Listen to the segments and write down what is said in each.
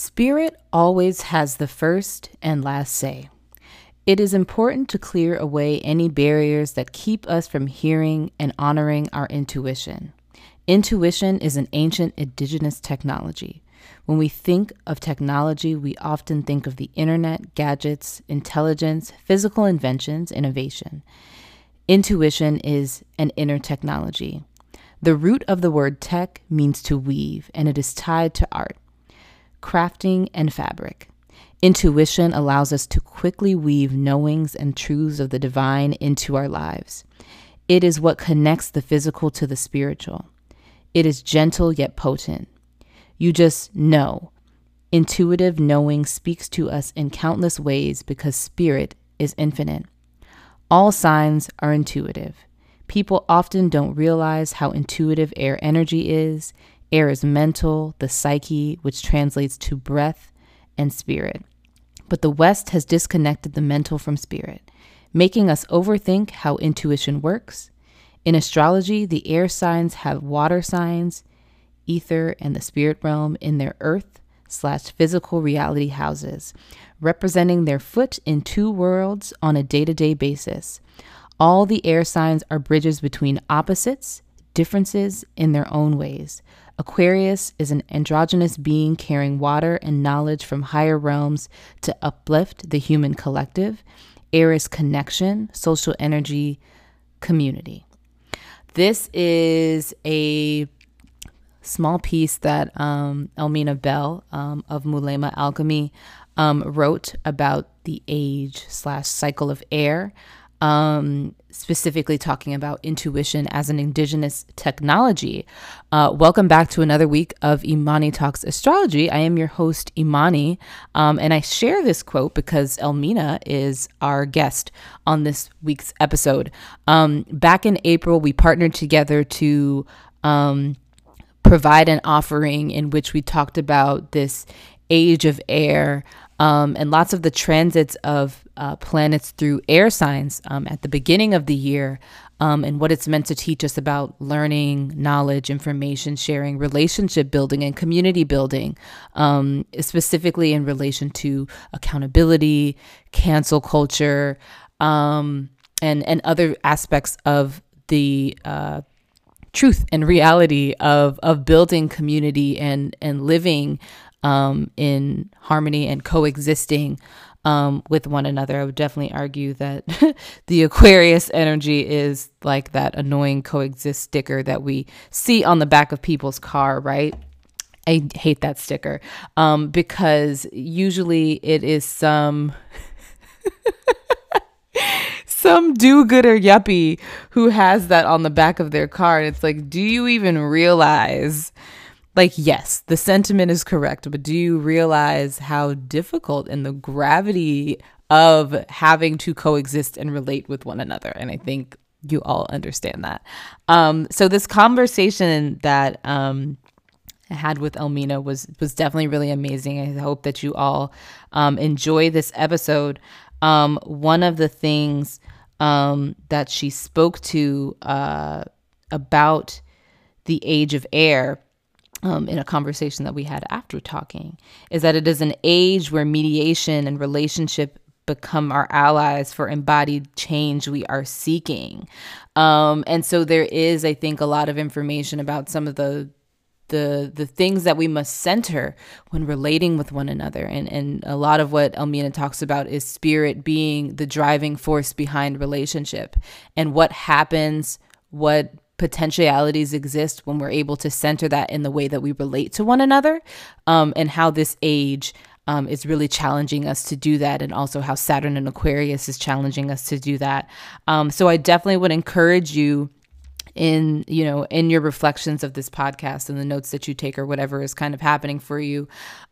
Spirit always has the first and last say. It is important to clear away any barriers that keep us from hearing and honoring our intuition. Intuition is an ancient indigenous technology. When we think of technology, we often think of the internet, gadgets, intelligence, physical inventions, innovation. Intuition is an inner technology. The root of the word tech means to weave, and it is tied to art crafting, and fabric. Intuition allows us to quickly weave knowings and truths of the divine into our lives. It is what connects the physical to the spiritual. It is gentle yet potent. You just know. Intuitive knowing speaks to us in countless ways because spirit is infinite. All signs are intuitive. People often don't realize how intuitive air energy is, Air is mental, the psyche, which translates to breath and spirit. But the West has disconnected the mental from spirit, making us overthink how intuition works. In astrology, the air signs have water signs, ether, and the spirit realm in their earth slash physical reality houses, representing their foot in two worlds on a day to day basis. All the air signs are bridges between opposites, differences in their own ways. Aquarius is an androgynous being carrying water and knowledge from higher realms to uplift the human collective. Aries connection, social energy, community. This is a small piece that um, Elmina Bell um, of Mulema Alchemy um, wrote about the age slash cycle of air um, specifically talking about intuition as an indigenous technology. Uh, welcome back to another week of Imani Talks Astrology. I am your host, Imani, um, and I share this quote because Elmina is our guest on this week's episode. Um, back in April, we partnered together to um, provide an offering in which we talked about this age of air um, and lots of the transits of uh, planets through air signs um, at the beginning of the year um, and what it's meant to teach us about learning, knowledge, information sharing, relationship building, and community building, um, specifically in relation to accountability, cancel culture, um, and, and other aspects of the uh, truth and reality of, of building community and, and living um, in harmony and coexisting um, with one another. I would definitely argue that the Aquarius energy is like that annoying coexist sticker that we see on the back of people's car, right? I hate that sticker um, because usually it is some. some do-gooder yuppie who has that on the back of their car and it's like do you even realize like yes the sentiment is correct but do you realize how difficult and the gravity of having to coexist and relate with one another and i think you all understand that um, so this conversation that um, I had with Elmina was was definitely really amazing. I hope that you all um, enjoy this episode. Um, one of the things um, that she spoke to uh, about the age of air um, in a conversation that we had after talking is that it is an age where mediation and relationship become our allies for embodied change we are seeking. Um, and so there is, I think, a lot of information about some of the the the things that we must center when relating with one another and and a lot of what Elmina talks about is spirit being the driving force behind relationship and what happens what potentialities exist when we're able to center that in the way that we relate to one another um, and how this age um, is really challenging us to do that and also how saturn and aquarius is challenging us to do that. Um, so i definitely would encourage you in you know in your reflections of this podcast and the notes that you take or whatever is kind of happening for you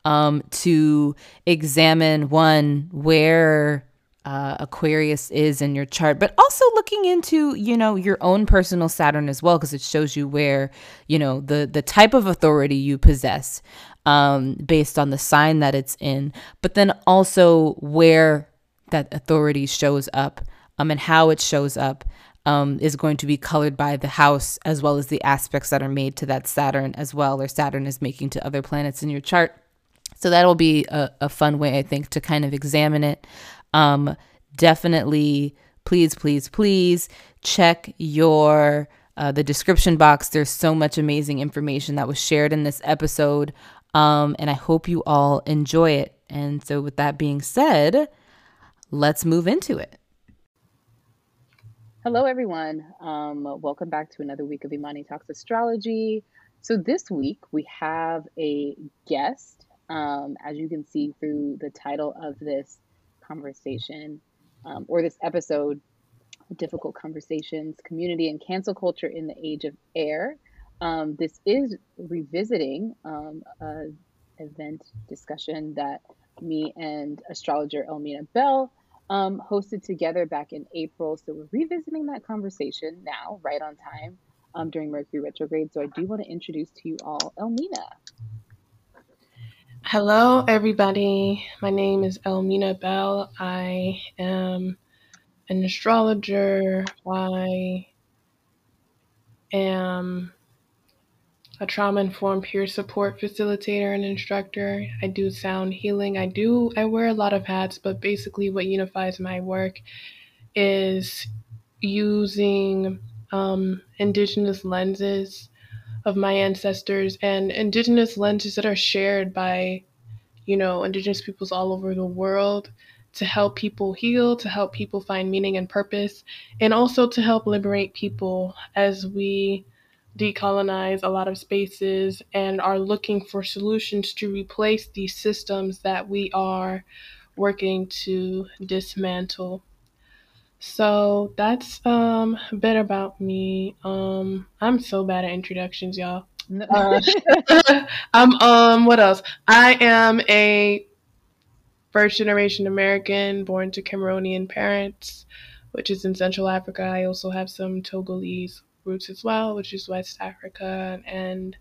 um, to examine one where uh, Aquarius is in your chart, but also looking into you know your own personal Saturn as well because it shows you where you know the the type of authority you possess um, based on the sign that it's in, but then also where that authority shows up um, and how it shows up um, is going to be colored by the house as well as the aspects that are made to that Saturn as well, or Saturn is making to other planets in your chart. So that'll be a, a fun way, I think, to kind of examine it. Um, definitely, please, please, please check your uh, the description box. There's so much amazing information that was shared in this episode, um, and I hope you all enjoy it. And so, with that being said, let's move into it. Hello, everyone. Um, welcome back to another week of Imani Talks Astrology. So, this week we have a guest, um, as you can see through the title of this conversation um, or this episode Difficult Conversations Community and Cancel Culture in the Age of Air. Um, this is revisiting um, an event discussion that me and astrologer Elmina Bell um, hosted together back in April. So we're revisiting that conversation now, right on time, um, during Mercury retrograde. So I do want to introduce to you all Elmina. Hello, everybody. My name is Elmina Bell. I am an astrologer. I am a trauma informed peer support facilitator and instructor. I do sound healing. I do, I wear a lot of hats, but basically, what unifies my work is using um, indigenous lenses of my ancestors and indigenous lenses that are shared by, you know, indigenous peoples all over the world to help people heal, to help people find meaning and purpose, and also to help liberate people as we decolonize a lot of spaces and are looking for solutions to replace these systems that we are working to dismantle. So that's um, a bit about me. Um, I'm so bad at introductions, y'all. Uh, I'm um what else? I am a first generation American born to Cameroonian parents, which is in Central Africa. I also have some Togolese roots as well, which is West Africa, and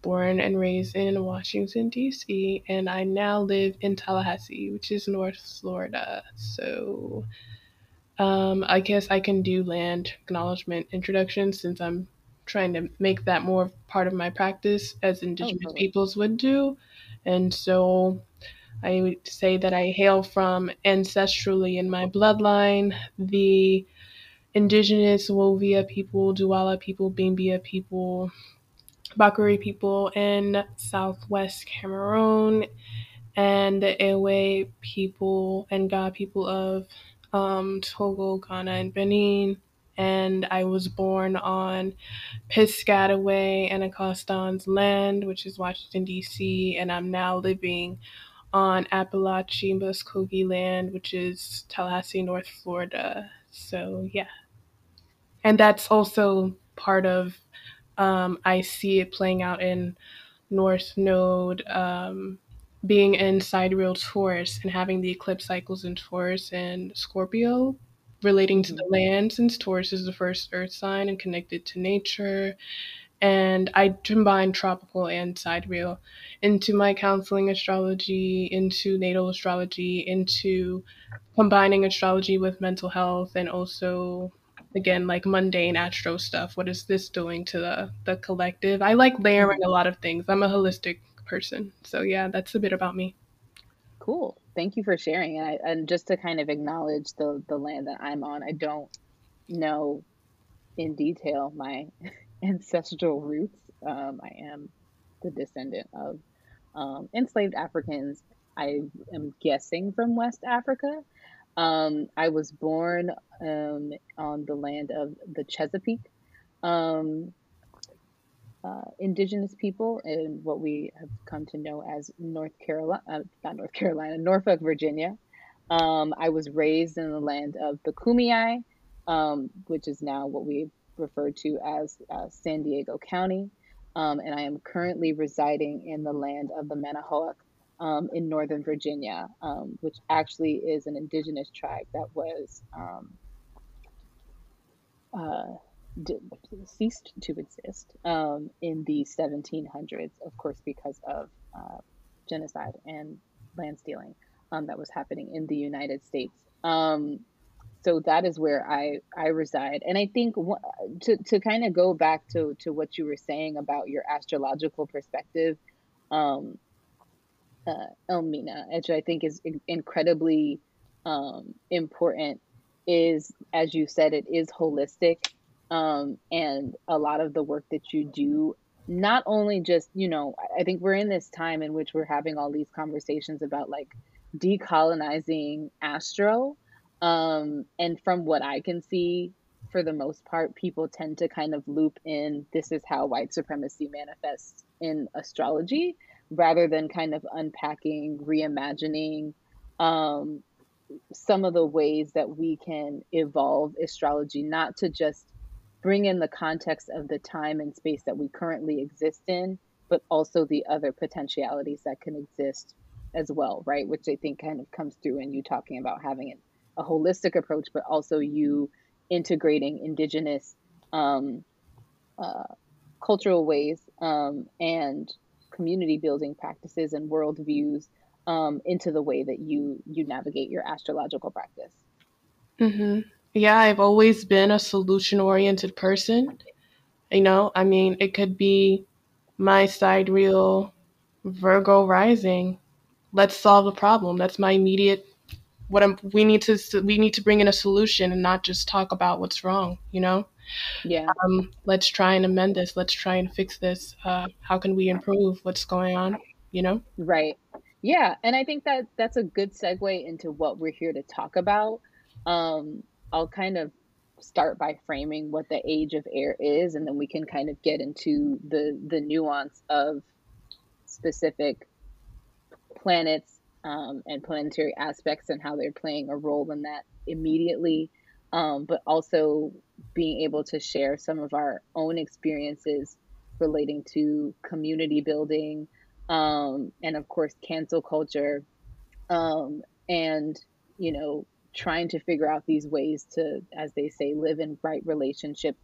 born and raised in Washington, D.C., and I now live in Tallahassee, which is North Florida. So um, I guess I can do land acknowledgement introductions since I'm trying to make that more part of my practice as Indigenous oh, peoples would do. And so I would say that I hail from ancestrally in my bloodline the indigenous Wovia people, Douala people, Bimbia people, Bakweri people in southwest Cameroon, and the Ewe people and Ga people of um, Togo, Ghana, and Benin. And I was born on Piscataway and Anacostan's land, which is Washington, D.C., and I'm now living on Apalachee Muskogee land, which is Tallahassee, North Florida. So, yeah and that's also part of um, I see it playing out in North Node um, being in sidereal Taurus and having the eclipse cycles in Taurus and Scorpio relating to the mm-hmm. land since Taurus is the first earth sign and connected to nature. And I combine tropical and sidereal into my counseling astrology, into natal astrology, into combining astrology with mental health and also again like mundane astro stuff what is this doing to the the collective i like layering a lot of things i'm a holistic person. So yeah that's a bit about me. Cool. Thank you for sharing. And, I, and just to kind of acknowledge the the land that i'm on i don't know in detail my ancestral roots. Um, i am the descendant of um, enslaved africans. I am guessing from west africa. Um, I was born um, on the land of the Chesapeake. Um, uh, indigenous people in what we have come to know as North Carolina, uh, not North Carolina, Norfolk, Virginia. Um, I was raised in the land of the Kumeyaay, um, which is now what we refer to as uh, San Diego County. Um, and I am currently residing in the land of the Manahoac um, in Northern Virginia, um, which actually is an indigenous tribe that was um, uh, d- ceased to exist um, in the 1700s, of course, because of uh, genocide and land stealing um, that was happening in the United States. Um, so that is where I, I reside. And I think to, to kind of go back to, to what you were saying about your astrological perspective, um, uh, Elmina, which I think is incredibly um, important, is as you said, it is holistic, um, and a lot of the work that you do. Not only just, you know, I think we're in this time in which we're having all these conversations about like decolonizing astro. Um, and from what I can see, for the most part, people tend to kind of loop in this is how white supremacy manifests in astrology rather than kind of unpacking, reimagining um, some of the ways that we can evolve astrology, not to just bring in the context of the time and space that we currently exist in, but also the other potentialities that can exist as well, right? Which I think kind of comes through in you talking about having a holistic approach, but also you integrating indigenous um, uh, cultural ways um, and community building practices and worldviews um, into the way that you you navigate your astrological practice. Mm-hmm. Yeah, I've always been a solution oriented person. You know, I mean, it could be my side sidereal Virgo rising. Let's solve the problem. That's my immediate what I'm, we need to we need to bring in a solution and not just talk about what's wrong. You know. Yeah. Um, let's try and amend this. Let's try and fix this. Uh, how can we improve what's going on? You know? Right. Yeah. And I think that that's a good segue into what we're here to talk about. Um, I'll kind of start by framing what the age of air is, and then we can kind of get into the the nuance of specific planets um, and planetary aspects and how they're playing a role in that immediately. Um, but also being able to share some of our own experiences relating to community building um, and of course cancel culture. Um, and you know trying to figure out these ways to as they say live in right relationship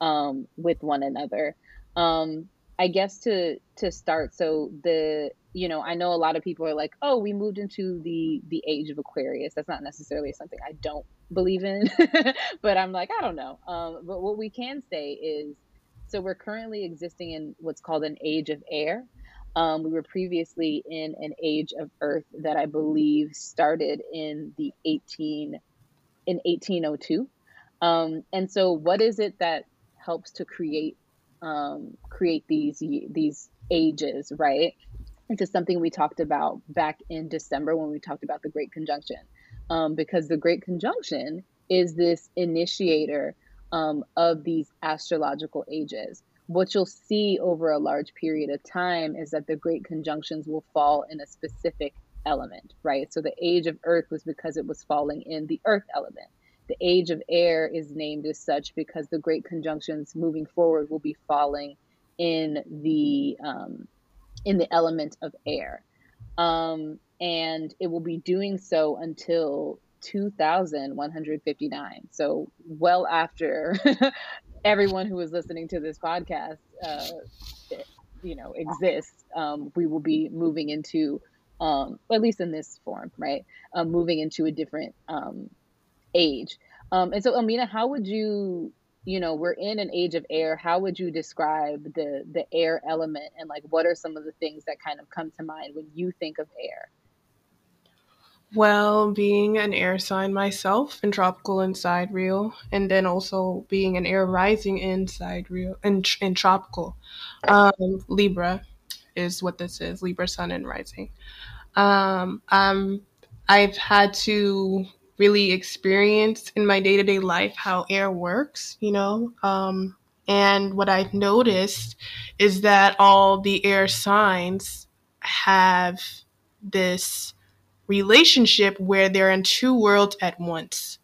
um, with one another um, i guess to to start so the you know i know a lot of people are like oh we moved into the the age of aquarius that's not necessarily something i don't believe in, but I'm like, I don't know. Um, but what we can say is so we're currently existing in what's called an age of air. Um, we were previously in an age of earth that I believe started in the 18 in 1802. Um, and so what is it that helps to create um, create these these ages, right? This is something we talked about back in December when we talked about the Great Conjunction um, because the Great Conjunction is this initiator um, of these astrological ages. What you'll see over a large period of time is that the Great Conjunctions will fall in a specific element, right? So the age of Earth was because it was falling in the Earth element. The age of air is named as such because the Great Conjunctions moving forward will be falling in the um, in the element of air. Um, and it will be doing so until 2159. So, well after everyone who is listening to this podcast, uh, you know, exists, um, we will be moving into, um, at least in this form, right? Um, moving into a different um, age. Um, and so, Amina, how would you you know we're in an age of air how would you describe the the air element and like what are some of the things that kind of come to mind when you think of air well being an air sign myself in tropical and sidereal and then also being an air rising in sidereal and in tropical um, libra is what this is libra sun and rising um, um, i've had to really experience in my day to day life how air works, you know. Um, and what I've noticed is that all the air signs have this relationship where they're in two worlds at once.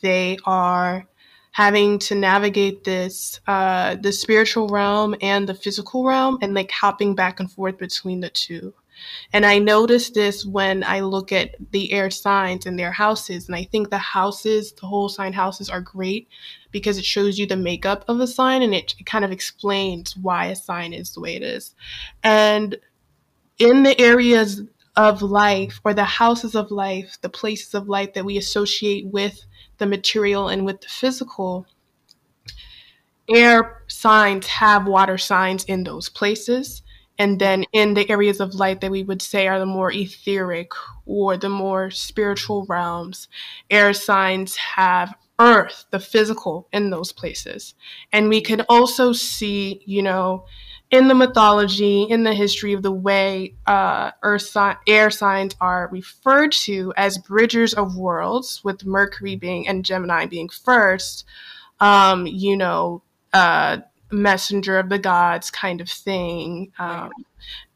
They are having to navigate this uh, the spiritual realm and the physical realm and like hopping back and forth between the two and I notice this when I look at the air signs and their houses. And I think the houses, the whole sign houses, are great because it shows you the makeup of a sign and it, it kind of explains why a sign is the way it is. And in the areas of life or the houses of life, the places of life that we associate with the material and with the physical, air signs have water signs in those places And then in the areas of light that we would say are the more etheric or the more spiritual realms, air signs have earth, the physical in those places. And we can also see, you know, in the mythology, in the history of the way uh, earth si- air signs are referred to as bridgers of worlds, with Mercury being and Gemini being first, um, you know, uh, messenger of the gods kind of thing. Um,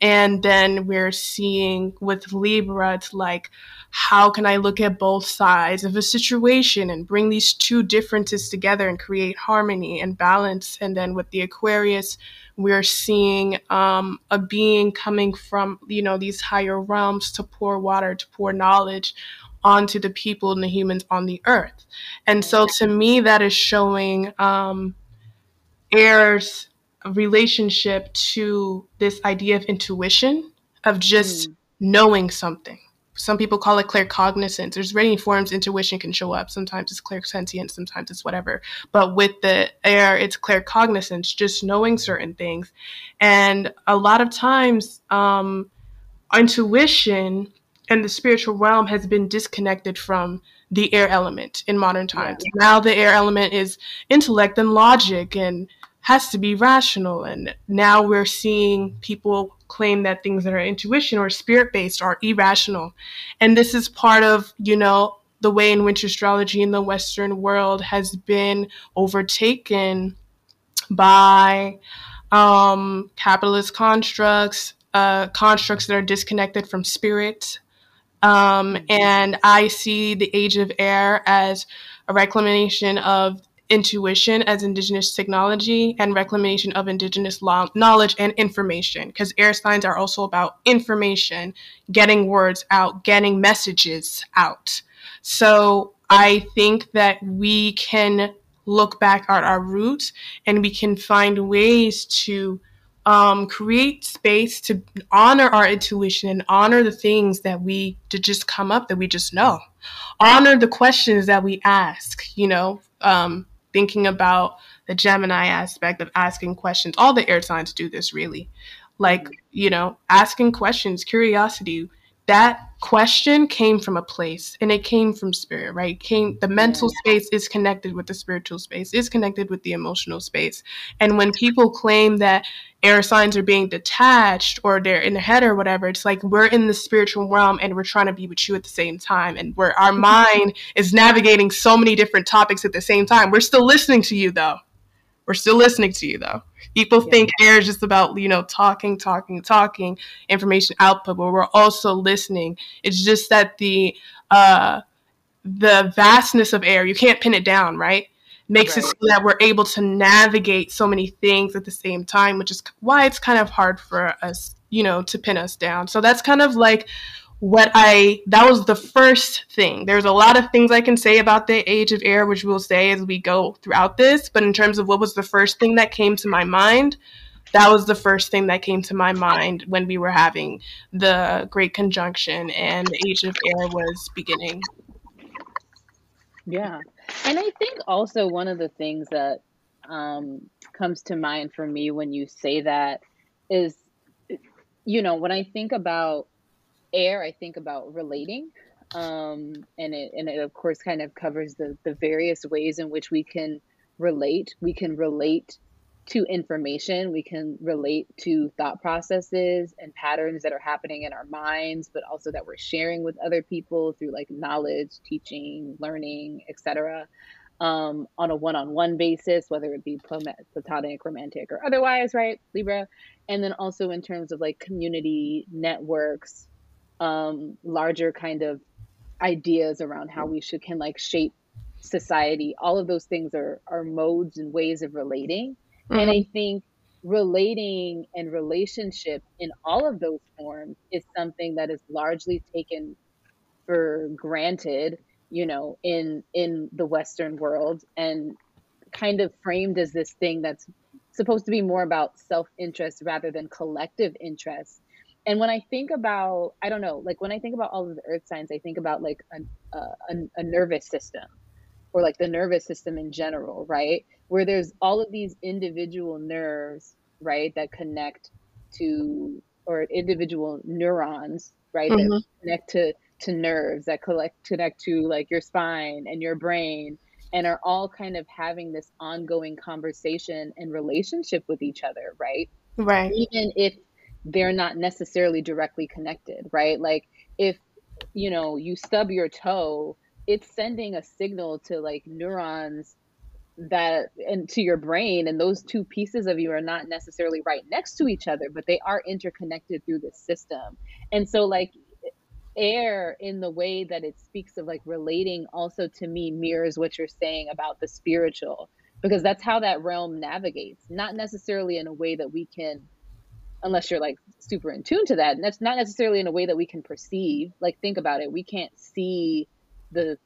and then we're seeing with Libra, it's like, how can I look at both sides of a situation and bring these two differences together and create harmony and balance? And then with the Aquarius, we're seeing um, a being coming from, you know, these higher realms to pour water, to pour knowledge onto the people and the humans on the earth. And so to me, that is showing um, air's relationship to this idea of intuition, of just mm. knowing something. Some people call it claircognizance. There's many forms intuition can show up. Sometimes it's clairsentient, sometimes it's whatever. But with the air, it's claircognizance, just knowing certain things. And a lot of times, um, intuition and the spiritual realm has been disconnected from the air element in modern times. Yeah. Now the air element is intellect and logic and has to be rational. And now we're seeing people claim that things that are intuition or spirit based are irrational. And this is part of, you know, the way in which astrology in the Western world has been overtaken by um, capitalist constructs, uh, constructs that are disconnected from spirit, um, and I see the age of air as a reclamation of intuition as indigenous technology and reclamation of indigenous law, knowledge and information because air signs are also about information getting words out getting messages out. So i think that we can look back at our roots and we can find ways to um, create space to honor our intuition and honor the things that we to just come up that we just know. Honor the questions that we ask you know um, thinking about the gemini aspect of asking questions all the air signs do this really. Like you know asking questions curiosity that question came from a place and it came from spirit right? Came the mental space is connected with the spiritual space is connected with the emotional space. And when people claim that air signs are being detached or they're in the head or whatever it's like we're in the spiritual realm and we're trying to be with you at the same time. And where our mm-hmm. mind is navigating so many different topics at the same time. We're still listening to you though we're still listening to you though. People yeah. think air is just about, you know, talking, talking, talking, information output, but we're also listening. It's just that the uh the vastness of air, you can't pin it down, right? Makes right. it so that we're able to navigate so many things at the same time, which is why it's kind of hard for us, you know, to pin us down. So that's kind of like what I that was the first thing. There's a lot of things I can say about the age of air, which we'll say as we go throughout this. But in terms of what was the first thing that came to my mind, that was the first thing that came to my mind when we were having the Great Conjunction and the age of air was beginning. Yeah. And I think also one of the things that um, comes to mind for me when you say that is, you know, when I think about air, I think about relating. Um, and it and it of course kind of covers the the various ways in which we can relate. We can relate to information, we can relate to thought processes and patterns that are happening in our minds, but also that we're sharing with other people through like knowledge, teaching, learning, etc. Um, on a one-on-one basis, whether it be platonic, romantic, or otherwise, right, Libra, and then also in terms of like community networks, um, larger kind of ideas around how we should can like shape society. All of those things are are modes and ways of relating. Mm-hmm. and i think relating and relationship in all of those forms is something that is largely taken for granted you know in in the western world and kind of framed as this thing that's supposed to be more about self-interest rather than collective interest and when I think about, I don't know, like when I think about all of the earth signs, I think about like a, a, a nervous system or like the nervous system in general, right? Where there's all of these individual nerves, right, that connect to or individual neurons, right? Mm-hmm. That connect to to nerves, that collect connect to like your spine and your brain, and are all kind of having this ongoing conversation and relationship with each other, right? Right. Even if they're not necessarily directly connected, right? Like if you know you stub your toe, it's sending a signal to like neurons that and to your brain and those two pieces of you are not necessarily right next to each other but they are interconnected through the system and so like air in the way that it speaks of like relating also to me mirrors what you're saying about the spiritual because that's how that realm navigates not necessarily in a way that we can unless you're like super in tune to that and that's not necessarily in a way that we can perceive like think about it we can't see the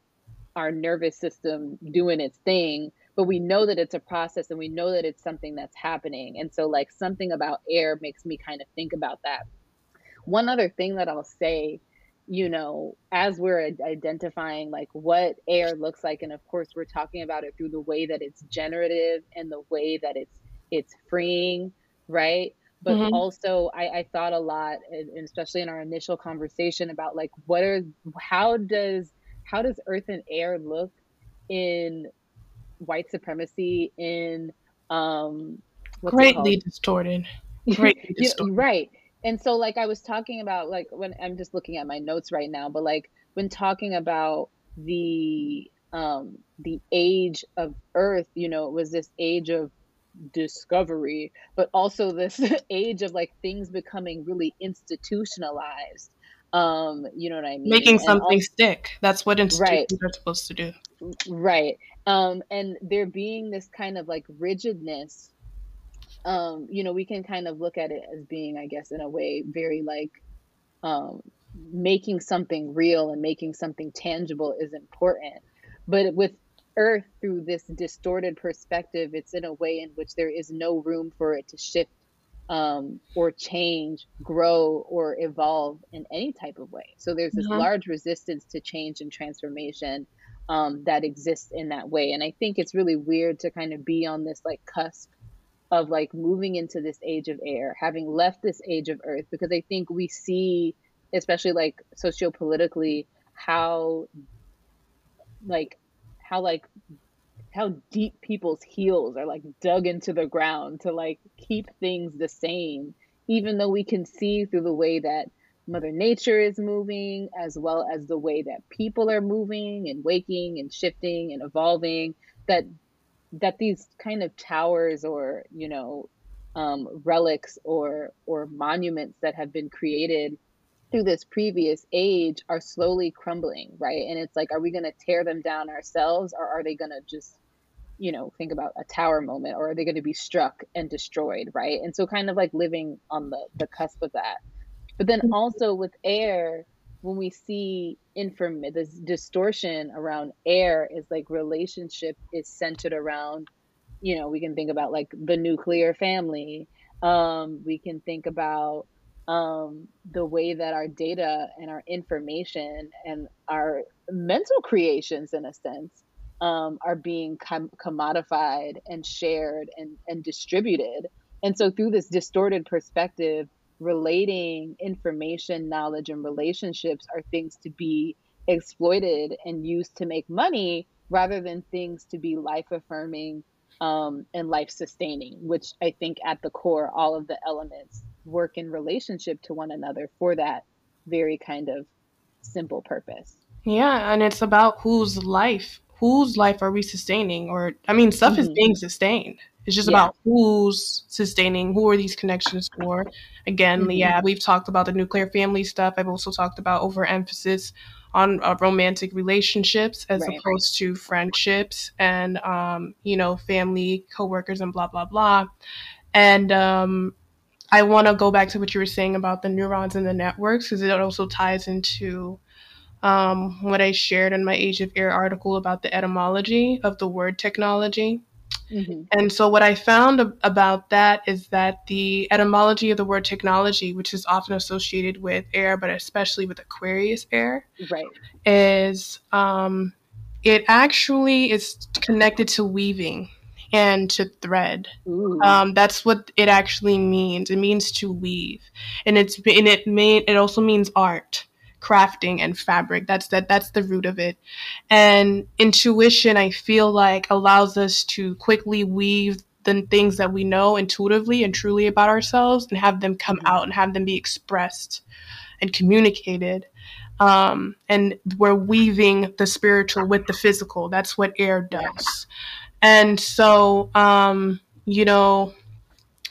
our nervous system doing its thing but we know that it's a process and we know that it's something that's happening. And so, like, something about air makes me kind of think about that. One other thing that I'll say, you know, as we're identifying like what air looks like, and of course, we're talking about it through the way that it's generative and the way that it's it's freeing, right? But mm-hmm. also, I, I thought a lot, and especially in our initial conversation about like what are how does how does earth and air look in white supremacy in um greatly distorted. Greatly distorted. right. And so like i was talking about like when i'm just looking at my notes right now but like when talking about the um the age of earth you know it was this age of discovery but also this age of like things becoming really institutionalized. Um you know what i mean? Making something also, stick. That's what institutions right. are supposed to do. Right. Um and there being this kind of like rigidness um you know we can kind of look at it as being i guess in a way very like um making something real and making something tangible is important. But with earth through this distorted perspective it's in a way in which there is no room for it to shift um, or change, grow, or evolve in any type of way. So there's this mm-hmm. large resistance to change and transformation um, that exists in that way. And I think it's really weird to kind of be on this like cusp of like moving into this age of air, having left this age of earth, because I think we see, especially like sociopolitically, how like how like how deep people's heels are like dug into the ground to like keep things the same even though we can see through the way that mother nature is moving as well as the way that people are moving and waking and shifting and evolving that that these kind of towers or you know um, relics or or monuments that have been created through this previous age are slowly crumbling right and it's like are we going to tear them down ourselves or are they going to just you know, think about a tower moment or are they going to be struck and destroyed, right? And so kind of like living on the, the cusp of that. But then mm-hmm. also with air, when we see inform this distortion around air is like relationship is centered around, you know, we can think about like the nuclear family. Um, we can think about um, the way that our data and our information and our mental creations, in a sense, um, are being com- commodified and shared and, and distributed. And so, through this distorted perspective, relating information, knowledge, and relationships are things to be exploited and used to make money rather than things to be life affirming um, and life sustaining, which I think at the core, all of the elements work in relationship to one another for that very kind of simple purpose. Yeah, and it's about whose life whose life are we sustaining? Or, I mean, stuff mm-hmm. is being sustained. It's just yeah. about who's sustaining, who are these connections for? Again, mm-hmm. yeah, we've talked about the nuclear family stuff. I've also talked about overemphasis on uh, romantic relationships as right, opposed right. to friendships and, um, you know, family, coworkers, and blah, blah, blah. And um, I want to go back to what you were saying about the neurons and the networks because it also ties into um, what I shared in my Age of Air article about the etymology of the word technology. Mm-hmm. And so, what I found ab- about that is that the etymology of the word technology, which is often associated with air, but especially with Aquarius air, right. is um, it actually is connected to weaving. And to thread. Um, that's what it actually means. It means to weave, and it's and it may it also means art, crafting, and fabric. That's that that's the root of it. And intuition, I feel like, allows us to quickly weave the things that we know intuitively and truly about ourselves, and have them come mm-hmm. out and have them be expressed and communicated. Um, and we're weaving the spiritual with the physical. That's what air does. And so, um, you know,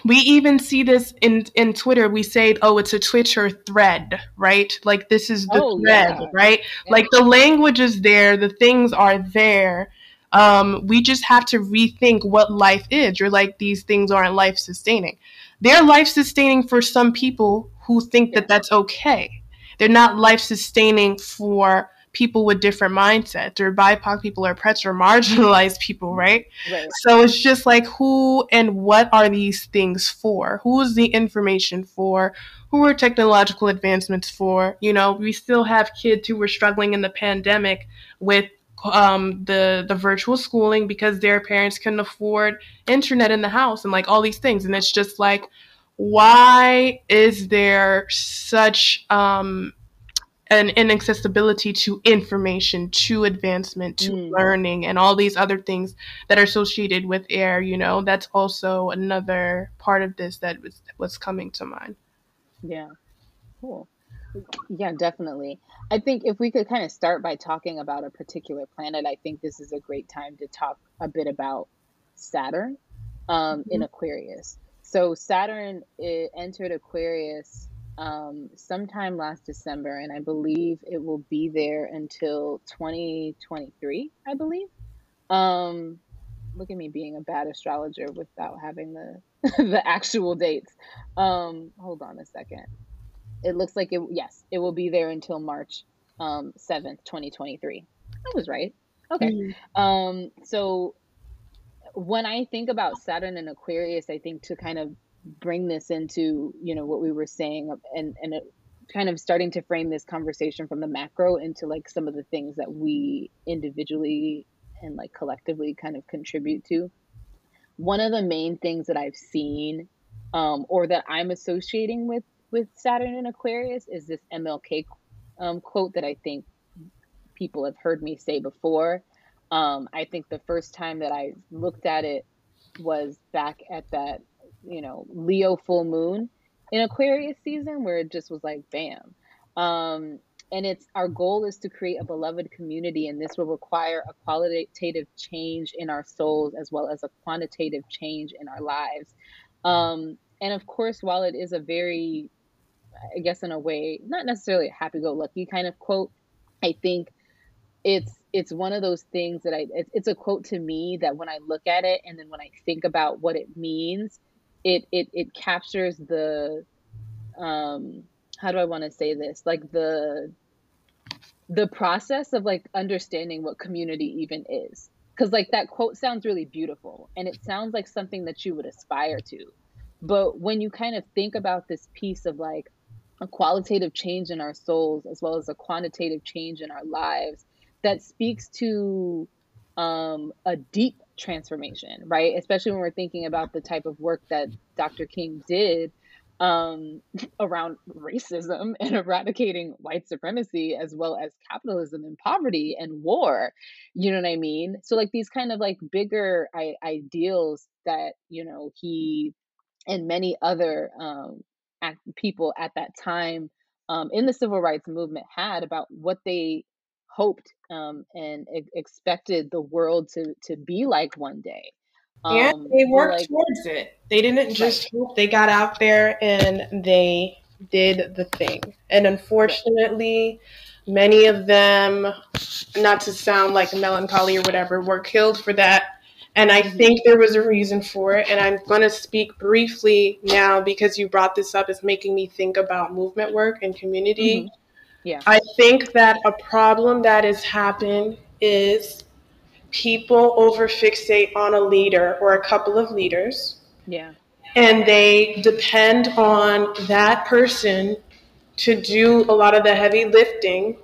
we even see this in in Twitter. We say, "Oh, it's a Twitter thread," right? Like this is the oh, thread, yeah. right? Yeah. Like the language is there, the things are there. Um, we just have to rethink what life is. You're like these things aren't life sustaining. They're life sustaining for some people who think that that's okay. They're not life sustaining for people with different mindsets or BIPOC people or oppressed or marginalized people, right? right? So it's just like who and what are these things for? Who is the information for? Who are technological advancements for? You know, we still have kids who were struggling in the pandemic with um, the the virtual schooling because their parents couldn't afford internet in the house and like all these things, and it's just like, why is there such um, an inaccessibility to information, to advancement, to mm. learning, and all these other things that are associated with air. You know, that's also another part of this that was was coming to mind. Yeah, cool. Yeah, definitely. I think if we could kind of start by talking about a particular planet, I think this is a great time to talk a bit about Saturn um, mm-hmm. in Aquarius. So Saturn entered Aquarius um, sometime last December, and I believe it will be there until 2023. I believe. Um, look at me being a bad astrologer without having the the actual dates. Um, hold on a second. It looks like it. Yes, it will be there until March um, 7th, 2023. I was right. Okay. Mm-hmm. Um, so when I think about Saturn and Aquarius, I think to kind of bring this into you know what we were saying and and it, kind of starting to frame this conversation from the macro into like some of the things that we individually and like collectively kind of contribute to. One of the main things that i've seen um, or that i'm associating with with saturn and aquarius is this mlk um, quote that i think people have heard me say before. Um, i think the first time that i looked at it was back at that you know, Leo full moon in Aquarius season where it just was like bam. Um, and it's our goal is to create a beloved community, and this will require a qualitative change in our souls as well as a quantitative change in our lives. Um, and of course, while it is a very, I guess, in a way, not necessarily a happy-go-lucky kind of quote, I think it's it's one of those things that I it's, it's a quote to me that when I look at it and then when I think about what it means, it it it captures the um how do I want to say this? Like the the process of like understanding what community even is. Cuz like that quote sounds really beautiful and it sounds like something that you would aspire to. But when you kind of think about this piece of like a qualitative change in our souls as well as a quantitative change in our lives that speaks to um, a deep transformation, right? Especially when we're thinking about the type of work that Dr. King did um, around racism and eradicating white supremacy, as well as capitalism and poverty and war. You know what I mean? So, like, these kind of like bigger I- ideals that, you know, he and many other um, act- people at that time um, in the civil rights movement had about what they hoped um, and e- expected the world to to be like one day. Um, and they worked like, towards it. They didn't just right. hope. They got out there and they did the thing. And unfortunately, right. many of them, not to sound like melancholy or whatever, were killed for that. And I mm-hmm. think there was a reason for it. And I'm going to speak briefly now because you brought this up. It's making me think about movement work and community. Mm-hmm. Yeah. I think that a problem that has happened is people overfixate on a leader or a couple of leaders. Yeah. And they depend on that person to do a lot of the heavy lifting.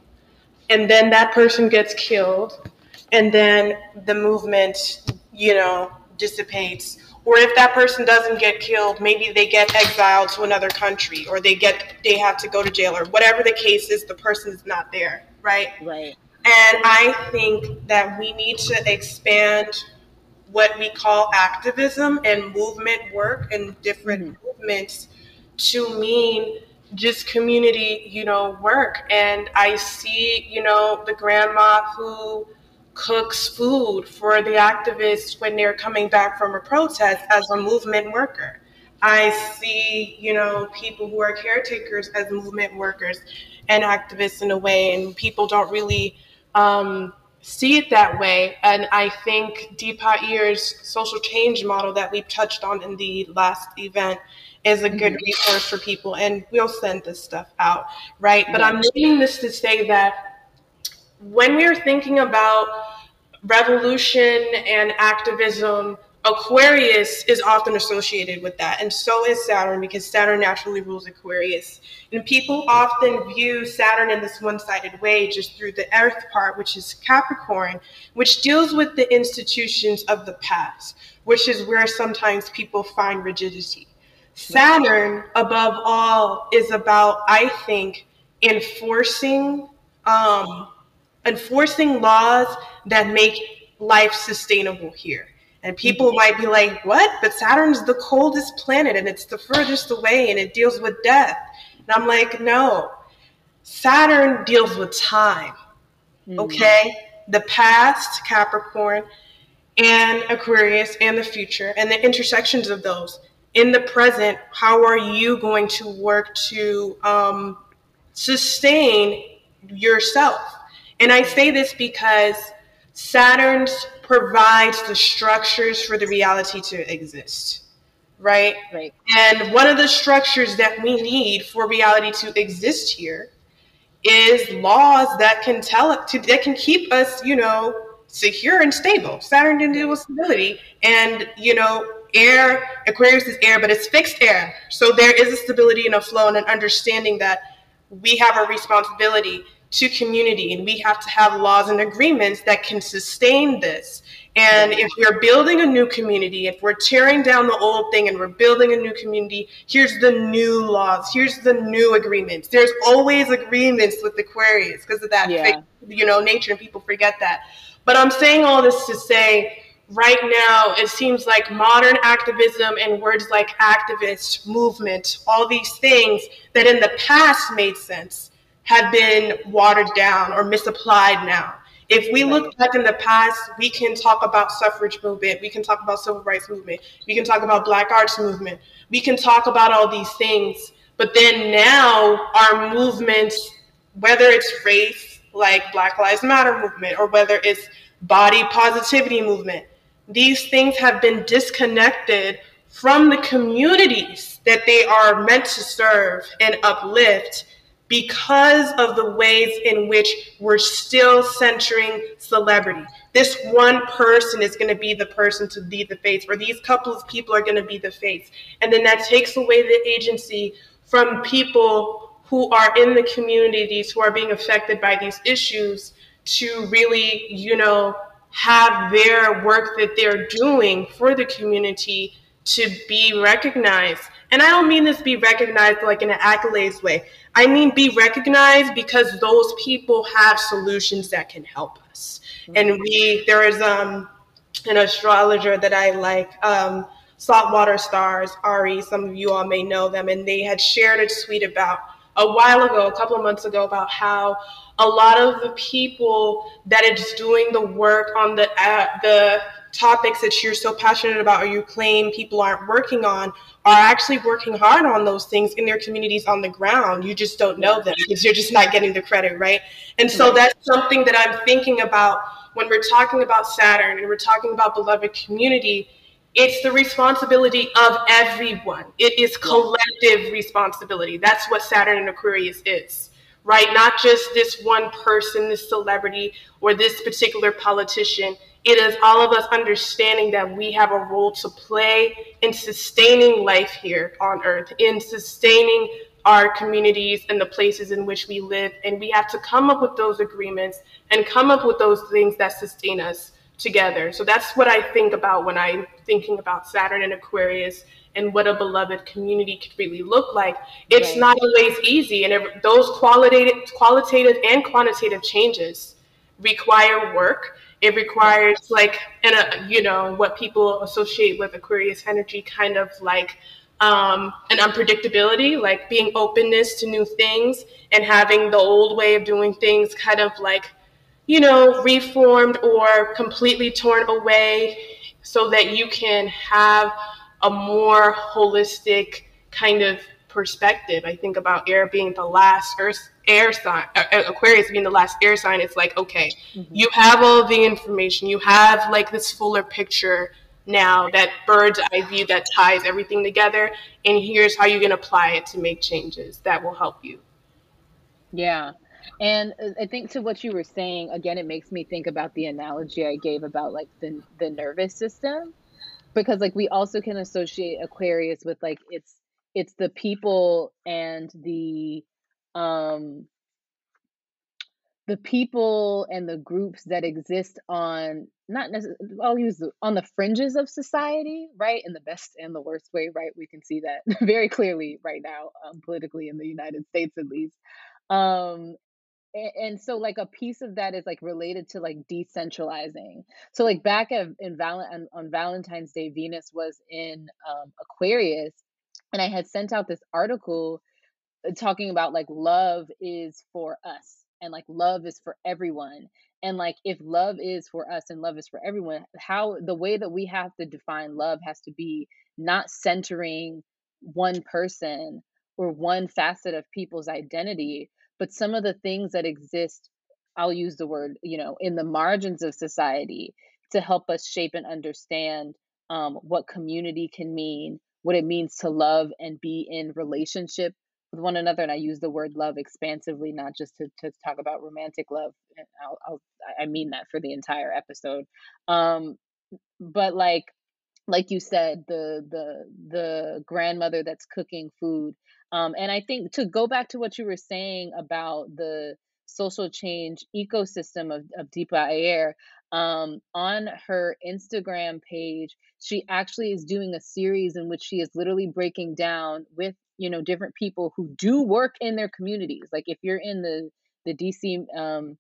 And then that person gets killed. And then the movement, you know, dissipates or if that person doesn't get killed maybe they get exiled to another country or they get they have to go to jail or whatever the case is the person is not there right right and i think that we need to expand what we call activism and movement work and different mm-hmm. movements to mean just community, you know, work. And I see, you know, the grandma who cooks food for the activists when they're coming back from a protest as a movement worker. I see, you know, people who are caretakers as movement workers and activists in a way, and people don't really um, see it that way. And I think Deepa Iyer's social change model that we touched on in the last event is a good mm-hmm. resource for people. And we'll send this stuff out, right? But I'm saying this to say that when we're thinking about revolution and activism, Aquarius is often associated with that, and so is Saturn because Saturn naturally rules Aquarius. And people often view Saturn in this one sided way just through the Earth part, which is Capricorn, which deals with the institutions of the past, which is where sometimes people find rigidity. Saturn, above all, is about, I think, enforcing um, enforcing laws that make life sustainable here. And people mm-hmm. might be like, what? But Saturn's the coldest planet and it's the furthest away and it deals with death. And I'm like, no, Saturn deals with time. Mm-hmm. Okay? The past, Capricorn, and Aquarius, and the future, and the intersections of those. In the present, how are you going to work to um, sustain yourself? And I say this because Saturn provides the structures for the reality to exist. Right? Right. And one of the structures that we need for reality to exist here is laws that can tell to, that can keep us, you know, secure and stable. Saturn can deal with stability, and you know, air. Aquarius is air, but it's fixed air, so there is a stability and a flow and an understanding that we have a responsibility to community and we have to have laws and agreements that can sustain this. And if we're building a new community if we're tearing down the old thing and we're building a new community here's the new laws here's the new agreements. There's always agreements with aquarius because of that yeah. you know nature and people forget that. But i'm saying all this to say right now it seems like modern activism and words like activist movement all these things that in the past made sense have been watered down or misapplied now. If we look back in the past, we can talk about suffrage movement, we can talk about civil rights movement, we can talk about black arts movement, we can talk about all these things. But then now our movements, whether it's race, like Black Lives Matter movement, or whether it's body positivity movement, these things have been disconnected from the communities that they are meant to serve and uplift because of the ways in which we're still centering celebrity. This one person is going to be the person to be the face, or these couple of people are going to be the face. And then that takes away the agency from people who are in the communities who are being affected by these issues to really, you know, have their work that they're doing for the community to be recognized. And I don't mean this be recognized like in an accolades way. I mean, be recognized because those people have solutions that can help us. Mm-hmm. And we, there is um, an astrologer that I like, um, Saltwater Stars, Ari, some of you all may know them, and they had shared a tweet about a while ago, a couple of months ago, about how a lot of the people that that is doing the work on the uh, the topics that you're so passionate about or you claim people aren't working on are actually working hard on those things in their communities on the ground. You just don't know them because you're just not getting the credit, right? And so that's something that I'm thinking about when we're talking about Saturn and we're talking about beloved community. It's the responsibility of everyone. It is collective responsibility. That's what Saturn and Aquarius is, right? Not just this one person, this celebrity, or this particular politician it is all of us understanding that we have a role to play in sustaining life here on earth, in sustaining our communities and the places in which we live. And we have to come up with those agreements and come up with those things that sustain us together. So that's what I think about when I'm thinking about Saturn and Aquarius and what a beloved community could really look like. It's right. not always easy, and it, those qualitative, qualitative and quantitative changes require work. It requires like, and a, you know, what people associate with Aquarius energy, kind of like um, an unpredictability, like being openness to new things and having the old way of doing things kind of like you know, reformed or completely torn away so that you can have a more holistic kind of perspective. I think about air being the last earth air sign, uh, uh, Aquarius being the last air sign. It's like, okay, mm-hmm. you have all the information, you have like this fuller picture now, that bird's eye view that ties everything together, and here's how you can apply it to make changes that will help you. Yeah. And uh, I think to what you were saying, again, it makes me think about the analogy I gave about like the the nervous system, because like we also can associate Aquarius with like it's it's the people and the um the people and the groups that exist on not necessarily I'll use the, on the fringes of society, right? In the best and the worst way, right? We can see that very clearly right now, um, politically in the United States, at least. Um, and, so like a piece of that is like related to like decentralizing so like back at, in val- on, on valentine's day venus was in um, aquarius and i had sent out this article talking about like love is for us and like love is for everyone and like if love is for us and love is for everyone how the way that we have to define love has to be not centering one person or one facet of people's identity but some of the things that exist i'll use the word you know in the margins of society to help us shape and understand um, what community can mean what it means to love and be in relationship with one another and i use the word love expansively not just to, to talk about romantic love I'll, I'll, i mean that for the entire episode. Um, but like like you said the the the grandmother that's cooking food um, and I think to go back to what you were saying about the social change ecosystem of, of Deepa Iyer, um, on her Instagram page, she actually is doing a series in which she is literally breaking down with you know different people who do work in their communities. Like if you're in the the DC um,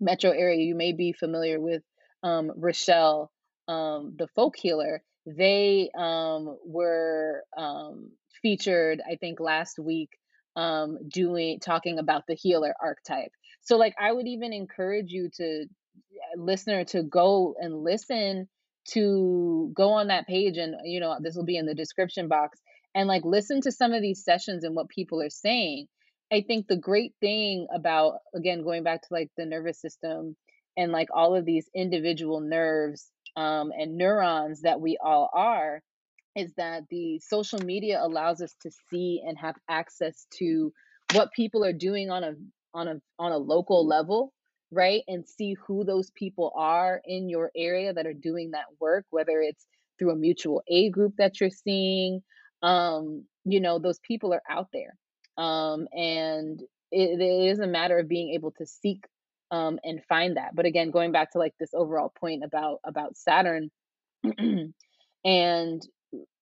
metro area, you may be familiar with um, Rochelle, um, the folk healer. They um, were um, featured, I think, last week, um, doing talking about the healer archetype. So, like, I would even encourage you to uh, listener to go and listen to go on that page, and you know, this will be in the description box, and like listen to some of these sessions and what people are saying. I think the great thing about again going back to like the nervous system and like all of these individual nerves um, and neurons that we all are is that the social media allows us to see and have access to what people are doing on a on a on a local level right and see who those people are in your area that are doing that work whether it's through a mutual aid group that you're seeing um you know those people are out there um and it, it is a matter of being able to seek um and find that but again going back to like this overall point about about saturn and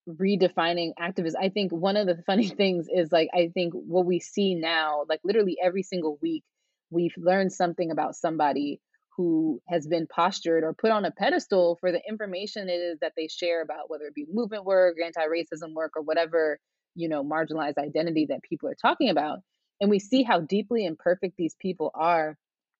redefining activism. I think one of the funny things is like I think what we see now, like literally every single week, we've learned something about somebody who has been postured or put on a pedestal for the information it is that they share about whether it be movement work, anti-racism work, or whatever, you know, marginalized identity that people are talking about. And we see how deeply imperfect these people are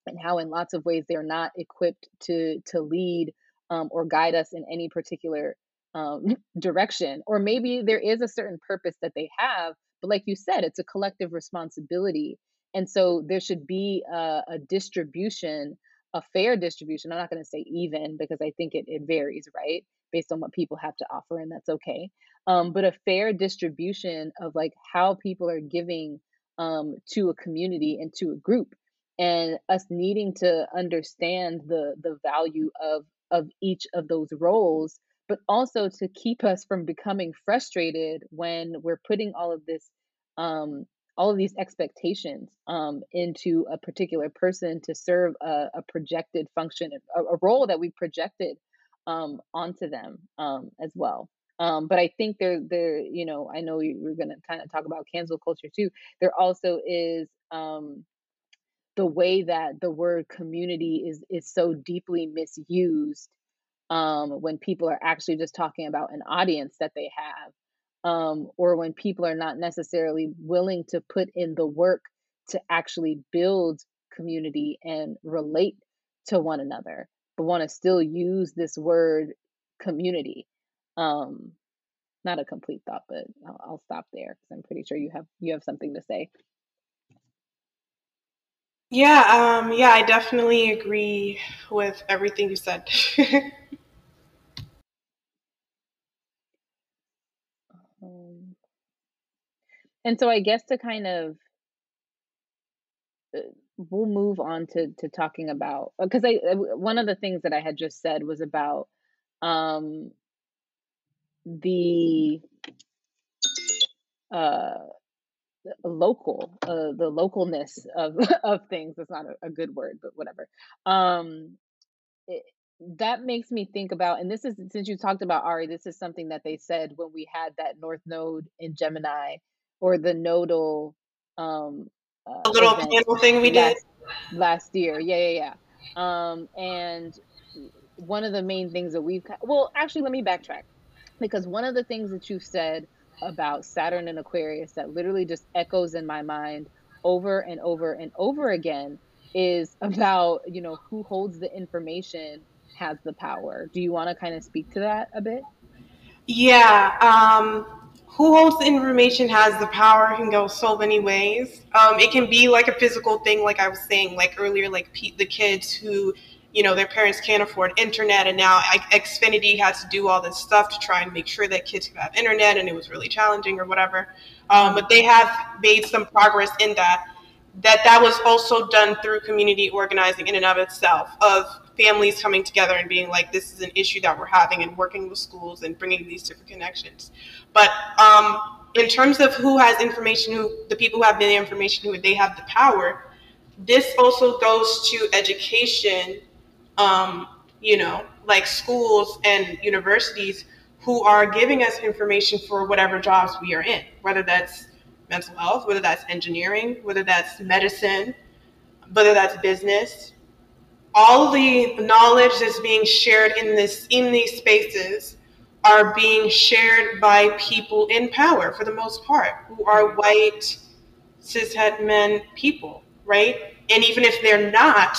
and how in lots of ways they're not equipped to to lead um, or guide us in any particular um, direction or maybe there is a certain purpose that they have but like you said it's a collective responsibility and so there should be a, a distribution a fair distribution i'm not going to say even because i think it, it varies right based on what people have to offer and that's okay um, but a fair distribution of like how people are giving um, to a community and to a group and us needing to understand the the value of of each of those roles but also to keep us from becoming frustrated when we're putting all of this um, all of these expectations um, into a particular person to serve a, a projected function, a, a, role that we projected um, onto them um, as well. Um, but I think there, there, you know, I know you were going to kind of talk about cancel culture too. There also is um, the way that the word community is is so deeply misused um, when people are actually just talking about an audience that they have um, or when people are not necessarily willing to put in the work to actually build community and relate to one another, but want to still use this word community. Um, not a complete thought, but I'll, I'll stop there because I'm pretty sure you have you have something to say. Yeah, um, yeah, I definitely agree with everything you said. and so I guess to kind of uh, we'll move on to to talking about because I uh, one of the things that I had just said was about um the uh local uh the localness of of things. That's not a, a good word but whatever. Um it, that makes me think about, and this is since you talked about Ari, this is something that they said when we had that North Node in Gemini or the nodal um uh, little panel thing we last, did last year. Yeah, yeah, yeah. Um, and one of the main things that we've well, actually, let me backtrack because one of the things that you said about Saturn and Aquarius that literally just echoes in my mind over and over and over again is about you know who holds the information has the power. Do you want to kind of speak to that a bit? Yeah. Um, who holds the information has the power can go so many ways. Um, it can be like a physical thing, like I was saying, like earlier, like the kids who, you know, their parents can't afford internet, and now Xfinity has to do all this stuff to try and make sure that kids can have internet, and it was really challenging or whatever. Um, but they have made some progress in that. That that was also done through community organizing in and of itself of families coming together and being like, this is an issue that we're having, and working with schools and bringing these different connections. But um, in terms of who has information, who the people who have the information, who they have the power, this also goes to education. Um, you know, like schools and universities who are giving us information for whatever jobs we are in, whether that's mental health, whether that's engineering, whether that's medicine, whether that's business, all the knowledge that's being shared in this in these spaces are being shared by people in power for the most part who are white cishet men people right? And even if they're not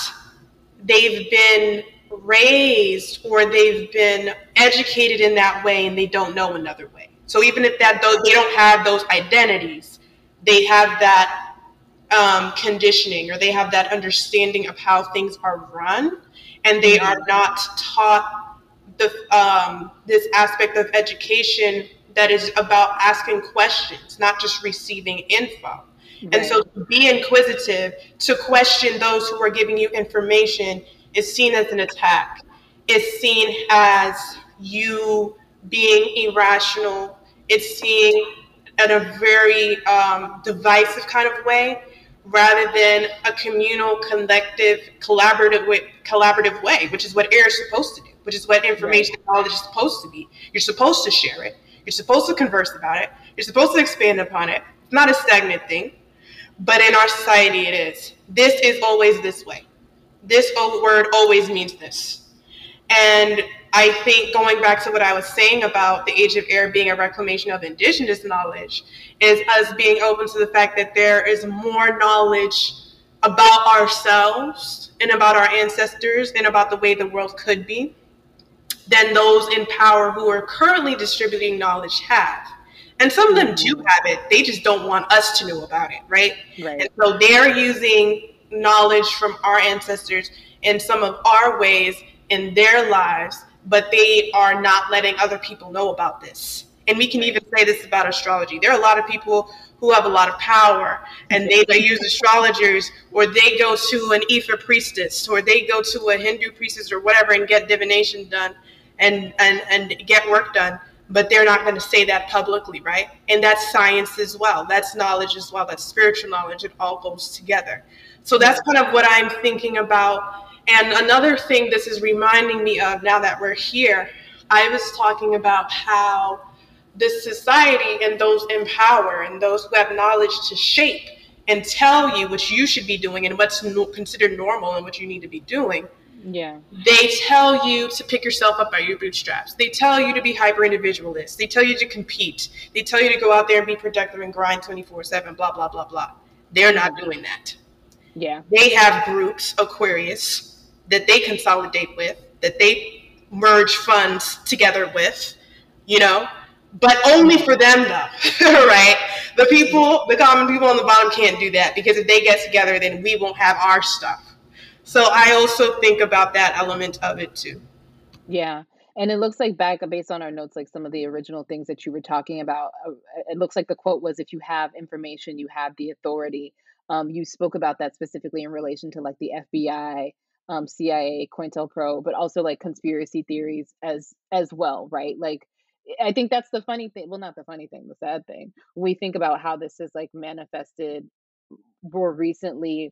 they've been raised or they've been educated in that way and they don't know another way. So even if that though they don't have those identities they have that um, conditioning or they have that understanding of how things are run and they are not taught the um, this aspect of education that is about asking questions not just receiving info. Right. and so to be inquisitive to question those who are giving you information is seen as an attack. Is seen as you being irrational. It's seen in a very um, divisive kind of way rather than a communal, collective, collaborative way, collaborative way, which is what air is supposed to do, which is what information knowledge is supposed to be. You're supposed to share it. You're supposed to converse about it. You're supposed to expand upon it. It's not a stagnant thing, but in our society it is. This is always this way. This word always means this. And I think going back to what I was saying about the age of air being a reclamation of indigenous knowledge is us being open to the fact that there is more knowledge about ourselves and about our ancestors and about the way the world could be than those in power who are currently distributing knowledge have. And some of them do mm-hmm. have it, they just don't want us to know about it, right? right. And so they're using knowledge from our ancestors in some of our ways in their lives but they are not letting other people know about this. And we can even say this about astrology. There are a lot of people who have a lot of power and they, they use astrologers or they go to an Ifa priestess or they go to a Hindu priestess or whatever and get divination done and, and, and get work done. but they're not going to say that publicly, right? And that's science as well. That's knowledge as well. That's spiritual knowledge. It all goes together. So that's kind of what I'm thinking about. And another thing this is reminding me of now that we're here, I was talking about how this society and those in power and those who have knowledge to shape and tell you what you should be doing and what's no- considered normal and what you need to be doing. Yeah. They tell you to pick yourself up by your bootstraps. They tell you to be hyper individualist. They tell you to compete. They tell you to go out there and be productive and grind 24 7, blah, blah, blah, blah. They're not doing that. Yeah. They have groups, Aquarius, that they consolidate with, that they merge funds together with, you know, but only for them though, right? The people, the common people on the bottom can't do that because if they get together, then we won't have our stuff. So I also think about that element of it too. Yeah. And it looks like back based on our notes, like some of the original things that you were talking about, uh, it looks like the quote was, if you have information, you have the authority. Um, you spoke about that specifically in relation to like the FBI, um, CIA, COINTELPRO, but also like conspiracy theories as as well, right? Like I think that's the funny thing. Well, not the funny thing, the sad thing. We think about how this is like manifested more recently,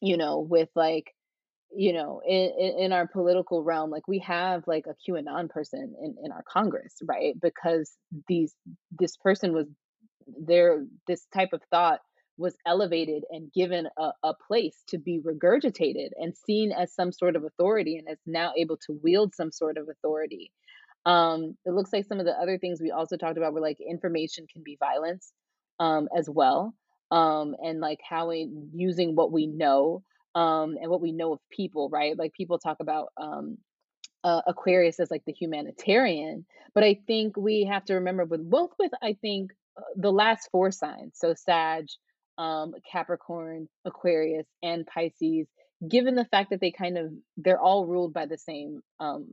you know, with like you know in, in our political realm like we have like a qanon person in, in our congress right? Because these this person was there this type of thought was elevated and given a, a place to be regurgitated and seen as some sort of authority and is now able to wield some sort of authority. Um it looks like some of the other things we also talked about were like information can be violence um as well um and like how in using what we know um, and what we know of people, right? Like people talk about um, uh, Aquarius as like the humanitarian, but I think we have to remember with both with I think uh, the last four signs, so Sag, um, Capricorn, Aquarius, and Pisces, given the fact that they kind of they're all ruled by the same um,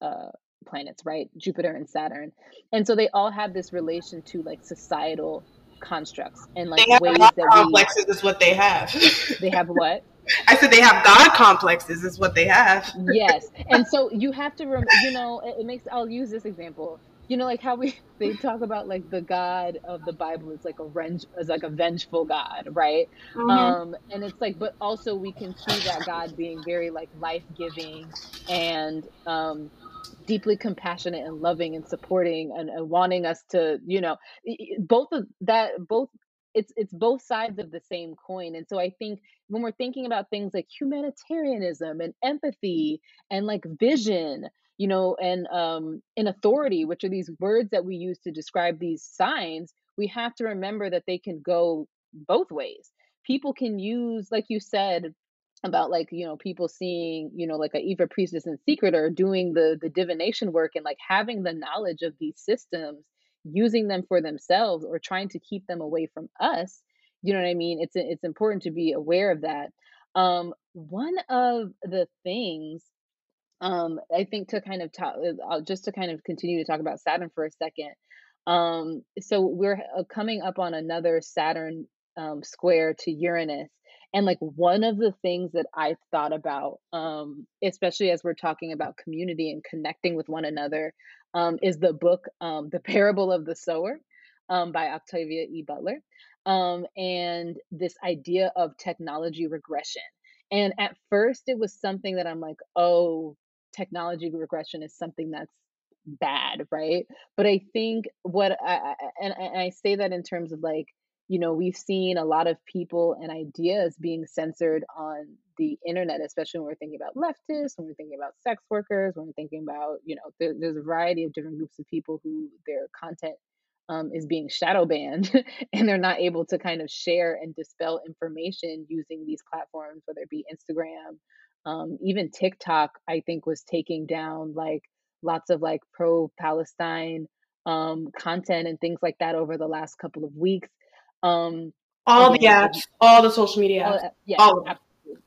uh, planets, right? Jupiter and Saturn, and so they all have this relation to like societal constructs and like ways that complexes we, is what they have. they have what? I said they have God complexes, is what they have. yes, and so you have to remember. You know, it, it makes. I'll use this example. You know, like how we they talk about like the God of the Bible is like a renge, is like a vengeful God, right? Mm-hmm. Um, and it's like, but also we can see that God being very like life giving and um deeply compassionate and loving and supporting and, and, wanting us to you know both of that both it's it's both sides of the same coin and so i think when we're thinking about things like humanitarianism and empathy and like vision you know and um and authority which are these words that we use to describe these signs we have to remember that they can go both ways. People can use like you said about like you know people seeing you know like a Ifa priestess in secret or doing the the divination work and like having the knowledge of these systems using them for themselves or trying to keep them away from us you know what i mean? It's it's important to be aware of that. Um one of the things um i think to kind of talk uh, just to kind of continue to talk about saturn for a second um so we're uh, coming up on another saturn um square to uranus and like one of the things that i thought about um especially as we're talking about community and connecting with one another um, is the book um, The Parable of the Sower um, by Octavia E. Butler. Um, and this idea of technology regression. And at first, it was something that I'm like, oh, technology regression is something that's bad, right? But I think what I, and, and I say that in terms of like, you know, we've seen a lot of people and ideas being censored on the internet, especially when we're thinking about leftists, when we're thinking about sex workers, when we're thinking about, you know, there, there's a variety of different groups of people who their content um, is being shadow banned and they're not able to kind of share and dispel information using these platforms, whether it be Instagram, um, even TikTok, I think was taking down like lots of like pro Palestine um, content and things like that over the last couple of weeks um, all the apps, all the social media all, apps, yeah, all, of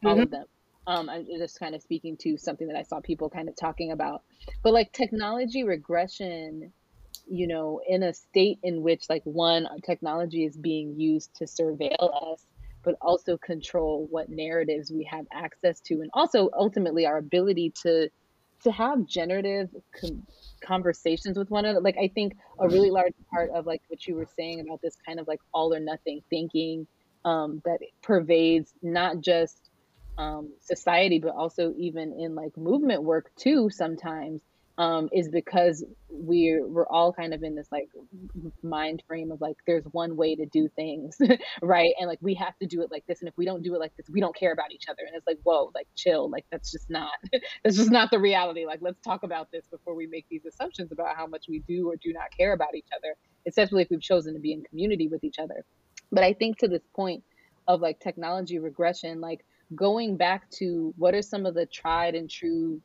all mm-hmm. of them. Um, I'm just kind of speaking to something that I saw people kind of talking about, but like technology regression, you know, in a state in which like one technology is being used to surveil us, but also control what narratives we have access to, and also ultimately our ability to to have generative com- conversations with one another. Like i think a really large part of like what you were saying about this kind of like all or nothing thinking um, that pervades not just um, society but also even in like movement work too sometimes um, is because we're we're all kind of in this like mind frame of like there's one way to do things right? And like we have to do it like this. And if we don't do it like this we don't care about each other. And it's like whoa like chill. Like that's just not that's just not the reality. Like let's talk about this before we make these assumptions about how much we do or do not care about each other especially if we've chosen to be in community with each other. But i think to this point of like technology regression like going back to what are some of the tried and true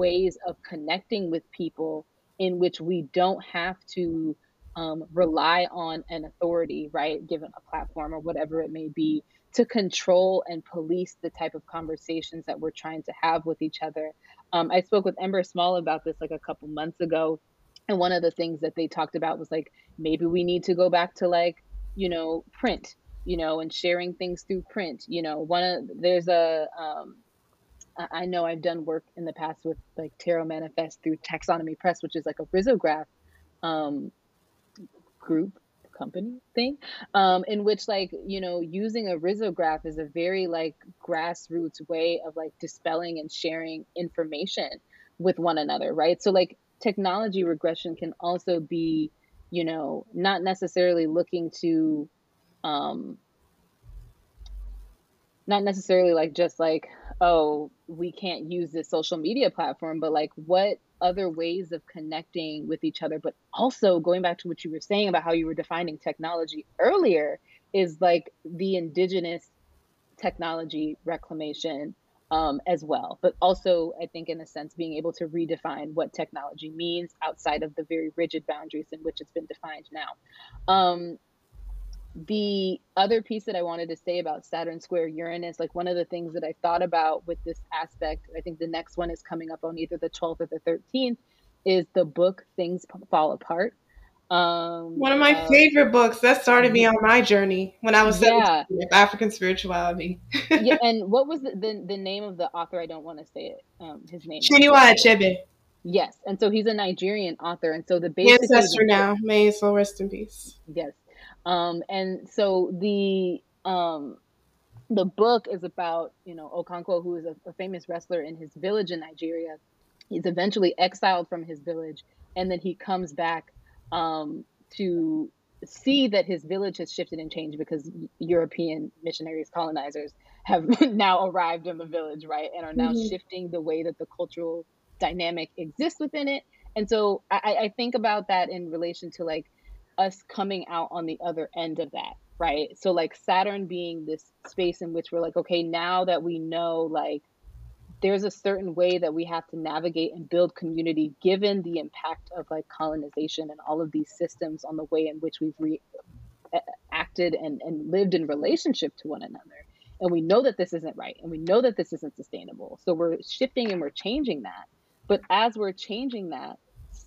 ways of connecting with people in which we don't have to um, rely on an authority, right, given a platform or whatever it may be, to control and police the type of conversations that we're trying to have with each other. Um, I spoke with Ember Small about this like a couple months ago. And one of the things that they talked about was like, maybe we need to go back to like, you know, print, you know, and sharing things through print. You know, one of, there's a, um, I know I've done work in the past with like Tarot Manifest through Taxonomy Press, which is like a risograph um, group company thing um, in which like you know using a risograph is a very like grassroots way of like dispelling and sharing information with one another right? So like technology regression can also be you know not necessarily looking to um not necessarily like just like oh we can't use this social media platform but like what other ways of connecting with each other? But also going back to what you were saying about how you were defining technology earlier is like the indigenous technology reclamation um, as well. But also i think in a sense being able to redefine what technology means outside of the very rigid boundaries in which it's been defined now. Um, the other piece that I wanted to say about Saturn square Uranus, like one of the things that I thought about with this aspect, I think the next one is coming up on either the 12th or the 13th, is the book Things Fall Apart. Um, one of my uh, favorite books that started me on my journey when I was yeah. African spirituality. yeah, and what was the, the, the name of the author? I don't want to say it. Um, his name. Chinua Achebe. Yes, and so he's a Nigerian author, and so the basic ancestor now. May his soul rest in peace. Yes, um, and so the um, the book is about you know Okonkwo, who is a, a, famous wrestler in his village in Nigeria. He's eventually exiled from his village, and then he comes back um, to see that his village has shifted and changed because European missionaries, colonizers, have now arrived in the village, right, and are now mm-hmm. shifting the way that the cultural dynamic exists within it. And so I, I think about that in relation to like us coming out on the other end of that, right? So like Saturn being this space in which we're like, okay, now that we know like there's a certain way that we have to navigate and build community given the impact of like colonization and all of these systems on the way in which we've re- acted and, and lived in relationship to one another. And we know that this isn't right and we know that this isn't sustainable. So we're shifting and we're changing that. But as we're changing that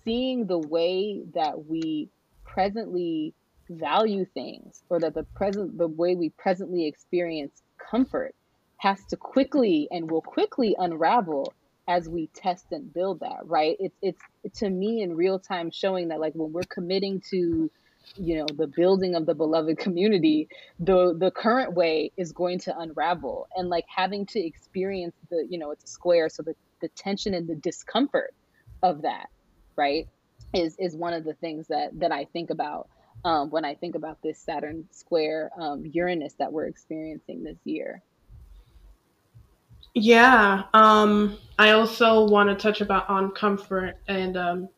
seeing the way that we presently value things or that the present the way we presently experience comfort has to quickly and will quickly unravel as we test and build that right? It's it's to me in real time showing that like when we're committing to you know the building of the beloved community the the current way is going to unravel. And like having to experience the you know it's a square so the the tension and the discomfort of that right is is one of the things that that I think about um, when I think about this Saturn square um, Uranus that we're experiencing this year. Yeah, um, I also want to touch about on comfort and um,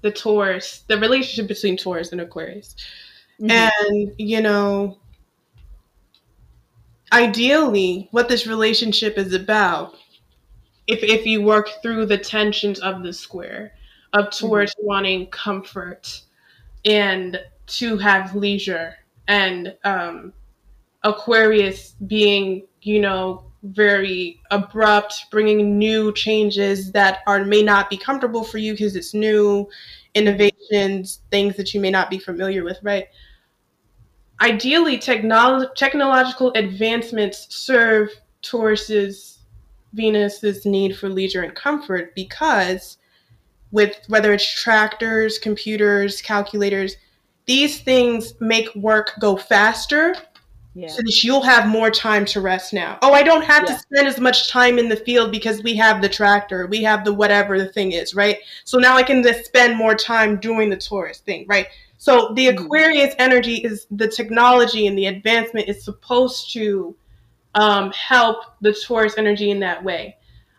the Taurus, the relationship between Taurus and Aquarius, mm-hmm. and you know, ideally, what this relationship is about. If if you work through the tensions of the square, up towards mm-hmm. wanting comfort and to have leisure and um, aquarius being you know very abrupt bringing new changes that are may not be comfortable for you because it's new innovations things that you may not be familiar with right ideally technolo- technological advancements serve taurus's Venus's need for leisure and comfort because with whether it's tractors, computers, calculators, these things make work go faster yeah. so that you'll have more time to rest now. Oh, I don't have yeah. to spend as much time in the field because we have the tractor, we have the whatever the thing is, right? So now I can just spend more time doing the Taurus thing, right? So the mm-hmm. Aquarius energy is the technology and the advancement is supposed to um, help the Taurus energy in that way.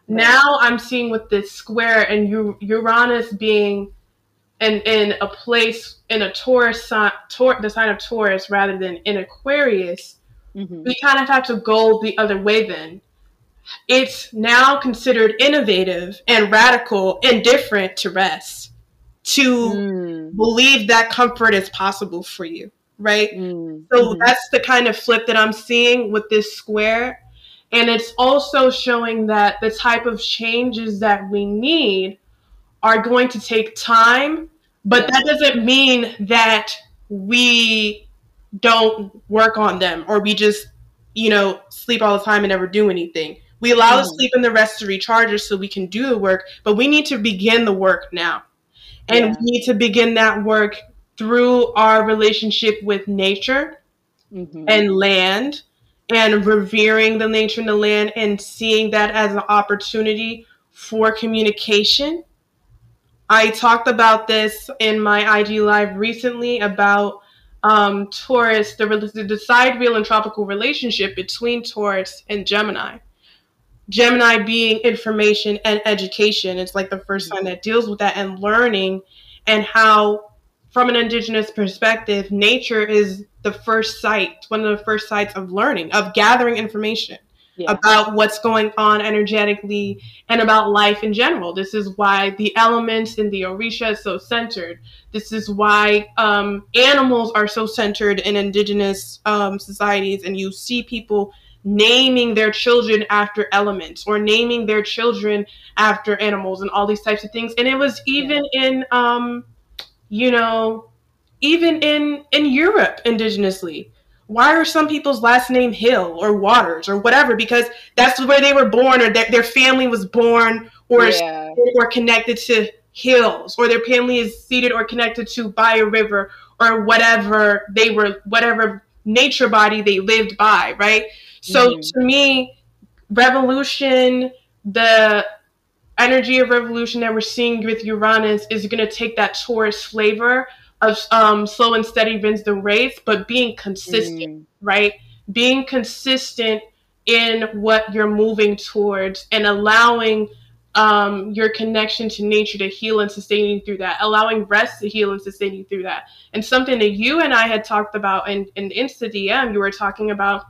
Right. Now I'm seeing with this square and Uranus being in in a place in a Taurus sign, Taur, the sign of Taurus rather than in Aquarius, mm-hmm. we kind of have to go the other way. Then it's now considered innovative and radical and different to rest, to mm. believe that comfort is possible for you, right? Mm. So mm-hmm. that's the kind of flip that I'm seeing with this square. And it's also showing that the type of changes that we need are going to take time, but that doesn't mean that we don't work on them or we just, you know, sleep all the time and never do anything. We allow mm. the sleep and the rest to recharge us so we can do the work, but we need to begin the work now. And yeah. we need to begin that work through our relationship with nature mm-hmm. and land and revering the nature and the land and seeing that as an opportunity for communication I talked about this in my IG live recently about um, Taurus, the, the sidereal and tropical relationship between Taurus and Gemini. Gemini being information and education. It's like the first sign that deals with that and learning and how, from an indigenous perspective, nature is the first site, one of the first sites of learning, of gathering information yeah. about what's going on energetically and about life in general. This is why the elements in the Orisha is so centered. This is why um, animals are so centered in indigenous um, societies, and you see people naming their children after elements or naming their children after animals and all these types of things. And it was even yeah. in, um, you know, even in in Europe indigenously why are some people's last name Hill or Waters or whatever? Because that's where they were born, or that their family was born, or yeah. or connected to hills, or their family is seated or connected to by a river, or whatever they were, whatever nature body they lived by, right? So mm-hmm. to me, revolution, the energy of revolution that we're seeing with Uranus is going to take that Taurus flavor of um, slow and steady wins the race, but being consistent, mm. right? Being consistent in what you're moving towards and allowing um, your connection to nature to heal and sustain you through that, allowing rest to heal and sustain you through that. And something that you and I had talked about in, in Insta DM, you were talking about,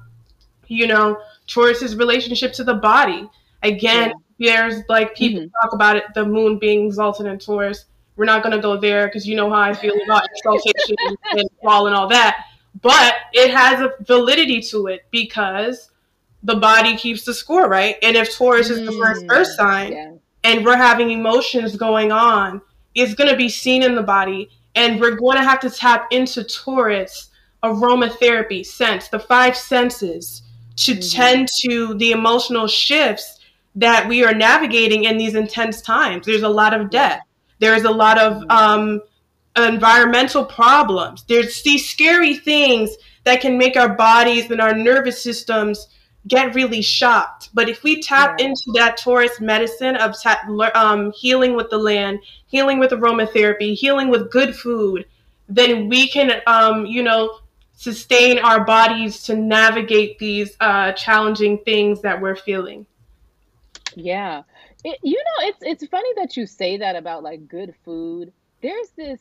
you know, Taurus's relationship to the body. Again, yeah. There's like people mm-hmm. talk about it, the moon being exalted in Taurus we're not going to go there because you know how I feel about exaltation and fall and all that. But it has a validity to it because the body keeps the score, right? And if Taurus is the first mm, earth sign yeah. and we're having emotions going on, it's going to be seen in the body. And we're going to have to tap into Taurus aromatherapy, sense, the five senses to mm-hmm. tend to the emotional shifts that we are navigating in these intense times. There's a lot of death. There's a lot of um, environmental problems. There's these scary things that can make our bodies and our nervous systems get really shocked. But if we tap yeah. into that Taurus medicine of um, healing with the land, healing with aromatherapy, healing with good food, then we can, um, you know, sustain our bodies to navigate these uh, challenging things that we're feeling. Yeah. It, you know, it's it's funny that you say that about like good food. There's this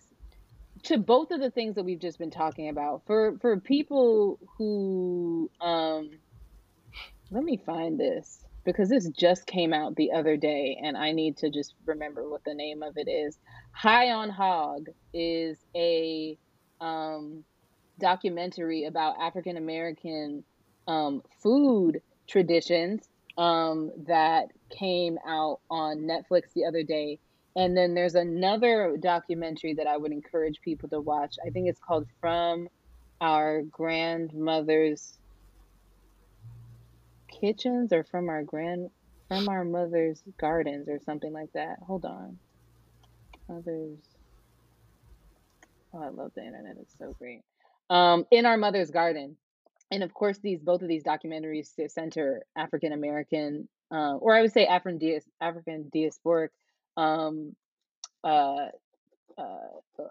to both of the things that we've just been talking about. For for people who um let me find this because this just came out the other day and I need to just remember what the name of it is. High on Hog is a um documentary about African American um food traditions um, that came out on Netflix the other day. And then there's another documentary that I would encourage people to watch. I think it's called From Our Grandmother's Kitchens or From Our Grand from our mother's gardens or something like that. Hold on. Mother's. Oh, I love the internet. It's so great. Um, in our mother's garden, and of course, these both of these documentaries center African American, uh, or I would say African dias- African diasporic um, uh, uh,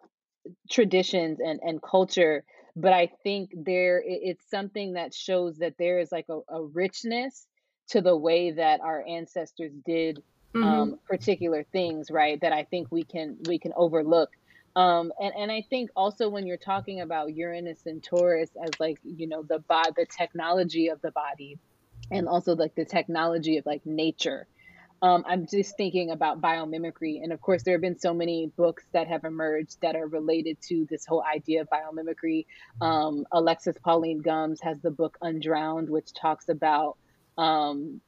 traditions and and culture. But I think there it's something that shows that there is like a, a richness to the way that our ancestors did Mhm. um, particular things, right? That I think we can we can overlook. Um, and and I think also when you're talking about Uranus and Taurus as like you know the bo- the technology of the body, and also like the technology of like nature. Um, I'm just thinking about biomimicry, and of course, there have been so many books that have emerged that are related to this whole idea of biomimicry. Um, Alexis Pauline Gumbs has the book Undrowned, which talks about um,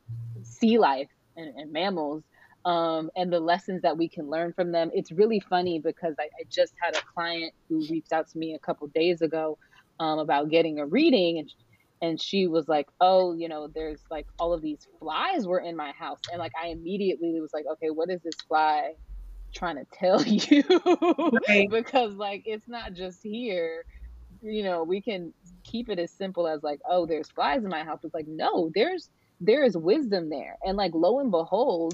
sea life and, and mammals um, and the lessons that we can learn from them. It's really funny because I, I just had a client who reached out to me a couple days ago um, about getting a reading, and and she was like, "Oh, you know, there's like all of these flies were in my house," and like I immediately was like, "Okay, what is this fly trying to tell you?" Right. because like it's not just here. You know, we can keep it as simple as like, "Oh, there's flies in my house." It's like, no, there's there is wisdom there, and like lo and behold,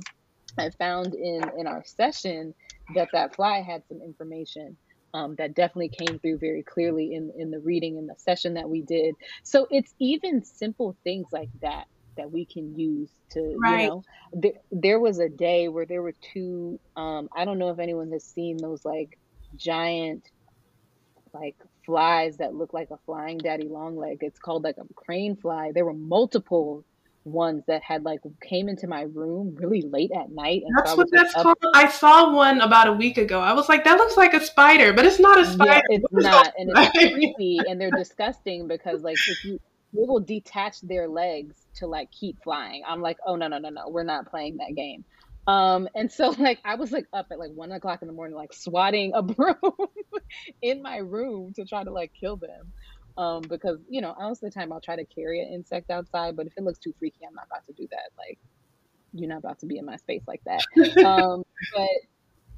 I found in in our session that that fly had some information um, that definitely came through very clearly in in the reading in the session that we did. So it's even simple things like that that we can use to you know there, there was a day where there were two um i don't know if anyone has seen those like giant like flies that look like a flying daddy long leg. It's called like a crane fly. There were multiple ones that had like came into my room really late at night and That's I what like that's up called. I saw one about a week ago. I was like, that looks like a spider, but it's not a Yeah, spider. it's What not, and it's creepy, and they're disgusting because like if you they will detach their legs to like keep flying. I'm like, oh no no no no, we're not playing that game. Um, and so like I was like up at like one o'clock in the morning, like swatting a broom in my room to try to like kill them. Um, because you know, most of the time I'll try to carry an insect outside, but if it looks too freaky, I'm not about to do that. Like you're not about to be in my space like that. Um, but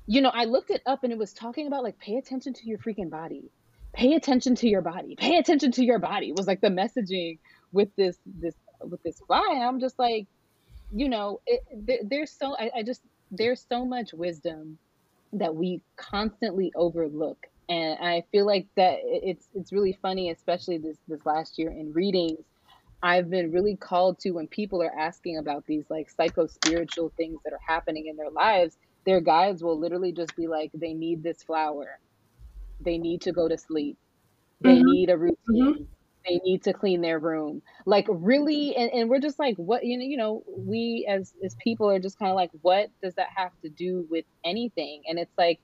you know, I looked it up and it was talking about like pay attention to your freaking body. Pay attention to your body. Pay attention to your body was like the messaging with this this with this fly. And I'm just like, you know, it, there, there's so I, I just there's so much wisdom that we constantly overlook. And I feel like that it's it's really funny, especially this this last year in readings. I've been really called to when people are asking about these like psycho spiritual things that are happening in their lives, their guides will literally just be like, they need this flower. They need to go to sleep. They Mhm. need a routine. They need to clean their room. Like really, and, and we're just like, what you know, you know, we as as people are just kind of like, what does that have to do with anything? And it's like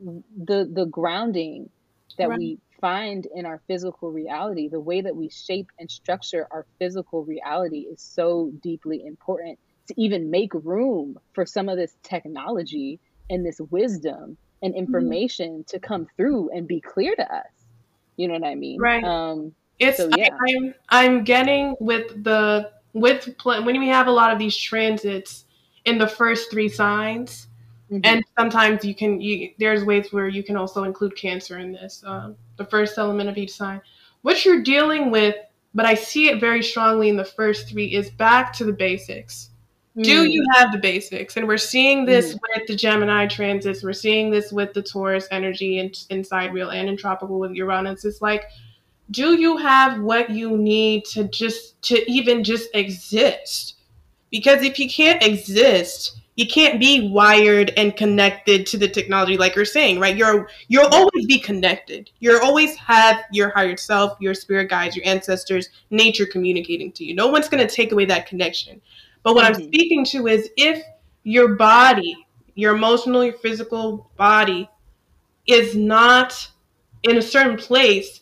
the the grounding that Right. we find in our physical reality, the way that we shape and structure our physical reality is so deeply important to even make room for some of this technology and this wisdom and Mhm. information to come through and be clear to us. You know what I mean? Right. Um, It's so I, yeah. I'm I'm getting with the with pl- when we have a lot of these transits in the first three signs, Mhm. and sometimes you can you there's ways where you can also include Cancer in this. Um, the first element of each sign, what you're dealing with, but I see it very strongly in the first three is back to the basics. Do Mm, you have the basics? And we're seeing this mhm. with the Gemini transits. We're seeing this with the Taurus energy in, inside real and in tropical with Uranus. It's like do you have what you need to just to even just exist because if you can't exist you can't be wired and connected to the technology like you're saying right? You're you'll always be connected. You'll always have your higher self your spirit guides your ancestors nature communicating to you. No one's going to take away that connection. But what i'm Mhm. speaking to is if your body your emotional your physical body is not in a certain place,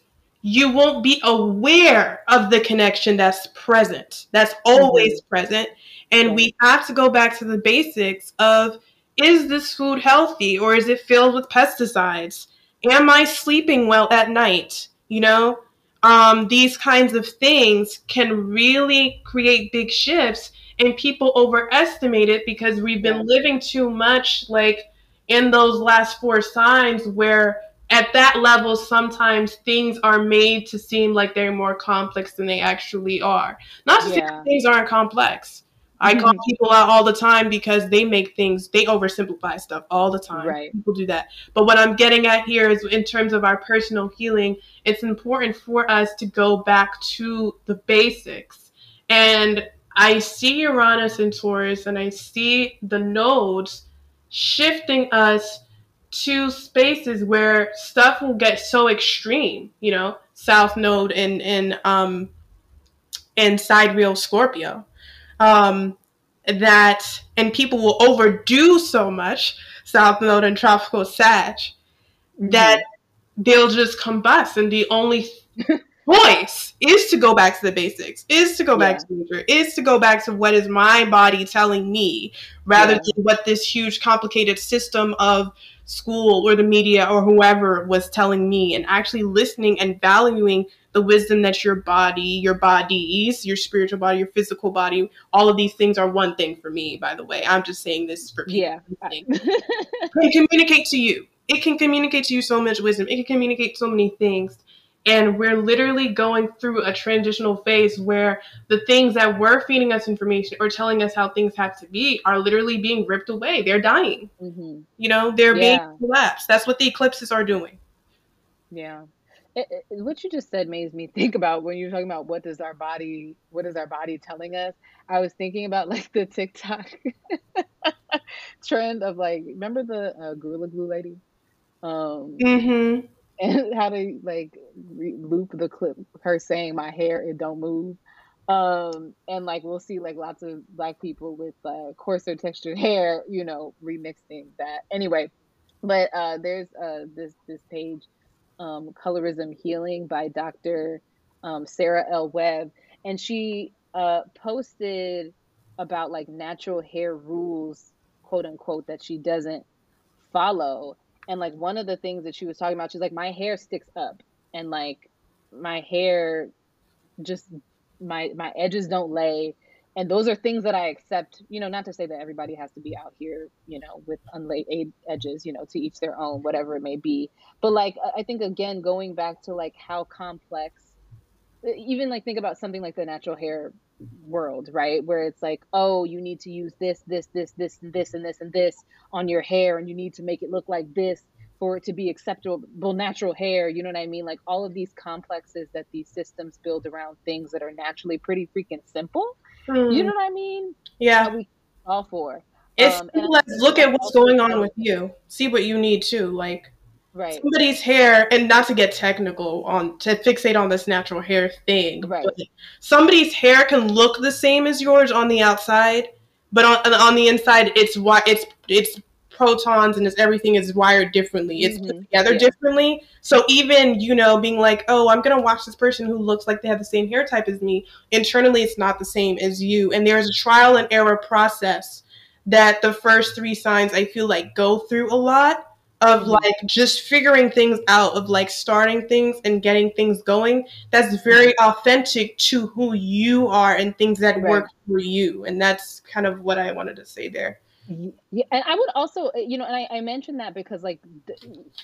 you won't be aware of the connection that's present, that's always present. And we have to go back to the basics of is this food healthy or is it filled with pesticides? Am I sleeping well at night? You know, um, these kinds of things can really create big shifts and people overestimate it because we've been living too much like in those last four signs where at that level sometimes things are made to seem like they're more complex than they actually are not to yeah. say things aren't complex I call mm-hmm. people out all the time because they make things, they oversimplify stuff all the time. Right. People do that. But what I'm getting at here is in terms of our personal healing, it's important for us to go back to the basics. And I see Uranus and Taurus and I see the nodes shifting us to spaces where stuff will get so extreme, you know, South Node and and um in sidereal Scorpio um, that and people will overdo so much South Node and Tropical Sag mm-hmm. that they'll just combust, and the only choice is to go back to the basics, is to go back to nature, is to go back to what is my body telling me, rather yeah. than what this huge complicated system of school or the media or whoever was telling me, and actually listening and valuing the wisdom that your body, your bodies, your spiritual body, your physical body, all of these things are one thing for me, by the way. I'm just saying this for people. Yeah. can communicate to you. It can communicate to you so much wisdom. It can communicate so many things. And we're literally going through a transitional phase where the things that were feeding us information or telling us how things have to be are literally being ripped away. They're dying. Mm-hmm. You know, they're yeah. being collapsed. That's what the eclipses are doing. Yeah. It, it, what you just said made me think about when you're talking about what does our body what is our body telling us i was thinking about like the tiktok trend of like remember the uh, gorilla glue lady um mm-hmm. and how to like loop the clip her saying my hair it don't move um and like we'll see like lots of black people with uh, coarser textured hair you know remixing that anyway but uh there's uh this this page um, Colorism Healing by Dr. Um, Sarah L. Webb. And she uh, posted about like natural hair rules, quote unquote, that she doesn't follow. And like one of the things that she was talking about, she's like, my hair sticks up and like my hair just my my edges don't lay and those are things that I accept. You know, not to say that everybody has to be out here, you know, with unlaid edges. You know, to each their own, whatever it may be. But like, I think again, going back to like how complex, even like think about something like the natural hair world, right? Where it's like, oh, you need to use this, this, this, this, and this, and this, and this on your hair, and you need to make it look like this for it to be acceptable natural hair you know what i mean like all of these complexes that these systems build around things that are naturally pretty freaking simple Mm. You know what I mean? Yeah. we all for. It's um, let's look at what's going on with you. See what you need too. Like right. somebody's hair, and not to get technical on to fixate on this natural hair thing. Right. somebody's hair can look the same as yours on the outside, but on on the inside, it's why it's it's protons and it's everything is wired differently. It's mm-hmm. put together yeah. differently. So even, you know, being like, oh, I'm gonna watch this person who looks like they have the same hair type as me, internally it's not the same as you. And there's a trial and error process that the first three signs I feel like go through a lot of mm-hmm. like just figuring things out of like starting things and getting things going that's very mm-hmm. authentic to who you are and things that right. work for you and that's kind of what i wanted to say there yeah, and I would also, uh, you know, and I, I mentioned that because, like,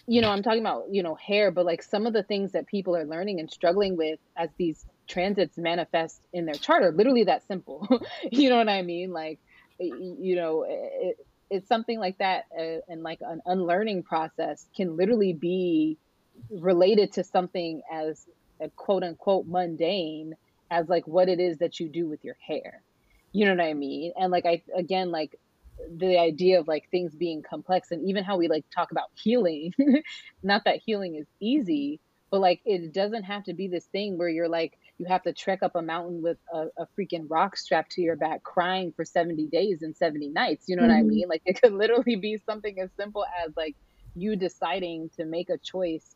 you know, I'm talking about, you know, hair, but like some of the things that people are learning and struggling with as these transits manifest in their chart are literally that simple. you know what I mean? Like, you know, it, it's something like that, uh, and like an unlearning process can literally be related to something as a quote unquote mundane as like what it is that you do with your hair. You know what I mean? And like I again like the idea of like things being complex and even how we like talk about healing not that healing is easy but like it doesn't have to be this thing where you're like you have to trek up a mountain with a, a freaking rock strapped to your back crying for 70 days and 70 nights you know mm-hmm. what i mean like it could literally be something as simple as like you deciding to make a choice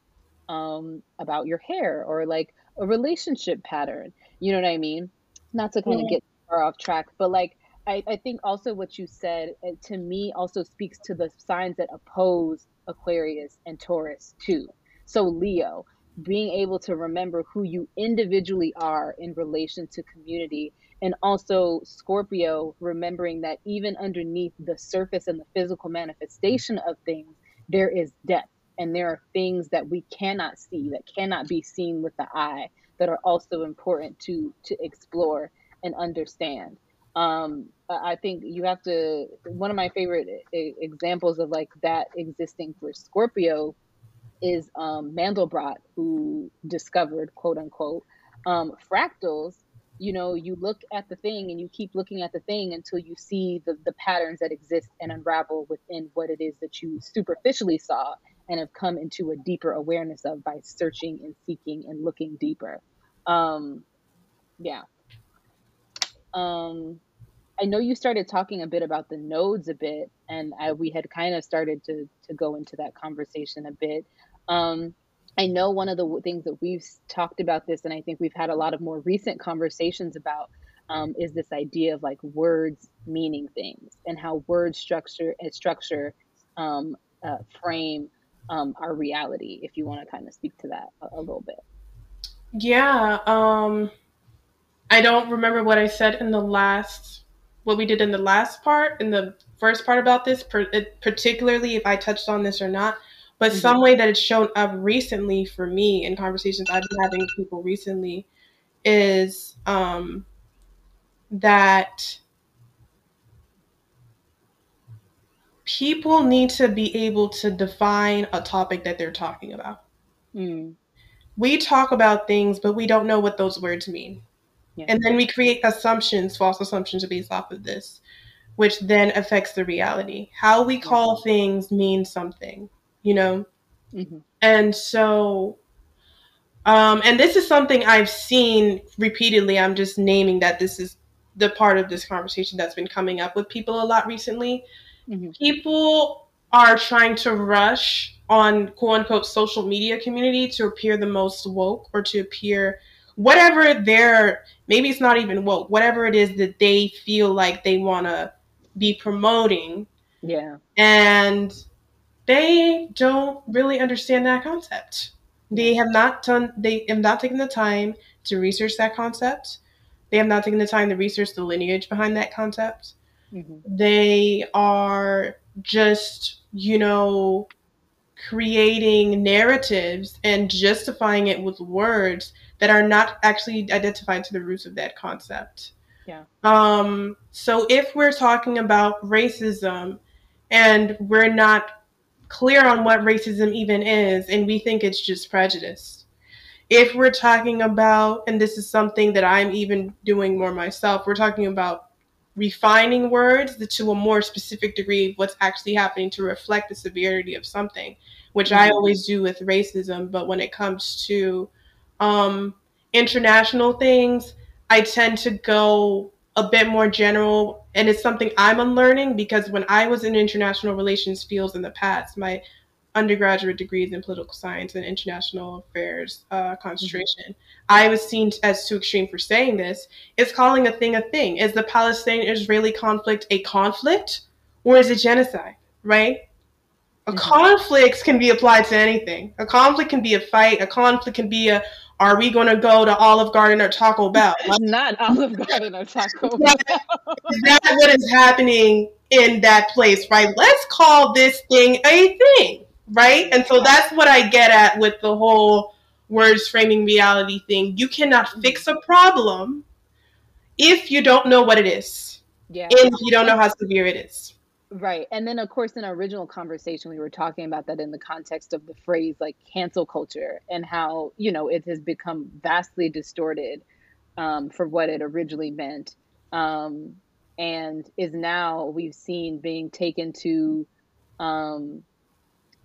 um about your hair or like a relationship pattern you know what i mean not to kind of get far off track but like I, I think also what you said uh, to me also speaks to the signs that oppose Aquarius and Taurus too. So Leo, being able to remember who you individually are in relation to community and also Scorpio remembering that even underneath the surface and the physical manifestation of things, there is depth and there are things that we cannot see that cannot be seen with the eye that are also important to to explore and understand um, I think you have to. One of my favorite examples of like that existing for Scorpio is um, Mandelbrot, who discovered quote unquote um, fractals. You know, you look at the thing and you keep looking at the thing until you see the, the patterns that exist and unravel within what it is that you superficially saw and have come into a deeper awareness of by searching and seeking and looking deeper. Um, yeah. Um, I know you started talking a bit about the nodes a bit, and I, we had kind of started to to go into that conversation a bit. Um, I know one of the things that we've talked about this, and I think we've had a lot of more recent conversations about, um, is this idea of like words meaning things and how words structure and structure um, uh, frame um, our reality. If you want to kind of speak to that a, a little bit. Yeah, um, I don't remember what I said in the last what we did in the last part, in the first part about this, particularly if I touched on this or not, but mm-hmm. some way that it's shown up recently for me in conversations I've been having with people recently is um, that people need to be able to define a topic that they're talking about. Mm. We talk about things, but we don't know what those words mean. Yeah. And then we create assumptions, false assumptions based off of this, which then affects the reality. How we call yeah. things means something, you know? Mm-hmm. And so, um, and this is something I've seen repeatedly. I'm just naming that this is the part of this conversation that's been coming up with people a lot recently. Mm-hmm. People are trying to rush on quote unquote social media community to appear the most woke or to appear whatever their maybe it's not even woke, whatever it is that they feel like they want to be promoting. Yeah. And they don't really understand that concept. They have not done they have not taken the time to research that concept. They have not taken the time to research the lineage behind that concept. Mm-hmm. They are just, you know, creating narratives and justifying it with words that are not actually identified to the roots of that concept. Yeah. Um, so if we're talking about racism and we're not clear on what racism even is, and we think it's just prejudice. If we're talking about, and this is something that I'm even doing more myself, we're talking about refining words to a more specific degree of what's actually happening to reflect the severity of something, which mm-hmm. I always do with racism. But when it comes to um, international things, I tend to go a bit more general, and it's something I'm unlearning because when I was in international relations fields in the past, my undergraduate degrees in political science and international affairs uh, concentration, mm-hmm. I was seen as too extreme for saying this. Is calling a thing a thing? Is the Palestinian-Israeli conflict a conflict or is it genocide? Right? A mm-hmm. conflict can be applied to anything. A conflict can be a fight. A conflict can be a are we going to go to Olive Garden or Taco Bell? I'm Not Olive Garden or Taco Bell. That's what is happening in that place, right? Let's call this thing a thing, right? And so that's what I get at with the whole words framing reality thing. You cannot mm-hmm. fix a problem if you don't know what it is. Yeah. And if you don't know how severe it is. Right. And then, of course, in our original conversation, we were talking about that in the context of the phrase like cancel culture and how, you know, it has become vastly distorted um, for what it originally meant. Um, and is now we've seen being taken to um,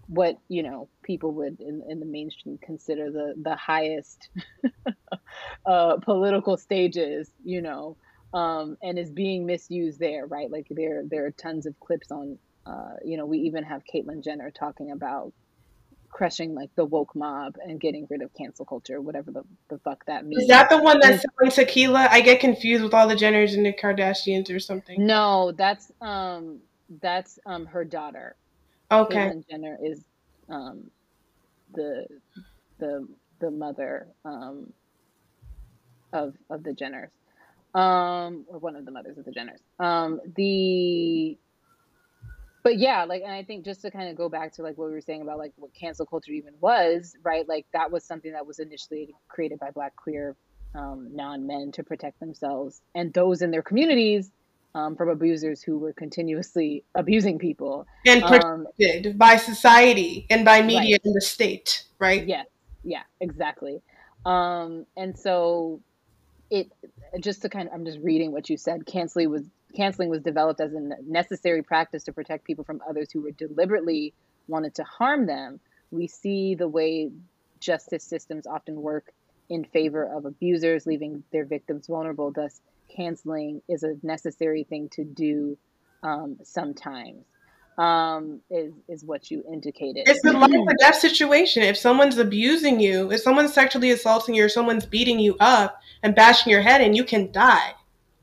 what, you know, people would in, in the mainstream consider the, the highest uh, political stages, you know um, and is being misused there, right? Like there there are tons of clips on, uh, you know, we even have Caitlyn Jenner talking about crushing like the woke mob and getting rid of cancel culture, whatever the, the fuck that means. Is that the one that's selling tequila? I get confused with all the Jenners and the Kardashians or something. No, that's um that's um her daughter. Okay. Caitlyn Jenner is um the the the mother um of of the Jenners. Um, or one of the mothers of the Jenners. Um, the but yeah, like, and I think just to kind of go back to like what we were saying about like what cancel culture even was, right? Like that was something that was initially created by Black queer um, non men to protect themselves and those in their communities um, from abusers who were continuously abusing people and um, protected um, by society and by media right. and the state, right? Yeah, yeah, exactly. Um, and so it just to kind of, I'm just reading what you said. Canceling was canceling was developed as a necessary practice to protect people from others who were deliberately wanted to harm them. We see the way justice systems often work in favor of abusers, leaving their victims vulnerable. Thus, canceling is a necessary thing to do um, sometimes. Um, is is what you indicated. It's a life or death situation. If someone's abusing you, if someone's sexually assaulting you, or someone's beating you up and bashing your head, and you can die.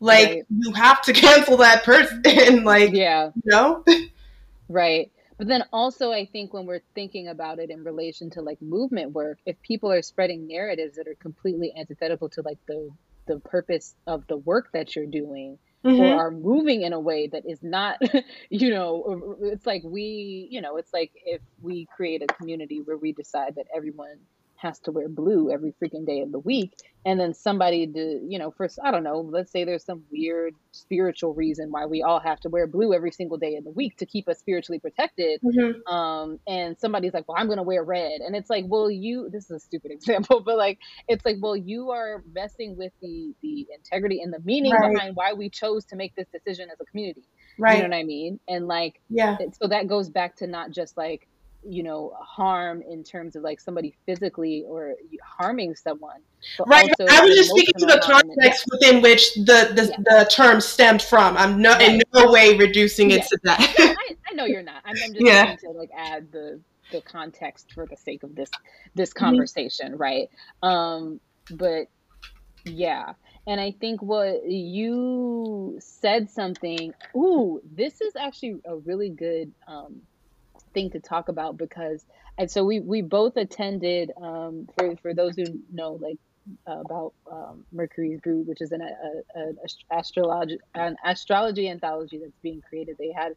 Like right. you have to cancel that person. like yeah, you know. right. But then also, I think when we're thinking about it in relation to like movement work, if people are spreading narratives that are completely antithetical to like the the purpose of the work that you're doing, mm-hmm. or are moving in a way that is not, you know, it's like we, you know, it's like if we create a community where we decide that everyone has to wear blue every freaking day of the week. And then somebody to you know first i don't know let's say there's some weird spiritual reason why we all have to wear blue every single day of the week to keep us spiritually protected. Mm-hmm. um and somebody's like well i'm gonna wear red. And it's like well you this is a stupid example but like it's like well you are messing with the the integrity and the meaning right. behind why we chose to make this decision as a community. Right. you know what i mean? And like yeah. so that goes back to not just like you know harm in terms of like somebody physically or harming someone right i was just speaking to the context within which the the, yeah. the term stemmed from i'm no right. in no way reducing it to that I, I, know you're not i'm, I'm just yeah. trying to like add the the context for the sake of this this mm-hmm. conversation mm-hmm. right um but yeah and i think what you said something ooh this is actually a really good um thing to talk about because and so we we both attended um, for for those who know like uh, about um, Mercury's Brood, which is an a, a, a astrology an astrology anthology that's being created. They had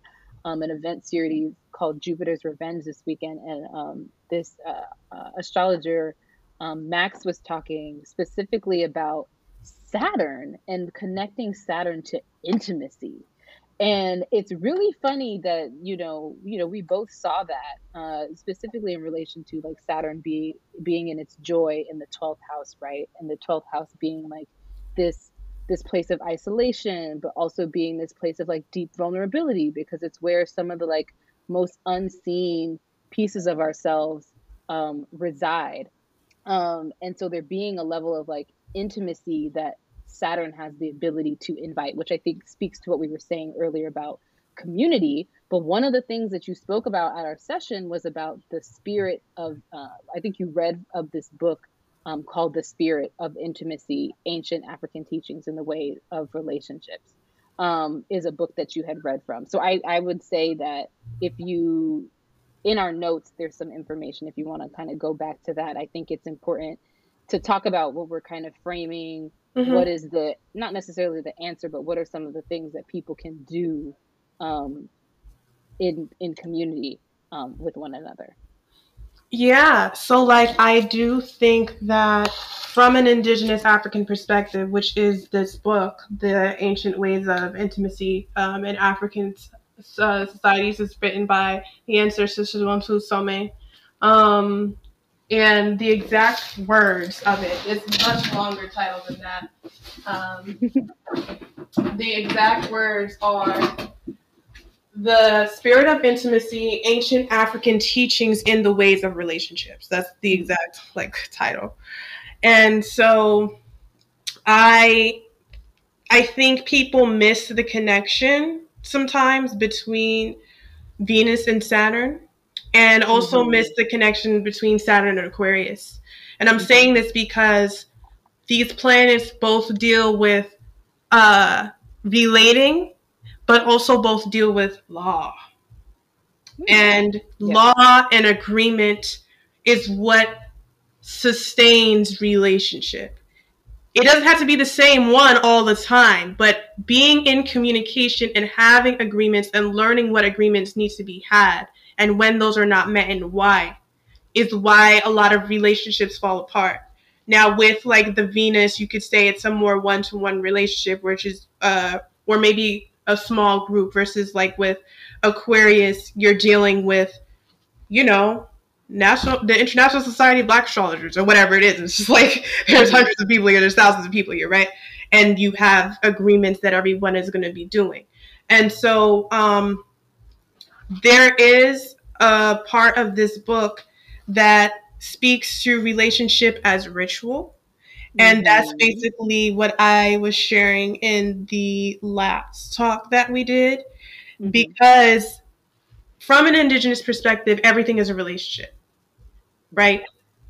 um, an event series called Jupiter's Revenge this weekend, and um, this uh, uh, astrologer um, Max was talking specifically about Saturn and connecting Saturn to intimacy and it's really funny that you know you know we both saw that uh, specifically in relation to like saturn be, being in its joy in the 12th house right? And the 12th house being like this this place of isolation but also being this place of like deep vulnerability because it's where some of the like most unseen pieces of ourselves um, reside. Um, and so there being a level of like intimacy that Saturn has the ability to invite, which I think speaks to what we were saying earlier about community. But one of the things that you spoke about at our session was about the spirit of, uh, I think you read of this book um, called The Spirit of Intimacy Ancient African Teachings in the Way of Relationships, um, is a book that you had read from. So I, I would say that if you, in our notes, there's some information if you want to kind of go back to that. I think it's important to talk about what we're kind of framing Mm-hmm. What is the not necessarily the answer, but what are some of the things that people can do um, in in community um, with one another? Yeah, so like I do think that from an indigenous African perspective, which is this book, The Ancient Ways of Intimacy um, in African uh, Societies, is written by the ancestor Sobonfu Somé. Um, and the exact words of it. it is much longer title than that. Um, the exact words are the spirit of intimacy, ancient African teachings in the ways of relationships. That's the exact like title. And so I I think people miss the connection sometimes between Venus and Saturn and also mm-hmm. miss the connection between Saturn and Aquarius. And I'm mm-hmm. saying this because these planets both deal with uh, relating, but also both deal with law. Mm-hmm. And yeah. law and agreement is what sustains relationship. it doesn't have to be the same one all the time, but being in communication and having agreements and learning what agreements need to be had and when those are not met and why is why a lot of relationships fall apart. Now with like the Venus, you could say it's a more one-to-one relationship, which is uh or maybe a small group versus like with Aquarius, you're dealing with, you know, national the International Society of Black Astrologers or whatever it is. It's just like there's hundreds of people here, there's thousands of people here, right? And you have agreements that everyone is going to be doing. And so um, there is a part of this book that speaks to relationship as ritual. And mm-hmm. that's basically what I was sharing in the last talk that we did. Mm-hmm. Because from an indigenous perspective, everything is a relationship right?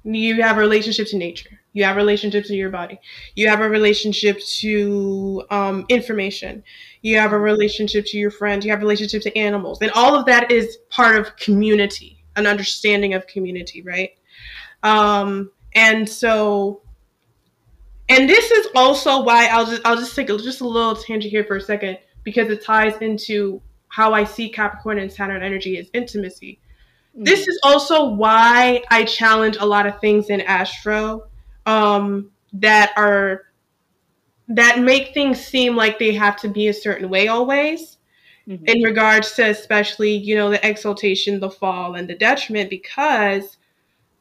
You have a relationship to nature. You have a relationship to your body. You have a relationship to um, information. You have a relationship to your friends. You have a relationship to animals. And all of that is part of community, an understanding of community, right? Um, and so, and this is also why I'll just I'll just take a, just a little tangent here for a second because it ties into how I see Capricorn and Saturn energy as intimacy. This is also why I challenge a lot of things in Astro um, that are that make things seem like they have to be a certain way always. Mm-hmm. In regards to especially, you know, the exaltation, the fall, and the detriment, because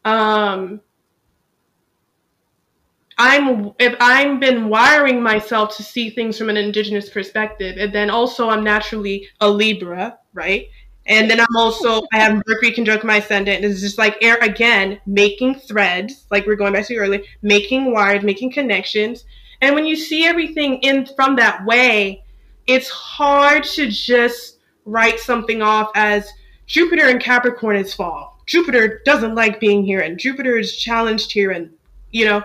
um, I'm if I'm been wiring myself to see things from an indigenous perspective, and then also I'm naturally a Libra, right? And then I'm also I have Mercury conjunct my ascendant. It's just like air again, making threads, like we are going back to earlier, making wires, making connections. And when you see everything in from that way, it's hard to just write something off as Jupiter and Capricorn is fall. Jupiter doesn't like being here, and Jupiter is challenged here, and you know,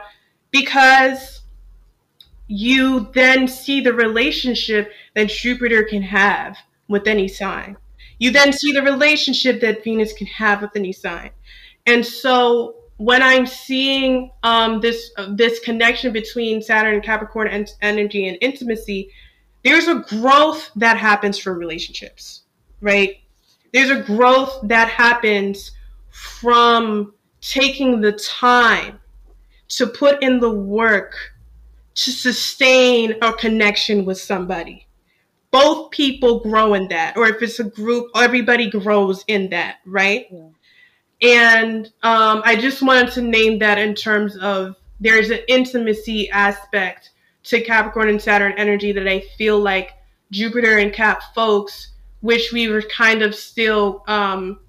because you then see the relationship that Jupiter can have with any sign. You then see the relationship that Venus can have with any sign. And so when I'm seeing um, this uh, this connection between Saturn and Capricorn and energy and intimacy, there's a growth that happens from relationships, right? There's a growth that happens from taking the time to put in the work to sustain a connection with somebody both people grow in that or if it's a group everybody grows in that right yeah. and um, i just wanted to name that in terms of there's an intimacy aspect to capricorn and saturn energy that i feel like jupiter and cap folks which we were kind of still um,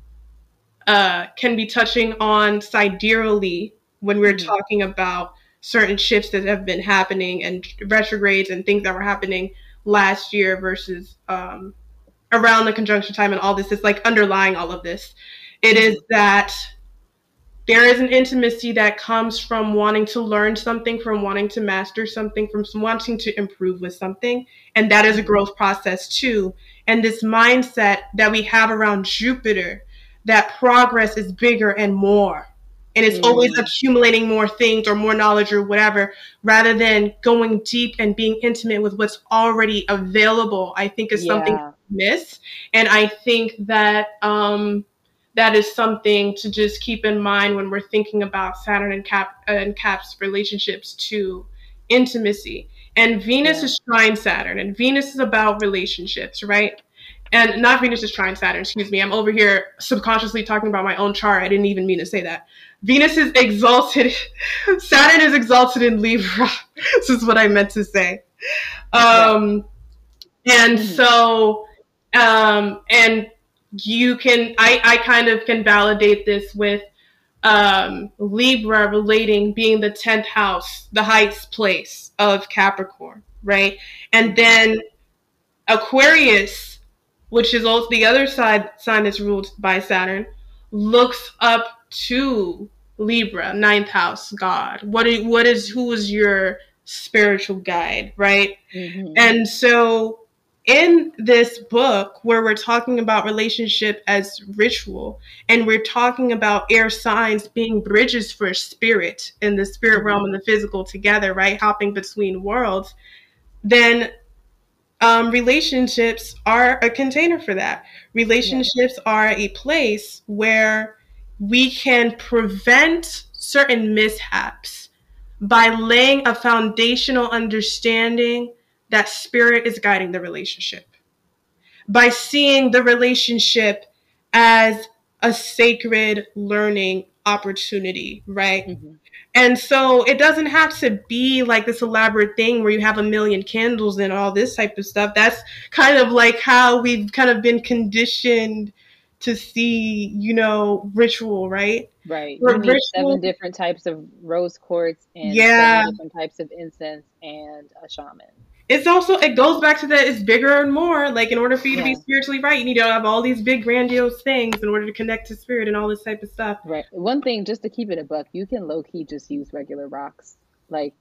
uh, can be touching on sidereally when we're mm-hmm. talking about certain shifts that have been happening and retrogrades and things that were happening last year versus um, around the conjunction time and all this is like underlying all of this. It is that there is an intimacy that comes from wanting to learn something, from wanting to master something, from wanting to improve with something. And that is a growth process too. And this mindset that we have around Jupiter, that progress is bigger and more and it's mm. always accumulating more things or more knowledge or whatever rather than going deep and being intimate with what's already available i think is yeah. something miss and i think that um, that is something to just keep in mind when we're thinking about saturn and cap and cap's relationships to intimacy and venus yeah. is trine saturn and venus is about relationships right and not Venus is trine Saturn, excuse me. I'm over here subconsciously talking about my own chart. I didn't even mean to say that. Venus is exalted. Saturn is exalted in Libra. this is what I meant to say. Um, and mm-hmm. so, um, and you can, I, I kind of can validate this with um, Libra relating being the 10th house, the highest place of Capricorn, right? And then Aquarius, which is also the other side sign that's ruled by Saturn, looks up to Libra, ninth house God. What is, what is who is your spiritual guide, right? Mm-hmm. And so in this book where we're talking about relationship as ritual and we're talking about air signs being bridges for spirit in the spirit realm and the physical together right hopping between worlds then um, relationships are a container for that relationships yeah. are a place where we can prevent certain mishaps by laying a foundational understanding that spirit is guiding the relationship by seeing the relationship as a sacred learning opportunity, right? Mm-hmm. And so it doesn't have to be like this elaborate thing where you have a million candles and all this type of stuff. That's kind of like how we've kind of been conditioned to see, you know, ritual, right? Right. you need seven different types of rose quartz and yeah. seven different types of incense and a shaman it's also it goes back to that it's bigger and more. Like in order for you yeah. to be spiritually right you need to have all these big grandiose things in order to connect to spirit and all this type of stuff. Right. One thing just to keep it a buck you can low-key just use regular rocks. Like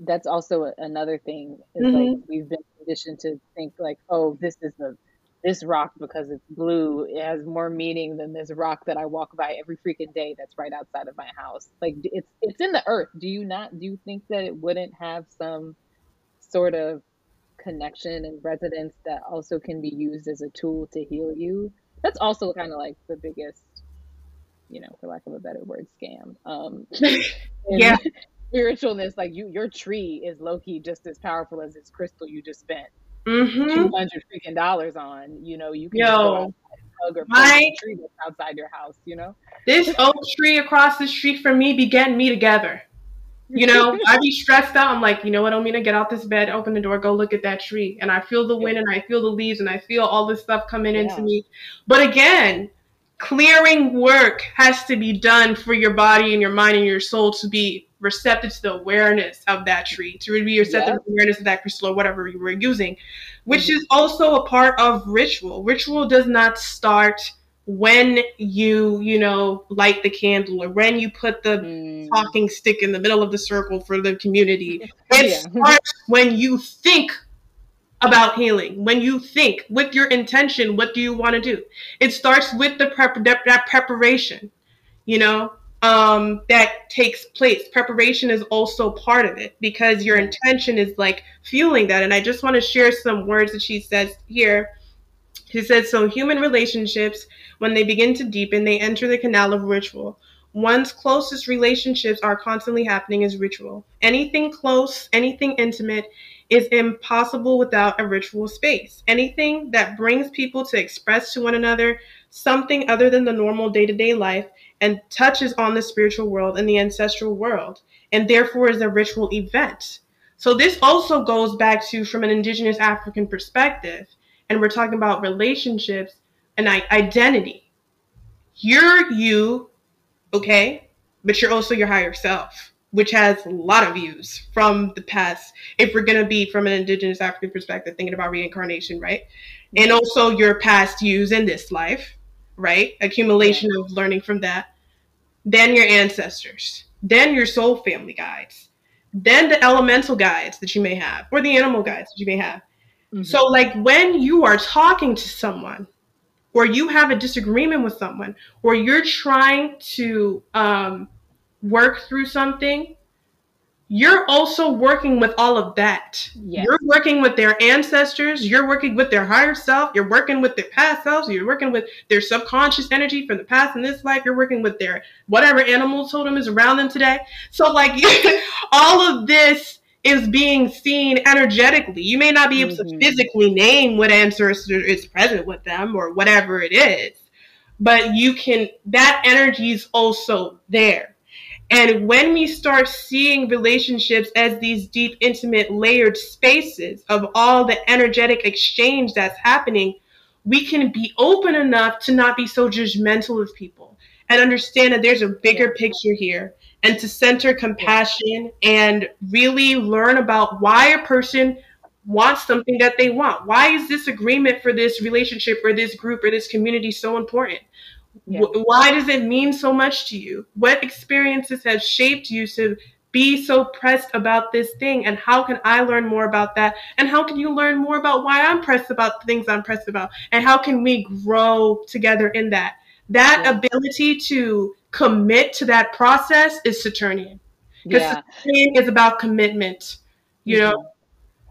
that's also another thing. Is mm-hmm. like we've been conditioned to think like oh this is the this rock because it's blue it has more meaning than this rock that i walk by every freaking day that's right outside of my house. Like it's it's in the earth. Do you not do you think that it wouldn't have some sort of connection and resonance that also can be used as a tool to heal you. That's also kind of like the biggest, you know, for lack of a better word, scam. Um, yeah. Spiritualness, like you, your tree is low key just as powerful as this crystal you just spent mm-hmm. two hundred freaking dollars on. You know, you can Yo, hug or my tree that's outside your house. You know, this oak tree across the street from me began me together. You know, I be stressed out. I'm like, you know what, I'm gonna get out this bed, open the door, go look at that tree. And I feel the wind and I feel the leaves and I feel all this stuff coming yeah. into me. But again, clearing work has to be done for your body and your mind and your soul to be receptive to the awareness of that tree, to be receptive yeah. to the awareness of that crystal or whatever you were using, which mm-hmm. is also a part of ritual. Ritual does not start when you you know light the candle or when you put the mm. talking stick in the middle of the circle for the community it yeah. starts when you think about healing when you think with your intention what do you want to do? It starts with the prep that, that preparation you know um that takes place. Preparation is also part of it because your intention is like fueling that. And i just want to share some words that she says here she said so human relationships when they begin to deepen, they enter the canal of ritual. One's closest relationships are constantly happening as ritual. Anything close, anything intimate is impossible without a ritual space. Anything that brings people to express to one another something other than the normal day to day life and touches on the spiritual world and the ancestral world, and therefore is a ritual event. So, this also goes back to from an indigenous African perspective, and we're talking about relationships and identity. You're you, okay, but you're also your higher self, which has a lot of views from the past. If we're gonna be from an indigenous African perspective, thinking about reincarnation, right? Mm-hmm. And also your past views in this life, right? Accumulation of learning from that. Then your ancestors, then your soul family guides, then the elemental guides that you may have, or the animal guides that you may have. Mm-hmm. So, like when you are talking to someone, or you have a disagreement with someone, or you're trying to um, work through something, you're also working with all of that. Yes. You're working with their ancestors, you're working with their higher self, you're working with their past selves, you're working with their subconscious energy from the past in this life, you're working with their whatever animal totem is around them today. So, like, all of this is being seen energetically. You may not be able mm-hmm. to physically name what ancestor is present with them or whatever it is, but you can, that energy is also there. And when we start seeing relationships as these deep, intimate, layered spaces of all the energetic exchange that's happening, we can be open enough to not be so judgmental of people and understand that there's a bigger picture here and to center compassion and really learn about why a person wants something that they want. Why is this agreement for this relationship or this group or this community so important? Yeah. Why does it mean so much to you? What experiences have shaped you to be so pressed about this thing and how can I learn more about that? And how can you learn more about why I'm pressed about the things I'm pressed about? And how can we grow together in that? That yeah. ability to commit to that process is Saturnian. Because yeah. Saturnian is about commitment, you mm-hmm. know?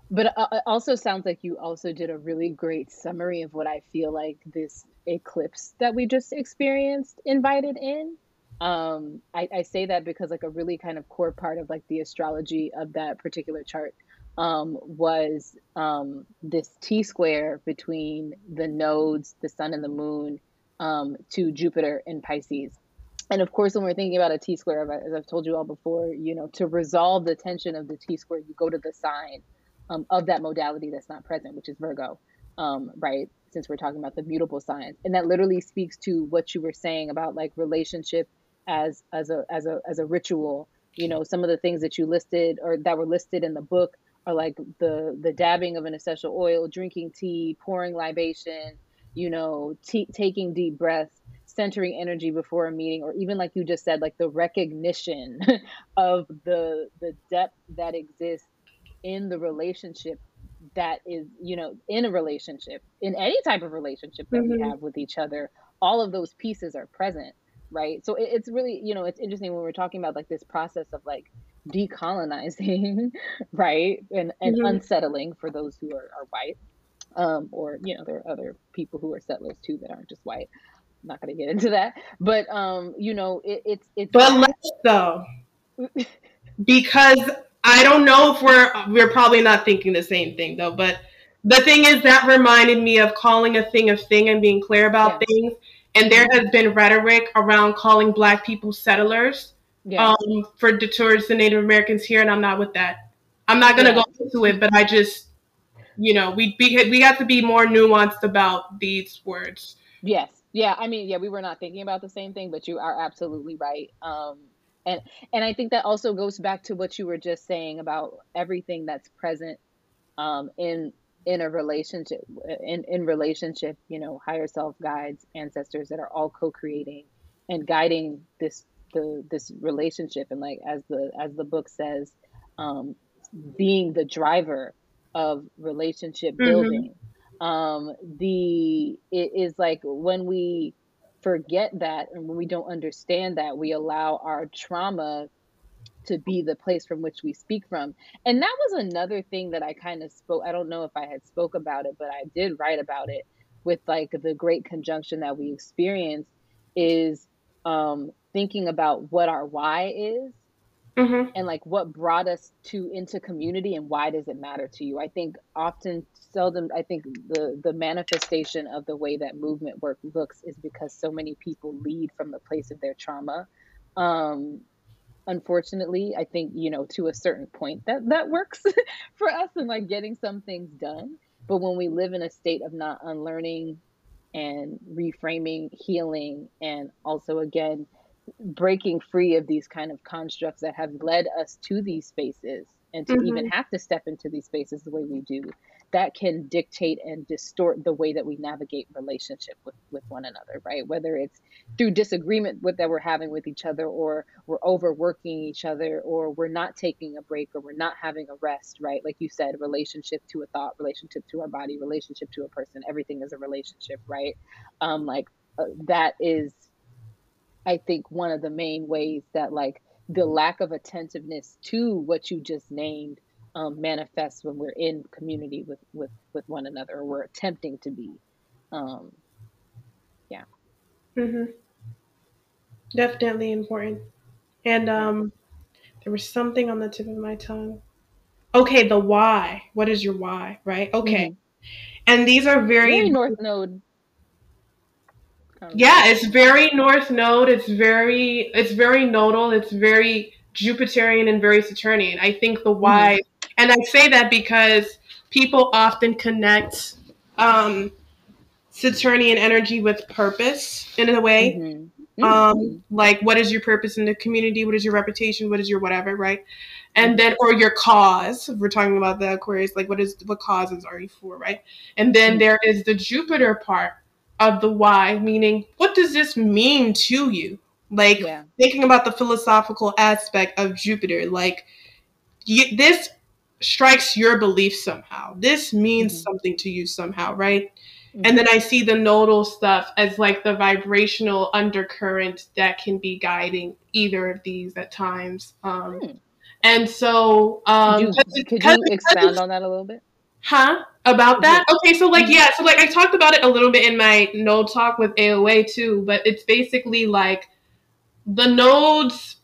But uh, it also sounds like you also did a really great summary of what I feel like this eclipse that we just experienced invited in. Um, I, I say that because like a really kind of core part of like the astrology of that particular chart um, was um, this T square between the nodes, the sun and the moon, um, to Jupiter in Pisces. And of course, when we're thinking about a T square, as I've told you all before, you know, to resolve the tension of the T square, you go to the sign um, of that modality that's not present, which is Virgo, um, right? Since we're talking about the mutable signs, and that literally speaks to what you were saying about like relationship as as a as a as a ritual. You know, some of the things that you listed or that were listed in the book are like the the dabbing of an essential oil, drinking tea, pouring libation, you know, taking deep breaths, centering energy before a meeting, or even like you just said, like the recognition of the the depth that exists in the relationship that is, you know, in a relationship, in any type of relationship that mm-hmm. we have with each other, all of those pieces are present right so it, it's really you know it's interesting when we're talking about like this process of like decolonizing right and and mm-hmm. unsettling for those who are, are white um or you know there are other people who are settlers too that aren't just white not going to get into that but um you know it, it's it's but let's though because i don't know if we're we're probably not thinking the same thing though but the thing is that reminded me of calling a thing a thing and being clear about yeah. things and there has been rhetoric around calling black people settlers yeah. um, for towards the Native Americans here, and I'm not with that. I'm not gonna yeah. go into it, but I just, you know, we be, we have to be more nuanced about these words. Yes, yeah. I mean, yeah, we were not thinking about the same thing, but you are absolutely right. Um, and and I think that also goes back to what you were just saying about everything that's present um, in in a relationship in, in relationship you know higher self guides ancestors that are all co-creating and guiding this the this relationship and like as the as the book says um being the driver of relationship mm-hmm. building mm-hmm. Um the it is like when we forget that and when we don't understand that we allow our trauma to be the place from which we speak from. And that was another thing that i kind of spoke i don't know if i had spoke about it but i did write about it with like the great conjunction that we experience is um thinking about what our why is mm-hmm. and like what brought us to into community and why does it matter to you? I think often seldom i think the the manifestation of the way that movement work looks is because so many people lead from the place of their trauma. Um unfortunately i think you know to a certain point that that works for us and like getting some things done. But when we live in a state of not unlearning and reframing healing and also again breaking free of these kind of constructs that have led us to these spaces and to mm-hmm. even have to step into these spaces the way we do that can dictate and distort the way that we navigate relationship with, with one another, right? Whether it's through disagreement with that we're having with each other, or we're overworking each other, or we're not taking a break, or we're not having a rest, right? Like you said, relationship to a thought, relationship to our body, relationship to a person, everything is a relationship, right? Um, like uh, that is, I think, one of the main ways that like the lack of attentiveness to what you just named um, manifests when we're in community with with with one another or we're attempting to be. Um, yeah. Mm-hmm. definitely important. And um, there was something on the tip of my tongue. Okay the why. What is your why right? Okay. Mm-hmm. and these are very, very north node yeah it's very north node it's very it's very nodal it's very jupiterian and very saturnian i think the why mm-hmm and I say that because people often connect um, Saturnian energy with purpose in a way. Mm-hmm. Um, mm-hmm. like, what is your purpose in the community? What is your reputation? What is your whatever, right? And then, or your cause. If we're talking about the Aquarius, like, what is what causes are you for, right? And then mm-hmm. there is the Jupiter part of the why, meaning, what does this mean to you? Like yeah. thinking about the philosophical aspect of Jupiter, like you, this strikes your belief somehow. This means mm-hmm. something to you somehow, right? Mm-hmm. And then I see the nodal stuff as like the vibrational undercurrent that can be guiding either of these at times. Um, mm. And so, um, could you, could you expound on that a little bit? Huh? About that? Okay, so like yeah, so like I talked about it a little bit in my node talk with AOA too, but it's basically like the nodes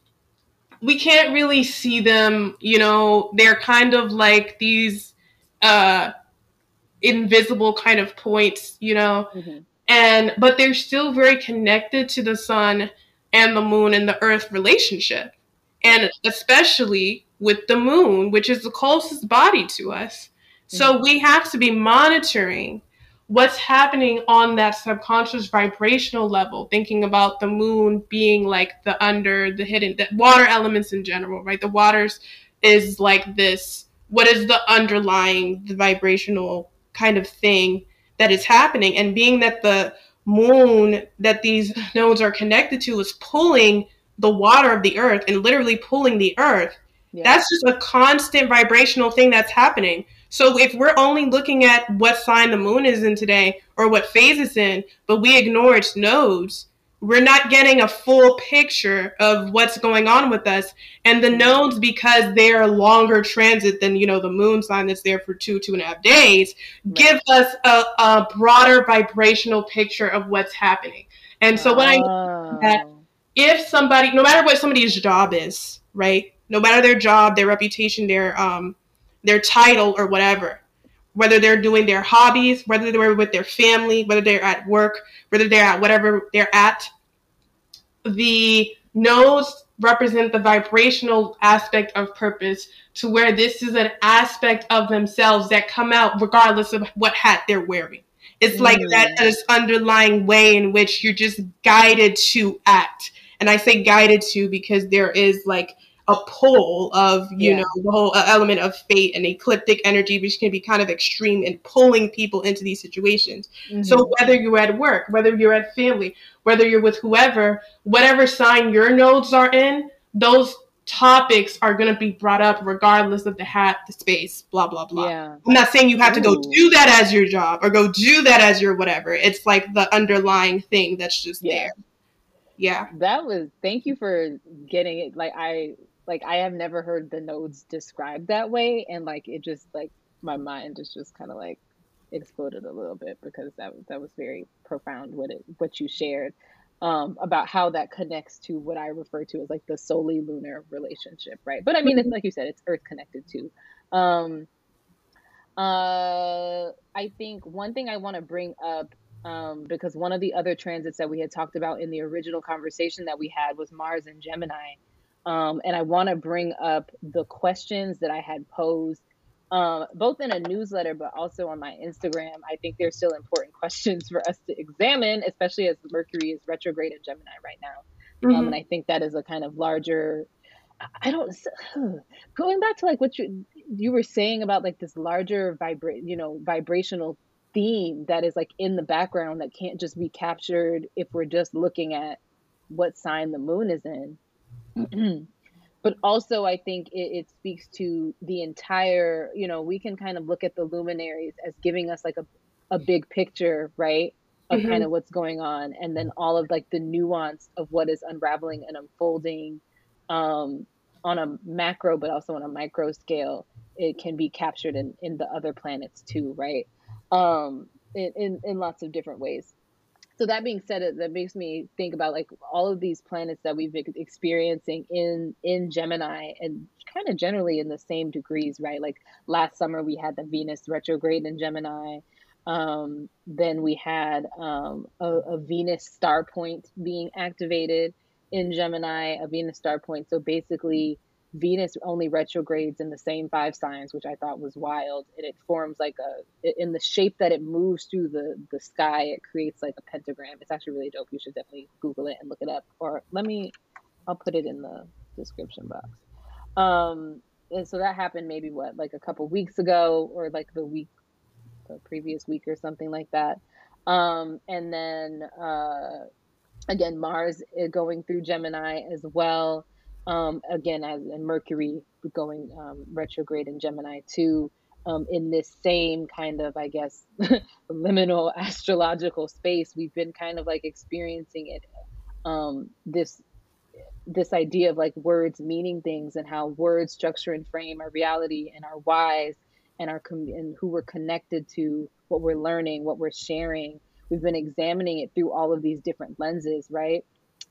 we can't really see them, you know, they're kind of like these uh invisible kind of points, you know. Mm-hmm. And but they're still very connected to the sun and the moon and the earth relationship. And especially with the moon, which is the closest body to us. So mm-hmm. we have to be monitoring what's happening on that subconscious vibrational level, thinking about the moon being like the under, the hidden, the water elements in general, right? The waters is like this, what is the underlying, the vibrational kind of thing that is happening? And being that the moon that these nodes are connected to is pulling the water of the earth and literally pulling the earth, yeah. that's just a constant vibrational thing that's happening. So if we're only looking at what sign the moon is in today or what phase it's in, but we ignore its nodes, we're not getting a full picture of what's going on with us. And the nodes, because they are longer transit than, you know, the moon sign that's there for two, two and a half days, right. give us a, a, broader vibrational picture of what's happening. And so when oh. I that if somebody, no matter what somebody's job is, right? No matter their job, their reputation, their um their title or whatever, whether they're doing their hobbies, whether they're with their family, whether they're at work, whether they're at whatever they're at, the nodes represent the vibrational aspect of purpose to where this is an aspect of themselves that come out regardless of what hat they're wearing. It's like mm. that this underlying way in which you're just guided to act. And I say guided to because there is like a pull of you yeah. know the whole uh, element of fate and ecliptic energy which can be kind of extreme in pulling people into these situations mm-hmm. so whether you're at work whether you're at family whether you're with whoever whatever sign your nodes are in those topics are going to be brought up regardless of the hat the space blah blah blah yeah. i'm not saying you have Ooh. to go do that as your job or go do that as your whatever it's like the underlying thing that's just yeah. there yeah that was thank you for getting it like i like I have never heard the nodes described that way, and like it just like my mind is just kind of like exploded a little bit because that that was very profound what it what you shared um, about how that connects to what I refer to as like the solely lunar relationship, right? But I mean, it's like you said, it's Earth connected too. Um, uh, I think one thing I want to bring up um, because one of the other transits that we had talked about in the original conversation that we had was Mars and Gemini. Um, and I want to bring up the questions that I had posed, um, both in a newsletter, but also on my Instagram. I think they're still important questions for us to examine, especially as Mercury is retrograde in Gemini right now. Mm-hmm. Um, and I think that is a kind of larger. I don't going back to like what you you were saying about like this larger vibrate you know vibrational theme that is like in the background that can't just be captured if we're just looking at what sign the moon is in but also i think it, it, speaks to the entire you know we can kind of look at the luminaries as giving us like a, a big picture right of mm-hmm. kind of what's going on and then all of like the nuance of what is unraveling and unfolding um, on a macro but also on a micro scale it can be captured in in the other planets too right um in, in, in lots of different ways so that being said that makes me think about like all of these planets that we've been experiencing in in gemini and kind of generally in the same degrees right? Like last summer we had the venus retrograde in gemini. Um, then we had um, a, a venus star point being activated in gemini a venus star point. So basically Venus only retrogrades in the same five signs, which I thought was wild. And it forms like a in the shape that it moves through the the sky. It creates like a pentagram. It's actually really dope. You should definitely Google it and look it up. Or let me, I'll put it in the description box. Um, and so that happened maybe what like a couple weeks ago, or like the week, the previous week or something like that. Um, and then uh, again, Mars eh, going through Gemini as well. Um, again, as and Mercury going um, retrograde in Gemini too. Um, in this same kind of, I guess, liminal astrological space, we've been kind of like experiencing it. Um, this this idea of like words meaning things and how words structure and frame our reality and our whys and our com- and who we're connected to, what we're learning, what we're sharing. We've been examining it through all of these different lenses, right?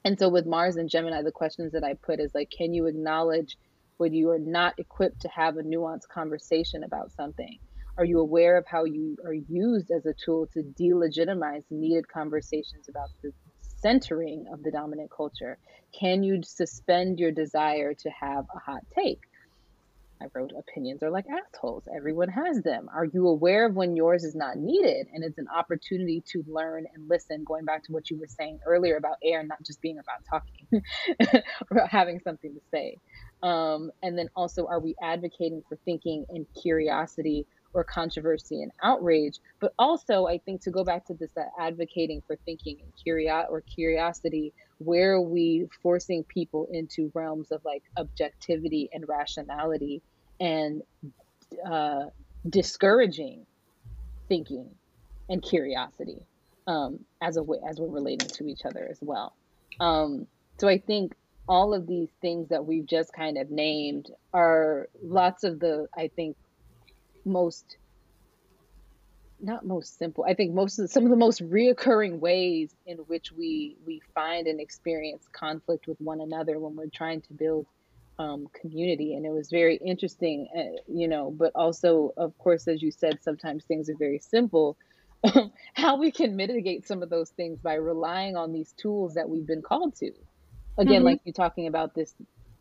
And so with Mars and Gemini, the questions that I put is like, can you acknowledge when you are not equipped to have a nuanced conversation about something? Are you aware of how you are used as a tool to delegitimize needed conversations about the centering of the dominant culture? Can you suspend your desire to have a hot take? I wrote, opinions are like assholes. Everyone has them. Are you aware of when yours is not needed? And it's an opportunity to learn and listen, going back to what you were saying earlier about air not just being about talking, about having something to say. Um, and then also, are we advocating for thinking and curiosity or controversy and outrage? But also, I think to go back to this, that advocating for thinking and curio- or curiosity, where are we forcing people into realms of like objectivity and rationality and uh, discouraging thinking and curiosity um, as a way as we're relating to each other as well. Um, so I think all of these things that we've just kind of named are lots of the I think most not most simple i think most of some of the most reoccurring ways in which we we find and experience conflict with one another when we're trying to build um, community and it was very interesting uh, you know but also of course as you said sometimes things are very simple. How we can mitigate some of those things by relying on these tools that we've been called to. Again mm-hmm. like you're talking about this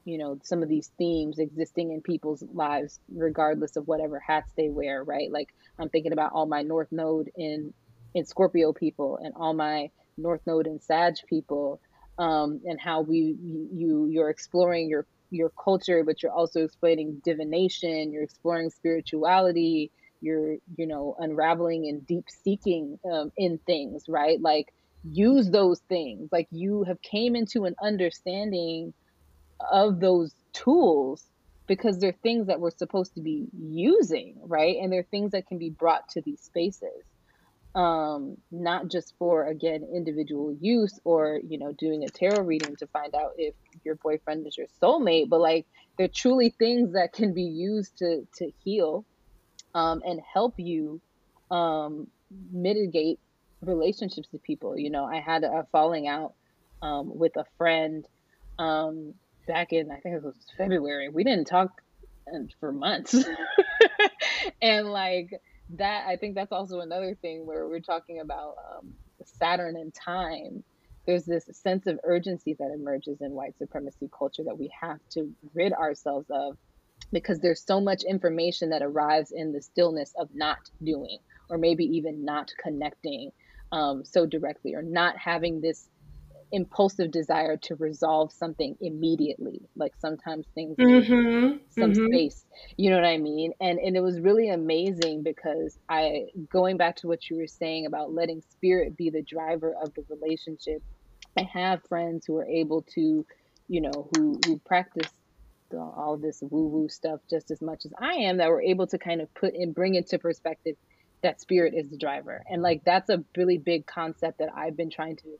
you know some of these themes existing in people's lives regardless of whatever hats they wear right? Like i'm thinking about all my north node in in scorpio people and all my north node in sag people um, and how we you you're exploring your your culture but you're also explaining divination you're exploring spirituality you're you know unraveling and deep seeking um, in things right like use those things like you have came into an understanding of those tools because they're things that we're supposed to be using, right? And they're things that can be brought to these spaces. Um, not just for again individual use or you know doing a tarot reading to find out if your boyfriend is your soulmate, but like they're truly things that can be used to to heal um, and help you um, mitigate relationships with people. You know, I had a falling out um, with a friend um, back in I think it was February. We didn't talk for months, and like that, I think that's also another thing where we're talking about um, Saturn and time. There's this sense of urgency that emerges in white supremacy culture that we have to rid ourselves of because there's so much information that arrives in the stillness of not doing or maybe even not connecting um, so directly or not having this impulsive desire to resolve something immediately like sometimes things mm-hmm. some mm-hmm. space you know what i mean and and it was really amazing because i going back to what you were saying about letting spirit be the driver of the relationship i have friends who are able to you know who who practice all this woo woo stuff just as much as i am that were able to kind of put and bring into perspective that spirit is the driver and like that's a really big concept that i've been trying to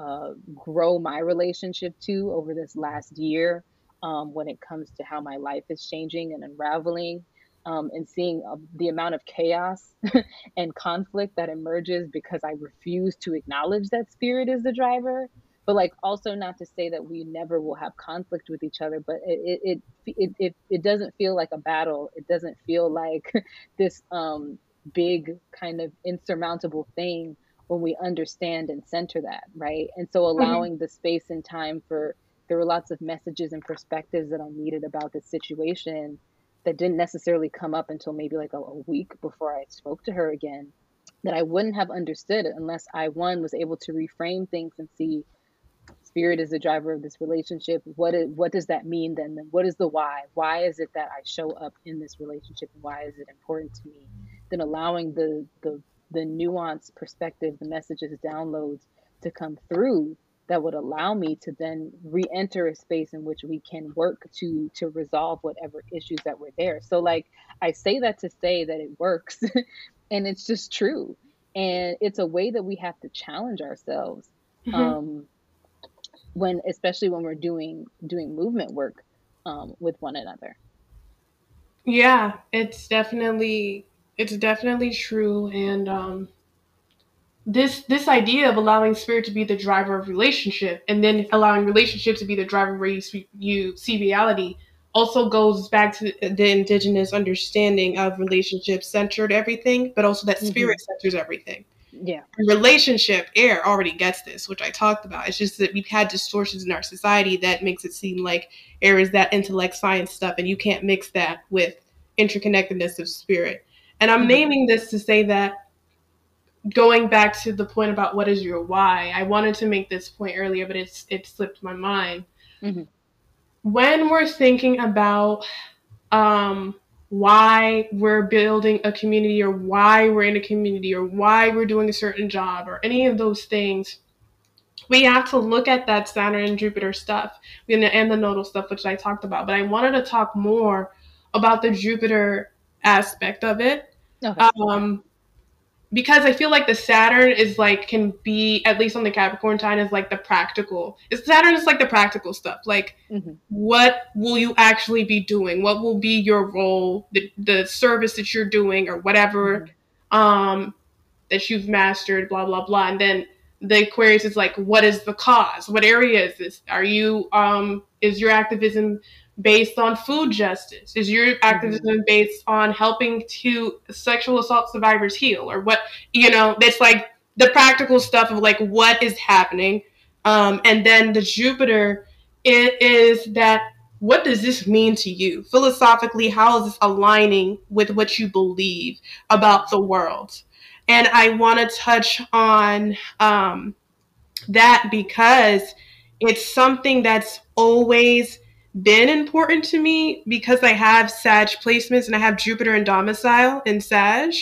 uh, grow my relationship to over this last year um, when it comes to how my life is changing and unraveling um, and seeing uh, the amount of chaos and conflict that emerges because I refuse to acknowledge that spirit is the driver. But like also not to say that we never will have conflict with each other, but it it it it, it doesn't feel like a battle. It doesn't feel like this um, big kind of insurmountable thing when we understand and center that, right? And so mm-hmm. allowing mm-hmm. the space and time for there were lots of messages and perspectives that I needed about this situation that didn't necessarily come up until maybe like a, a week before I spoke to her again that I wouldn't have understood unless I one was able to reframe things and see spirit is the driver of this relationship. What is, what does that mean then? Then what is the why? Why is it that I show up in this relationship why is it important to me? Then allowing the the the nuanced perspective, the messages, downloads to come through that would allow me to then re-enter a space in which we can work to to resolve whatever issues that were there. So like i say that to say that it works and it's just true. And it's a way that we have to challenge ourselves mm-hmm. um when especially when we're doing doing movement work um, with one another. Yeah it's definitely it's definitely true and um this this idea of allowing spirit to be the driver of relationship and then allowing relationship to be the driver where you see, you see reality also goes back to the indigenous understanding of relationship centered everything but also that mm-hmm. spirit mm-hmm. centers everything yeah relationship air already gets this which i talked about it's just that we've had distortions in our society that makes it seem like air is that intellect science stuff and you can't mix that with interconnectedness of spirit and i'm mm-hmm. naming this to say that going back to the point about what is your why, I wanted to make this point earlier, but it's it slipped my mind. Mm-hmm. When we're thinking about um, why we're building a community or why we're in a community or why we're doing a certain job or any of those things, we have to look at that Saturn and Jupiter stuff and the, and the nodal stuff, which I talked about. But I wanted to talk more about the Jupiter aspect of it. Okay. Um, because I feel like the Saturn is like can be at least on the Capricorn sign is like the practical. It's Saturn is like the practical stuff. Like mm-hmm. what will you actually be doing? What will be your role? The the service that you're doing or whatever mm-hmm. um that you've mastered, blah blah blah. And then the Aquarius is like, what is the cause? What area is this? Are you um is your activism based on food justice? Is your activism mm-hmm. based on helping to sexual assault survivors heal, or what? You know, it's like the practical stuff of like what is happening, um, and then the Jupiter it is that what does this mean to you philosophically? How is this aligning with what you believe about the world? And I want to touch on um, that because it's something that's always been important to me because I have Sag placements and I have Jupiter and domicile in Sag,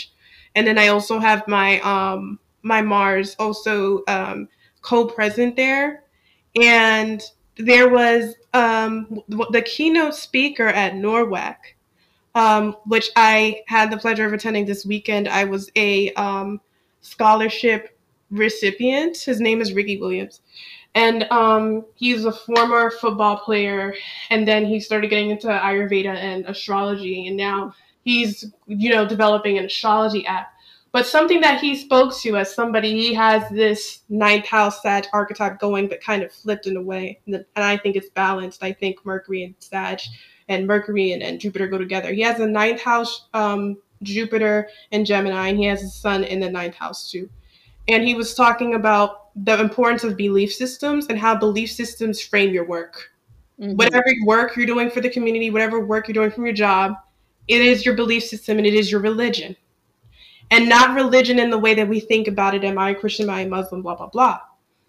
and then I also have my um my Mars also um, co-present there, and there was um the keynote speaker at NORWAC, um, which I had the pleasure of attending this weekend. I was a um, scholarship recipient. His name is Ricky Williams and um, he's a former football player, and then he started getting into Ayurveda and astrology, and now he's you know developing an astrology app. But something that he spoke to as somebody, he has this ninth house Sag archetype going, but kind of flipped in a way, and I think it's balanced. I think Mercury and Sag, and Mercury and, and Jupiter go together. He has a ninth house um, Jupiter and Gemini, and he has a Sun in the ninth house too. And he was talking about the importance of belief systems and how belief systems frame your work. Mm-hmm. Whatever work you're doing for the community, whatever work you're doing from your job, it is your belief system and it is your religion. And not religion in the way that we think about it. Am I a Christian? Am I a Muslim? Blah, blah, blah.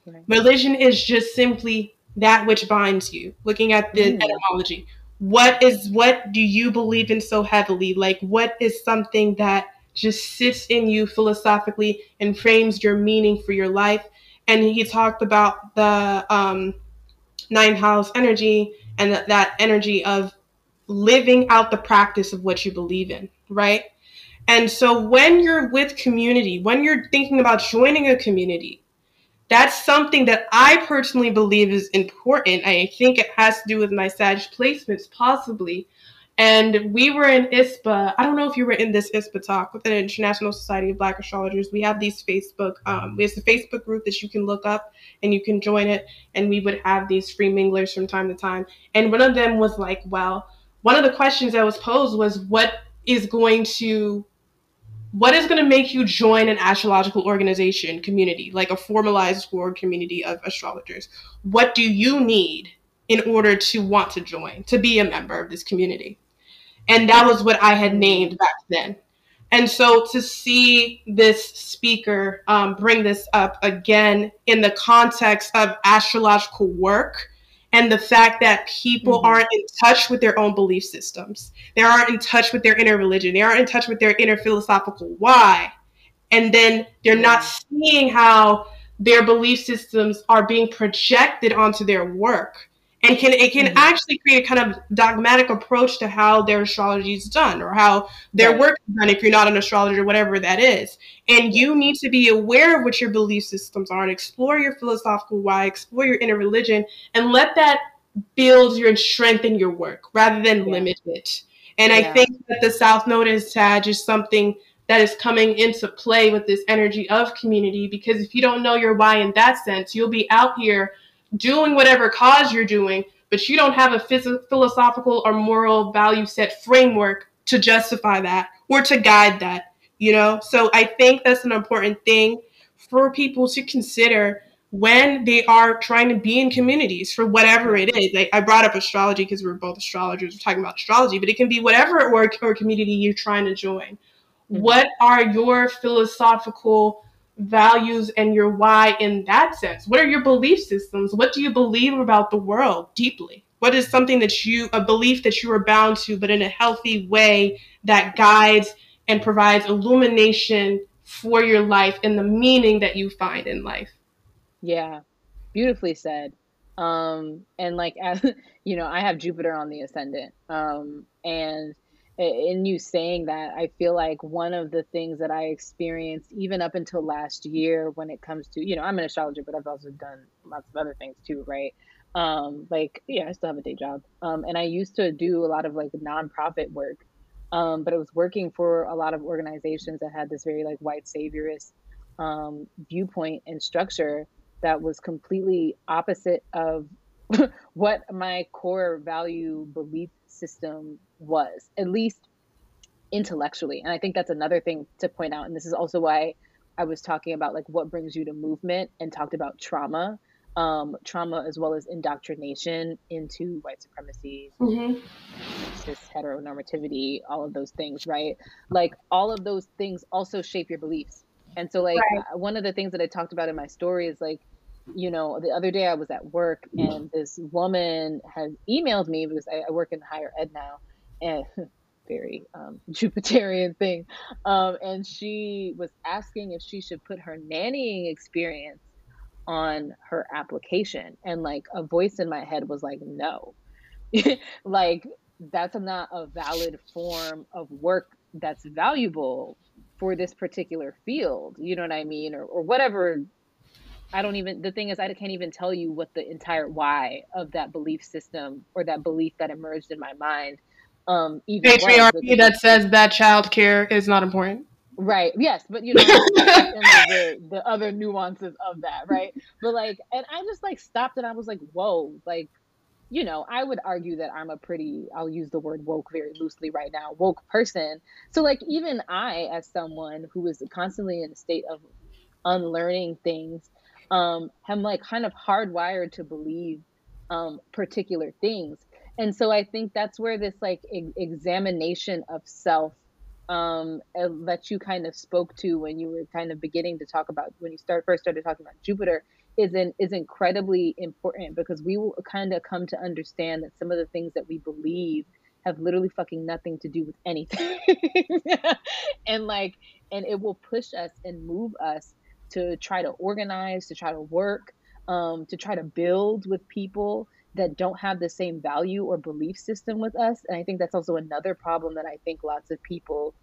Right. Religion is just simply that which binds you. Looking at the mm. etymology. What is what do you believe in so heavily? Like what is something that just sits in you philosophically and frames your meaning for your life and he talked about the um, nine house energy and that, that energy of living out the practice of what you believe in, right? And so when you're with community, when you're thinking about joining a community, that's something that I personally believe is important. I think it has to do with my Sag placements, possibly, and we were in ISBA. I don't know if you were in this ISBA talk with the International Society of Black Astrologers. We have these Facebook, um, there's a Facebook group that you can look up and you can join it. And we would have these free minglers from time to time. And one of them was like, well, one of the questions that was posed was what is going to what is going to make you join an astrological organization community like a formalized board community of astrologers what do you need in order to want to join to be a member of this community and that was what I had named back then. And so to see this speaker um, bring this up again in the context of astrological work and the fact that people mm-hmm. aren't in touch with their own belief systems, they aren't in touch with their inner religion, they aren't in touch with their inner philosophical why. And then they're not seeing how their belief systems are being projected onto their work and can it can mm-hmm. actually create a kind of dogmatic approach to how their astrology is done or how their right. work is done if you're not an astrologer whatever that is and you need to be aware of what your belief systems are and explore your philosophical why explore your inner religion and let that build your and strengthen your work rather than yeah. limit it and yeah. i think that the south node is Sag is something that is coming into play with this energy of community because if you don't know your why in that sense you'll be out here doing whatever cause you're doing, but you don't have a phys- philosophical or moral value set framework to justify that or to guide that, you know? So I think that's an important thing for people to consider when they are trying to be in communities for whatever it is. I, I brought up astrology because we're both astrologers, we're talking about astrology, but it can be whatever work or community you're trying to join. Mm-hmm. What are your philosophical values and your why in that sense? What are your belief systems? What do you believe about the world deeply? What is something that you, a belief that you are bound to, but in a healthy way that guides and provides illumination for your life and the meaning that you find in life? Yeah, beautifully said. Um, and like, as, you know, I have Jupiter on the ascendant. Um, and in you saying that, I feel like one of the things that I experienced even up until last year when it comes to, you know, I'm an astrologer, but I've also done lots of other things too, right? Um, like, yeah, I still have a day job. Um, and I used to do a lot of like nonprofit work. Um, but it was working for a lot of organizations that had this very like white saviorist um, viewpoint and structure that was completely opposite of what my core value belief system was, at least intellectually. And I think that's another thing to point out. And this is also why I was talking about like what brings you to movement and talked about trauma, um, trauma as well as indoctrination into white supremacy, mm-hmm. cis heteronormativity, all of those things, right? Like all of those things also shape your beliefs. And so, like, right. One of the things that I talked about in my story is like, you know, the other day I was at work and this woman has emailed me because I, I work in higher ed now, and very um, Jupiterian thing. Um, and she was asking if she should put her nannying experience on her application. And like a voice in my head was like, no, like that's not a valid form of work that's valuable for this particular field. You know what I mean? Or, or whatever I don't even the thing is I can't even tell you what the entire why of that belief system or that belief that emerged in my mind. Um even patriarchy that says that child care is not important. Right. Yes, but you know the, the other nuances of that, right? But like and I just like stopped and I was like, whoa, like you know, I would argue that I'm a pretty, I'll use the word woke very loosely right now, woke person. So, like, even I, as someone who is constantly in a state of unlearning things, um, am like kind of hardwired to believe um, particular things. And so I think that's where this like e- examination of self um, uh, that you kind of spoke to when you were kind of beginning to talk about when you start first started talking about Jupiter is in, is incredibly important because we will kind of come to understand that some of the things that we believe have literally fucking nothing to do with anything and like and it will push us and move us to try to organize, to try to work, um, to try to build with people that don't have the same value or belief system with us. And I think that's also another problem that I think lots of people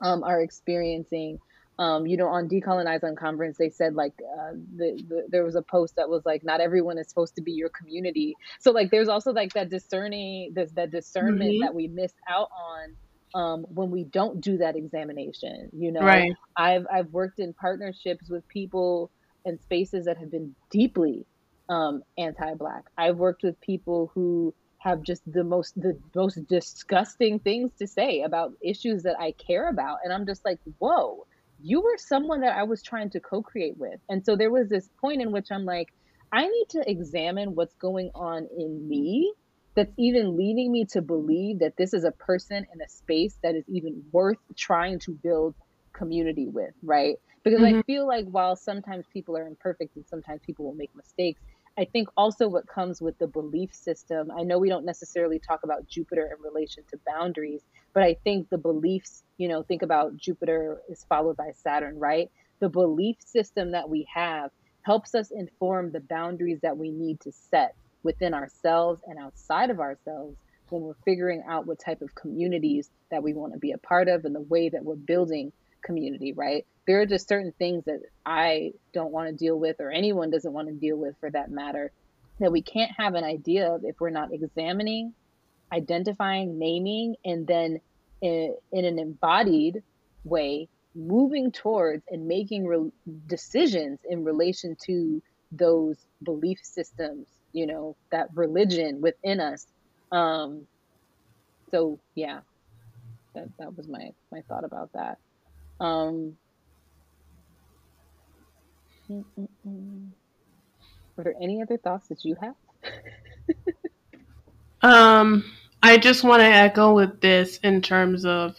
um, are experiencing. Um, you know, on Decolonize Unconference, they said like uh, the, the, there was a post that was like, not everyone is supposed to be your community. So like, there's also like that discerning, this that discernment mm-hmm. that we miss out on um, when we don't do that examination. You know, right. I've I've worked in partnerships with people and spaces that have been deeply um, anti-black. I've worked with people who have just the most the most disgusting things to say about issues that I care about, and I'm just like, whoa, you were someone that I was trying to co-create with, and so there was this point in which I'm like. I need to examine what's going on in me that's even leading me to believe that this is a person in a space that is even worth trying to build community with, right? Because mm-hmm. I feel like while sometimes people are imperfect and sometimes people will make mistakes, I think also what comes with the belief system, I know we don't necessarily talk about Jupiter in relation to boundaries, but I think the beliefs, you know, think about Jupiter is followed by Saturn, right? The belief system that we have helps us inform the boundaries that we need to set within ourselves and outside of ourselves when we're figuring out what type of communities that we want to be a part of and the way that we're building community, right? There are just certain things that I don't want to deal with, or anyone doesn't want to deal with for that matter, that we can't have an idea of if we're not examining, identifying, naming, and then in, in an embodied way, moving towards and making re- decisions in relation to those belief systems, you know, that religion within us. Um, so yeah, that, that was my, my thought about that. Um, Were there any other thoughts that you have? um, I just want to echo with this in terms of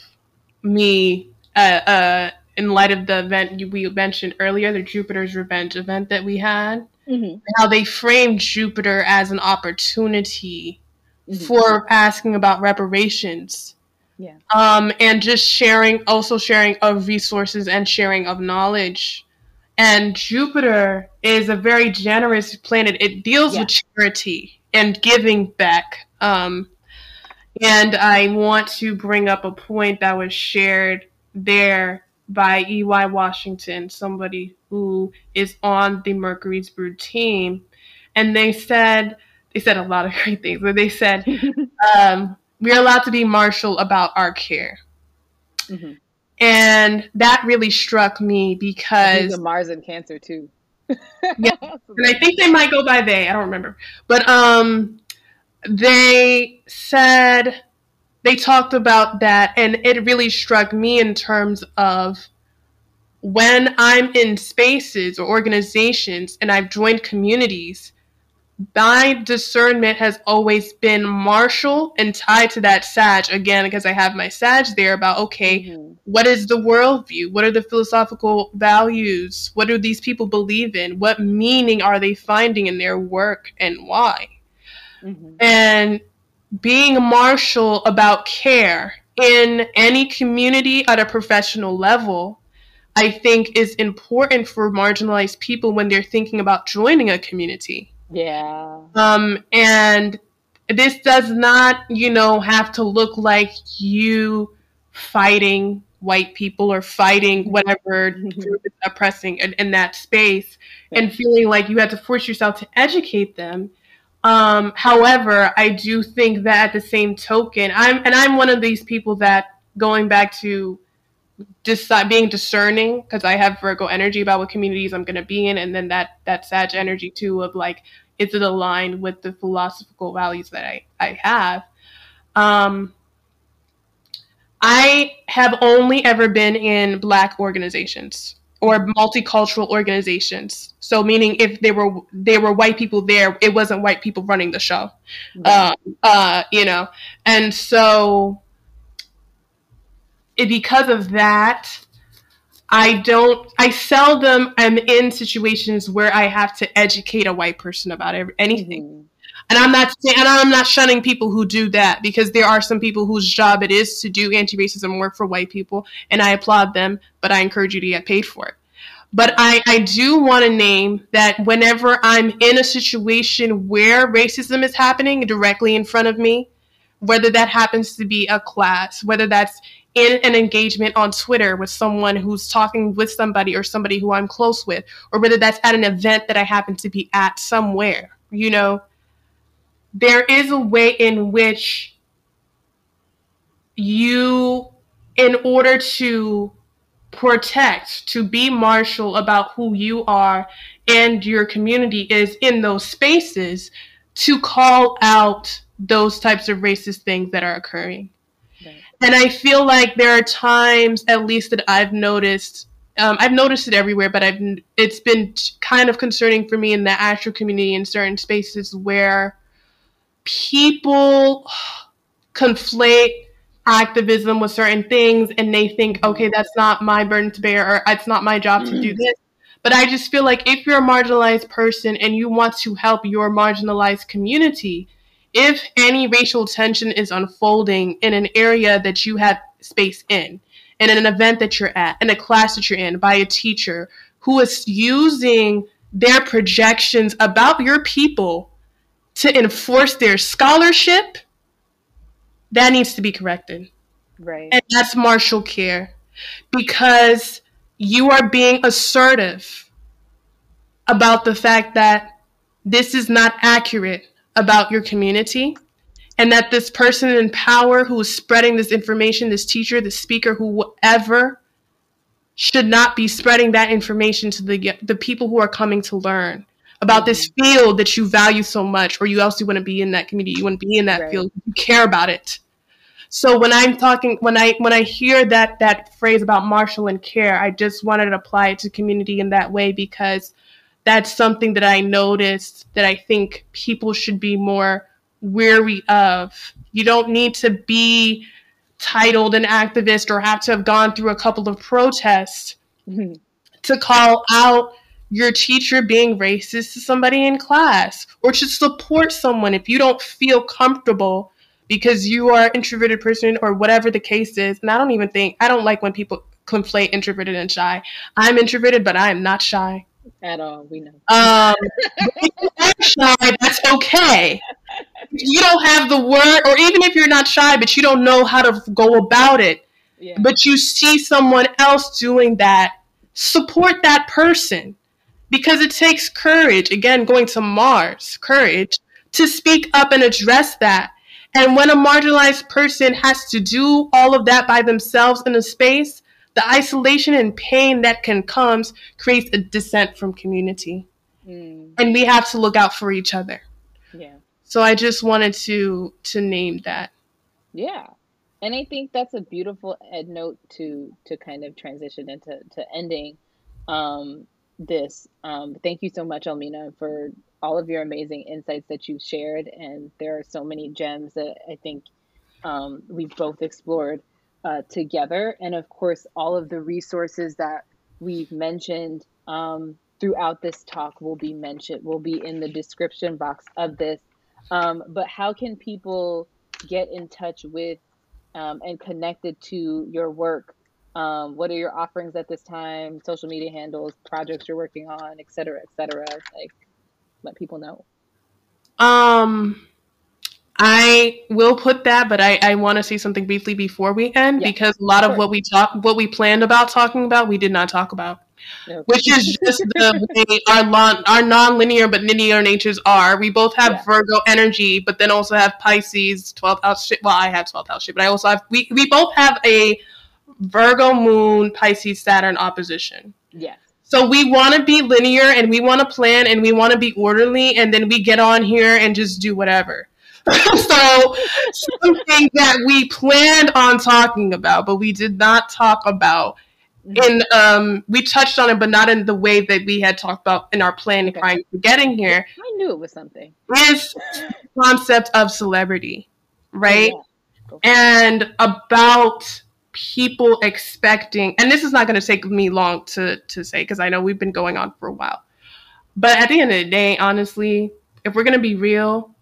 me, uh, uh, in light of the event we mentioned earlier, the Jupiter's Revenge event that we had, mm-hmm. how they framed Jupiter as an opportunity mm-hmm. for asking about reparations. Yeah. Um, and just sharing, also sharing of resources and sharing of knowledge. And Jupiter is a very generous planet. It deals yeah. with charity and giving back. Um, and I want to bring up a point that was shared there by E.Y. Washington, somebody who is on the Mercury's Brew team. And they said, they said a lot of great things, but they said, um, we're allowed to be martial about our care. Mm-hmm. And that really struck me because Mars and Cancer too. yeah, and I think they might go by they. I don't remember, but um, they said they talked about that, and it really struck me in terms of when I'm in spaces or organizations and I've joined communities my discernment has always been martial and tied to that sag. Again because i have my sag there about okay mm-hmm. what is the worldview? What are the philosophical values? What do these people believe in? What meaning are they finding in their work and why? Mm-hmm. and being martial about care in any community at a professional level i think is important for marginalized people when they're thinking about joining a community yeah. Um, and this does not, you know, have to look like you fighting white people or fighting whatever group is oppressing in, in that space and feeling like you had to force yourself to educate them. Um, however, I do think that at the same token, I'm and I'm one of these people that going back to decide being discerning because I have Virgo energy about what communities I'm going to be in, and then that that Sag energy too of like is it aligned with the philosophical values that I, I have? Um, I have only ever been in Black organizations or multicultural organizations. So meaning if there were there were white people there, it wasn't white people running the show, uh, uh, you know. And so, it, because of that, I don't, I seldom am in situations where I have to educate a white person about anything. Mm-hmm. And I'm not and I'm not shunning people who do that because there are some people whose job it is to do anti-racism work for white people, and I applaud them, but I encourage you to get paid for it. But I, I do want to name that whenever I'm in a situation where racism is happening directly in front of me, whether that happens to be a class, whether that's in an engagement on Twitter with someone who's talking with somebody or somebody who I'm close with, or whether that's at an event that I happen to be at somewhere, you know, there is a way in which you, in order to protect, to be martial about who you are and your community is in those spaces, to call out those types of racist things that are occurring. And I feel like there are times, at least that I've noticed, um, I've noticed it everywhere, but I've it's been kind of concerning for me in the astro community in certain spaces where people conflate activism with certain things and they think, okay, that's not my burden to bear or it's not my job to do mm. this. But I just feel like if you're a marginalized person and you want to help your marginalized community, if any racial tension is unfolding in an area that you have space in, in an event that you're at, in a class that you're in, by a teacher who is using their projections about your people to enforce their scholarship, that needs to be corrected. Right. And that's martial care because you are being assertive about the fact that this is not accurate about your community and that this person in power who is spreading this information, this teacher, this speaker, whoever, should not be spreading that information to the the people who are coming to learn about mm-hmm. this field that you value so much, or you also want to be in that community, you want to be in that right. field, you care about it. So when I'm talking, when I when I hear that that phrase about Marshall and care, I just wanted to apply it to community in that way because that's something that I noticed that I think people should be more weary of. You don't need to be titled an activist or have to have gone through a couple of protests mm-hmm. to call out your teacher being racist to somebody in class or to support someone if you don't feel comfortable because you are an introverted person or whatever the case is. And I don't even think, I don't like when people conflate introverted and shy. I'm introverted, but I am not shy. At all, we know. Um, shy, that's okay. You don't have the word, or even if you're not shy, but you don't know how to go about it, yeah. but you see someone else doing that, support that person because it takes courage. Again, going to Mars, courage to speak up and address that and when a marginalized person has to do all of that by themselves in a space, the isolation and pain that can comes creates a dissent from community. Mm. And we have to look out for each other. Yeah. So I just wanted to to name that. Yeah. And I think that's a beautiful ed note to to kind of transition into to ending um, this. Um, thank you so much, Elmina, for all of your amazing insights that you've shared. And there are so many gems that I think um, we've both explored uh, together. And of course, all of the resources that we've mentioned um, throughout this talk will be mentioned, will be in the description box of this. Um, but how can people get in touch with um, and connected to your work? Um, what are your offerings at this time? Social media handles, projects you're working on, et cetera, et cetera. Like, let people know? Um, I will put that, but I, I want to say something briefly before we end yeah, because a lot of, of what we talk, what we planned about talking about, we did not talk about, okay. which is just the way our long, our non-linear but linear natures are. We both have yeah. Virgo energy, but then also have Pisces, 12th house shit. Well, I have 12th house shit, but I also have, we, we both have a Virgo moon, Pisces, Saturn opposition. Yes. So we want to be linear and we want to plan and we want to be orderly, and then we get on here and just do whatever. so something that we planned on talking about, but we did not talk about. Mm-hmm. In um, we touched on it, but not in the way that we had talked about in our plan okay. prior to getting here. I knew it was something. Is concept of celebrity, right? Oh, yeah. And about people expecting, and this is not going to take me long to, to say because I know we've been going on for a while. But at the end of the day, honestly, if we're going to be real,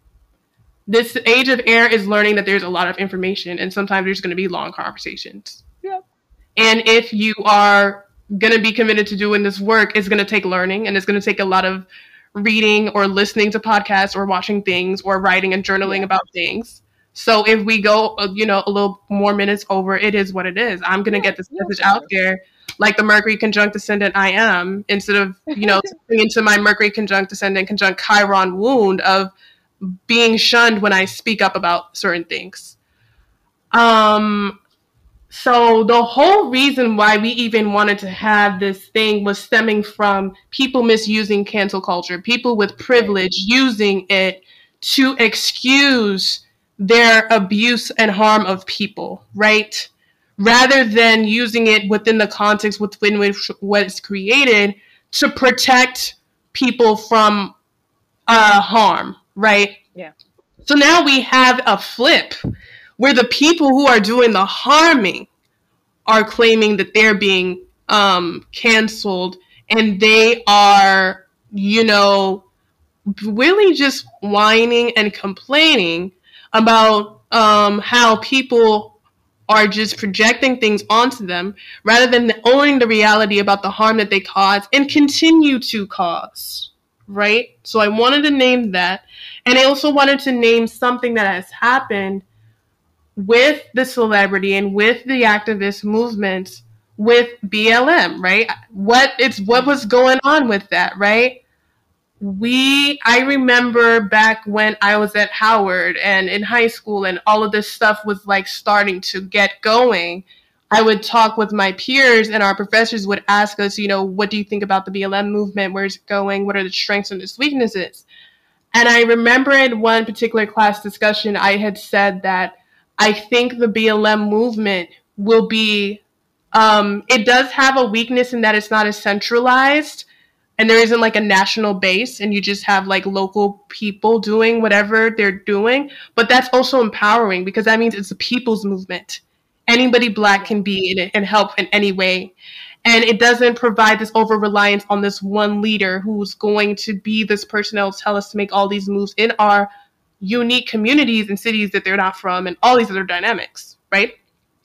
this age of air is learning that there's a lot of information and sometimes there's going to be long conversations. Yeah. And if you are going to be committed to doing this work, it's going to take learning and it's going to take a lot of reading or listening to podcasts or watching things or writing and journaling yeah. about things. So if we go, uh, you know, a little more minutes over, it is what it is. I'm gonna yeah, get this message out there, like the Mercury conjunct descendant I am, instead of you know into my Mercury conjunct descendant conjunct Chiron wound of being shunned when I speak up about certain things. Um, so the whole reason why we even wanted to have this thing was stemming from people misusing cancel culture, people with privilege using it to excuse their abuse and harm of people, right? Rather than using it within the context within which what is created to protect people from uh, harm, right? Yeah. So now we have a flip where the people who are doing the harming are claiming that they're being um, canceled and they are, you know, really just whining and complaining about um, how people are just projecting things onto them rather than owning the reality about the harm that they cause and continue to cause. Right? So I wanted to name that. And I also wanted to name something that has happened with the celebrity and with the activist movement with BLM, right? What it's what was going on with that, right? We I remember back when I was at Howard and in high school and all of this stuff was like starting to get going. I would talk with my peers and our professors would ask us, you know, what do you think about the BLM movement? Where's it going? What are the strengths and its weaknesses? And I remember in one particular class discussion, I had said that I think the BLM movement will be um, it does have a weakness in that it's not as centralized and there isn't like a national base and you just have like local people doing whatever they're doing. But that's also empowering because that means it's a people's movement. Anybody black can be in it and help in any way. And it doesn't provide this over reliance on this one leader who's going to be this person that will tell us to make all these moves in our unique communities and cities that they're not from and all these other dynamics, right?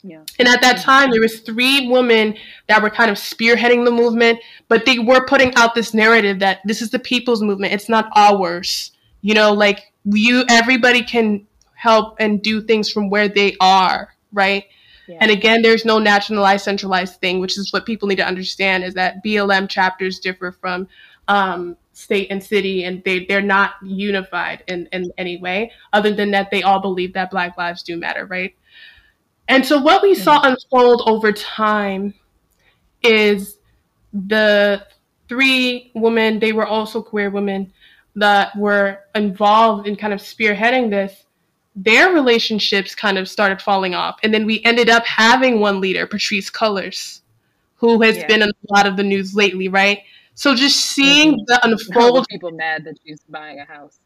Yeah. And at that time, there was three women that were kind of spearheading the movement, but they were putting out this narrative that this is the people's movement. It's not ours. You know, like you, everybody can help and do things from where they are, right? Yeah. And again, there's no nationalized, centralized thing, which is what people need to understand is that BLM chapters differ from um, state and city, and they, they're not unified in, in any way, other than that they all believe that Black lives do matter, right? And so what we saw mm-hmm. unfold over time is the three women, they were also queer women that were involved in kind of spearheading this. Their relationships kind of started falling off. And then we ended up having one leader, Patrisse Cullors, who has yeah. been in a lot of the news lately, right? So just seeing mm-hmm. the unfold. people mad that she's buying a house.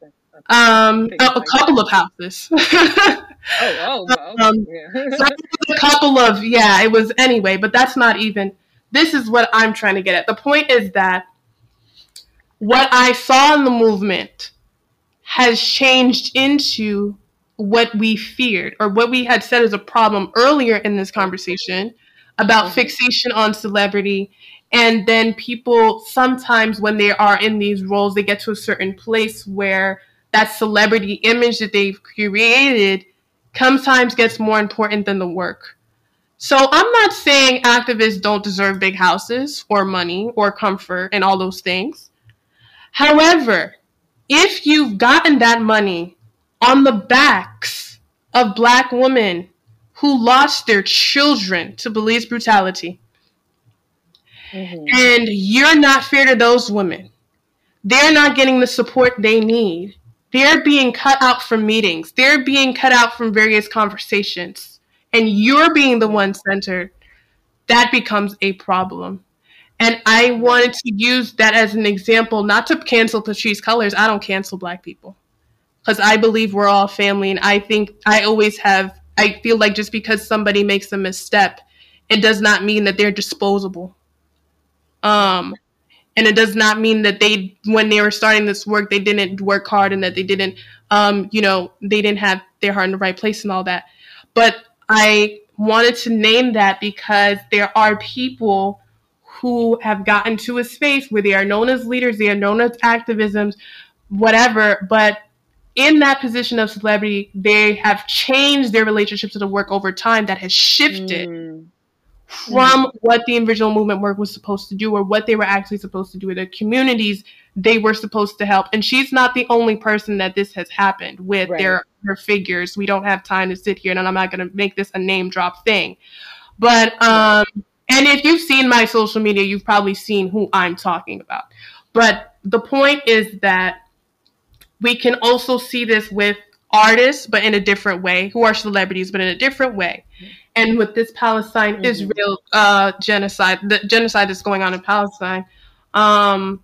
Um, a, a couple of houses. oh, oh, oh um, yeah. so a couple of yeah. It was anyway, but that's not even. This is what I'm trying to get at. The point is that what I saw in the movement has changed into what we feared or what we had said as a problem earlier in this conversation about mm-hmm. fixation on celebrity and then people sometimes when they are in these roles they get to a certain place where that celebrity image that they've created sometimes gets more important than the work. So I'm not saying activists don't deserve big houses or money or comfort and all those things. However, if you've gotten that money on the backs of black women who lost their children to police brutality, mm-hmm. and you're not fair to those women, they're not getting the support they need they're being cut out from meetings. They're being cut out from various conversations. And you're being the one centered. That becomes a problem. And I wanted to use that as an example, not to cancel Patrisse Cullors. I don't cancel black people. Because I believe we're all family. And I think I always have, I feel like just because somebody makes a misstep, it does not mean that they're disposable. Um, and it does not mean that they when they were starting this work they didn't work hard and that they didn't um, you know they didn't have their heart in the right place and all that. But i wanted to name that because there are people who have gotten to a space where they are known as leaders they are known as activisms whatever but in that position of celebrity they have changed their relationship to the work over time that has shifted mm from mm-hmm. what the original movement work was supposed to do or what they were actually supposed to do with the communities they were supposed to help. And she's not the only person that this has happened with right. figures. We don't have time to sit here and I'm not gonna make this a name drop thing. But um and if you've seen my social media, you've probably seen who I'm talking about. But the point is that we can also see this with artists, but in a different way, who are celebrities, but in a different way. And with this Palestine mm-hmm. Israel uh, genocide, the genocide that's going on in Palestine, um,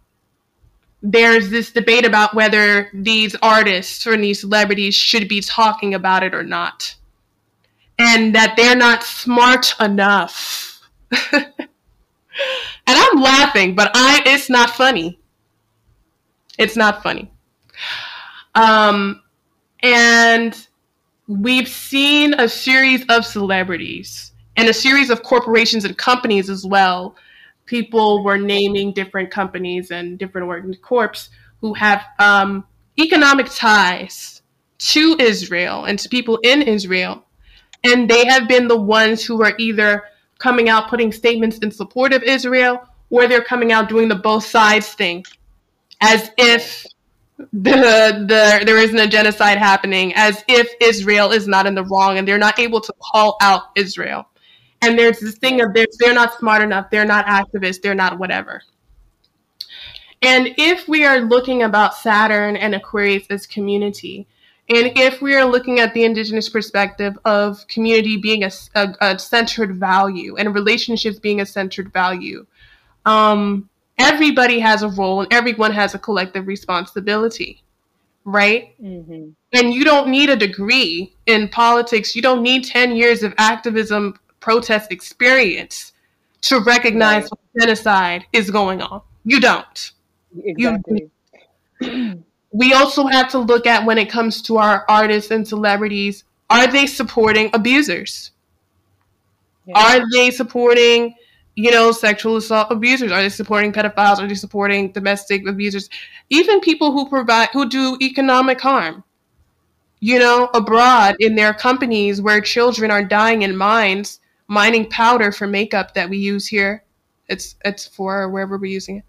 there's this debate about whether these artists or these celebrities should be talking about it or not. And that they're not smart enough. and I'm laughing, but I it's not funny. It's not funny. Um, and we've seen a series of celebrities and a series of corporations and companies as well. People were naming different companies and different working corps who have um, economic ties to Israel and to people in Israel. And they have been the ones who are either coming out putting statements in support of Israel or they're coming out doing the both sides thing as if the, the there isn't a genocide happening as if Israel is not in the wrong and they're not able to call out Israel. And there's this thing of they're, they're not smart enough, they're not activists, they're not whatever. And if we are looking about Saturn and Aquarius as community, and if we are looking at the indigenous perspective of community being a, a, a centered value and relationships being a centered value, um, everybody has a role and everyone has a collective responsibility, right? Mm-hmm. And you don't need a degree in politics. You don't need 10 years of activism, protest experience to recognize right. genocide is going on. You don't. Exactly. You, we also have to look at when it comes to our artists and celebrities are they supporting abusers? Yeah. Are they supporting you know, sexual assault abusers? Are they supporting pedophiles? Are they supporting domestic abusers? Even people who provide who do economic harm, you know, abroad in their companies where children are dying in mines, mining powder for makeup that we use here. It's it's for wherever we're using it.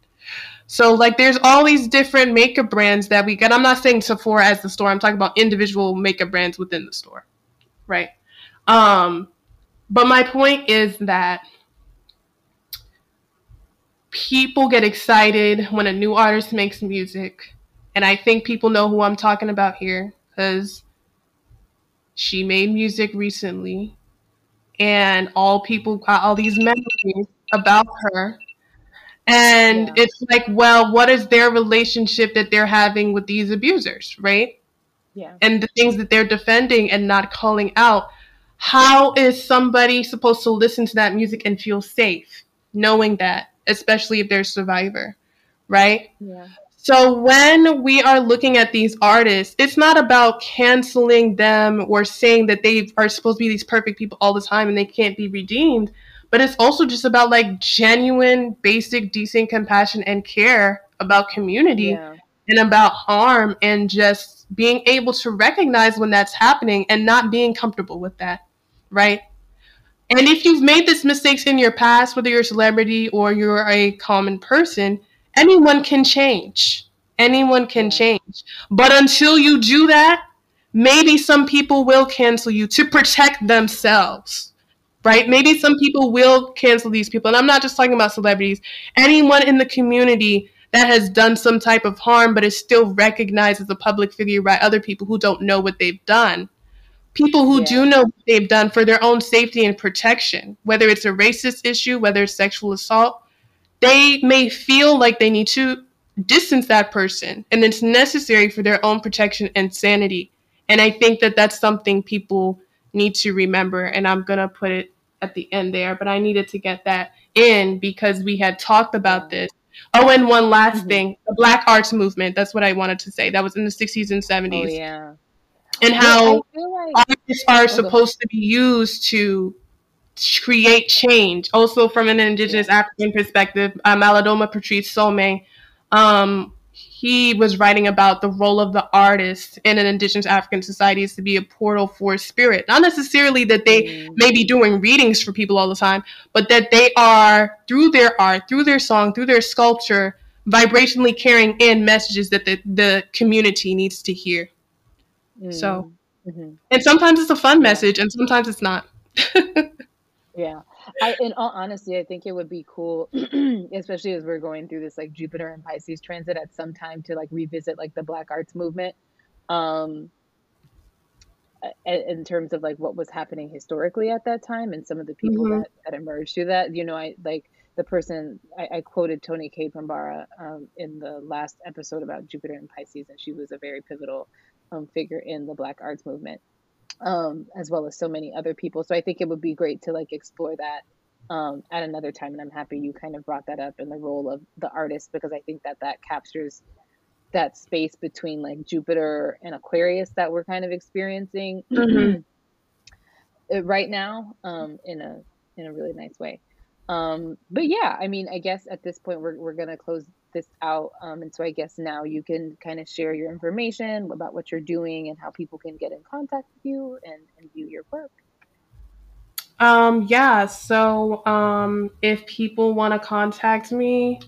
So like there's all these different makeup brands that we get. I'm not saying Sephora as the store. I'm talking about individual makeup brands within the store. Right? Um but my point is that people get excited when a new artist makes music. And I think people know who I'm talking about here because she made music recently. And all people got all these memories about her. And yeah. it's like, well, what is their relationship that they're having with these abusers, right? Yeah. And the things that they're defending and not calling out. How is somebody supposed to listen to that music and feel safe knowing that? Especially if they're a survivor, right? Yeah. So when we are looking at these artists, it's not about canceling them or saying that they are supposed to be these perfect people all the time and they can't be redeemed, but it's also just about like genuine, basic, decent compassion and care about community yeah. and about harm and just being able to recognize when that's happening and not being comfortable with that, right? And if you've made these mistakes in your past, whether you're a celebrity or you're a common person, anyone can change. Anyone can change. But until you do that, maybe some people will cancel you to protect themselves. Right? Maybe some people will cancel these people. And I'm not just talking about celebrities. Anyone in the community that has done some type of harm but is still recognized as a public figure by other people who don't know what they've done people who yeah. do know what they've done for their own safety and protection, whether it's a racist issue, whether it's sexual assault, they may feel like they need to distance that person and it's necessary for their own protection and sanity. And I think that that's something people need to remember. And I'm going to put it at the end there, but I needed to get that in because we had talked about this. Oh, and one last mm-hmm. thing the Black Arts Movement. That's what I wanted to say. That was in the 60s and 70s. Oh, yeah and how like- artists are supposed to be used to create change. Also, from an indigenous African perspective, uh, Malidoma Patrice Somé, um, he was writing about the role of the artist in an indigenous African society is to be a portal for spirit. Not necessarily that they mm. may be doing readings for people all the time, but that they are, through their art, through their song, through their sculpture, vibrationally carrying in messages that the, the community needs to hear. So, mm-hmm. and sometimes it's a fun message, and sometimes it's not. yeah. I, in all honesty, I think it would be cool, especially as we're going through this like Jupiter and Pisces transit at some time to like revisit like the Black Arts movement, um, in terms of like what was happening historically at that time and some of the people mm-hmm. that, that emerged through that. You know, I like the person I, I quoted Toni Cade Bambara um, in the last episode about Jupiter and Pisces, and she was a very pivotal um, figure in the Black Arts Movement, um, as well as so many other people. So I think it would be great to like explore that um, at another time. And I'm happy you kind of brought that up in the role of the artist because I think that that captures that space between like Jupiter and Aquarius that we're kind of experiencing mm-hmm. right now um, in a in a really nice way. Um, but yeah, I mean, I guess at this point we're we're gonna close this out, um, and so I guess now you can kind of share your information about what you're doing and how people can get in contact with you and, and view your work. Um, yeah, so um, if people want to contact me,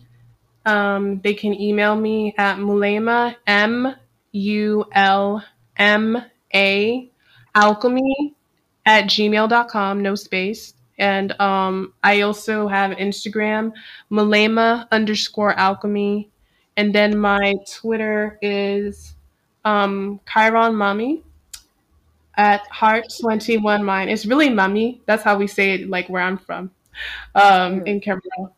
um, they can email me at Mulema, M U L M A, alchemy at gmail.com, no space. And um, I also have Instagram, Mulema underscore alchemy. And then my Twitter is um, Chiron Mommy at Heart 21 Mind. It's really Mummy. That's how we say it, like where I'm from um, in Cameroon.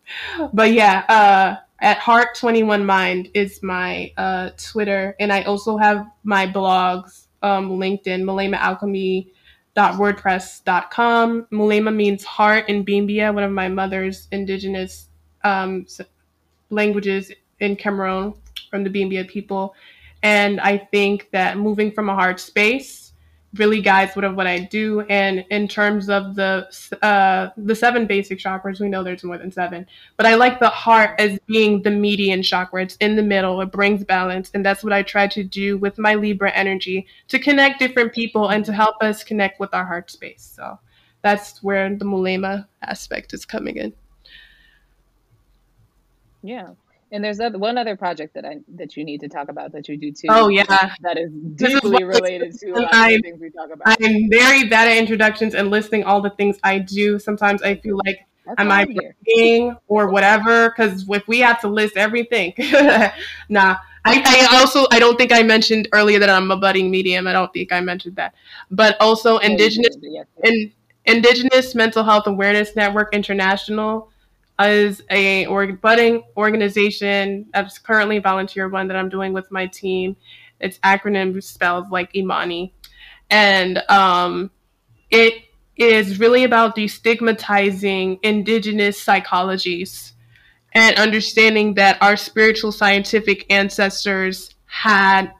But yeah, uh, at Heart 21 Mind is my uh, Twitter. And I also have my blogs, um, LinkedIn, Mulema Alchemy wordpress.com. Mulema means heart in Bimbia, one of my mother's indigenous um, languages in Cameroon from the Bimbia people. And I think that moving from a hard space really guides what of what I do. And in terms of the uh, the seven basic chakras, we know there's more than seven, but I like the heart as being the median chakra. It's in the middle. It brings balance, and that's what I try to do with my Libra energy to connect different people and to help us connect with our heart space. So that's where the Mulema aspect is coming in. Yeah. And there's other, one other project that I that you need to talk about that you do too. Oh yeah, that is deeply is related to a lot I, of things we talk about. I'm very bad at introductions and listing all the things I do. Sometimes I feel like That's am I bragging or whatever? Because if we have to list everything, nah. I, I, also I don't think I mentioned earlier that I'm a budding medium. I don't think I mentioned that, but also indigenous yes, yes. In, indigenous mental health awareness network international is a or, budding organization that's currently volunteer one that I'm doing with my team. Its acronym spells like Imani, and um, it is really about destigmatizing indigenous psychologies and understanding that our spiritual scientific ancestors had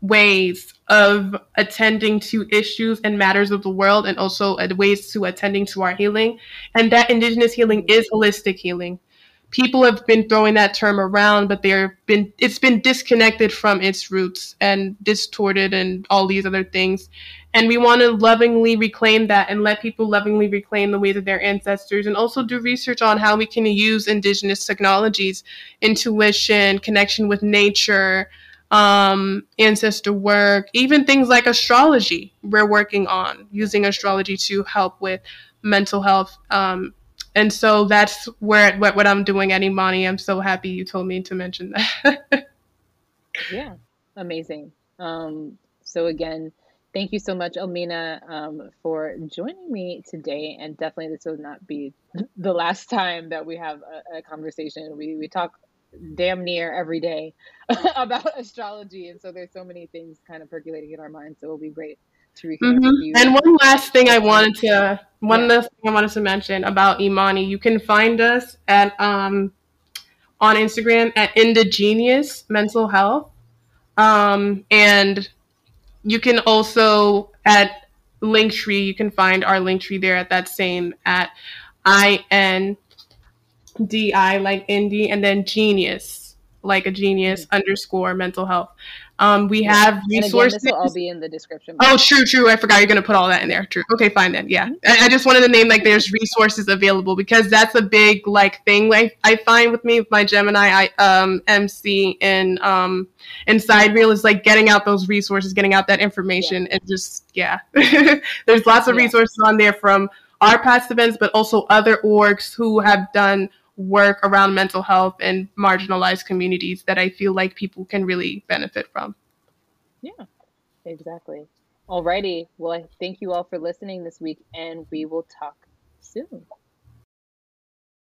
ways of attending to issues and matters of the world and also uh, ways to attending to our healing. And that indigenous healing is holistic healing. People have been throwing that term around, but they're been it's been disconnected from its roots and distorted and all these other things. And we want to lovingly reclaim that and let people lovingly reclaim the ways of their ancestors and also do research on how we can use indigenous technologies, intuition, connection with nature, um, ancestor work, even things like astrology. We're working on using astrology to help with mental health. Um, and so that's where what, what I'm doing at Imani. I'm so happy you told me to mention that. yeah, amazing. Um, so again, thank you so much, Elmina, um, for joining me today. And definitely, this will not be the last time that we have a, a conversation. We we talk damn near every day about astrology. And so there's so many things kind of percolating in our minds so it'll be great to reconnect mm-hmm. with you. And one last thing i wanted to one yeah. last thing i wanted to mention about imani you can find us at um on instagram at indigenous mental health. Um and you can also at linktree you can find our linktree there at that same at i n D I like indie, and then genius like a genius mm-hmm. underscore mental health. Um, we yeah. have resources. Again, this will all be in the description. Oh, true, true. I forgot you're gonna put all that in there. True. Okay, fine then. Yeah, I, I, just wanted to name like there's resources available because that's a big like thing. Like I find with me with my Gemini, I um MC and um and Sidereal is like getting out those resources, getting out that information, yeah. and just yeah, there's lots of yeah. resources on there from our past events, but also other orgs who have done work around mental health and marginalized communities that I feel like people can really benefit from. Yeah, exactly. Alrighty. Well, I thank you all for listening this week, and we will talk soon.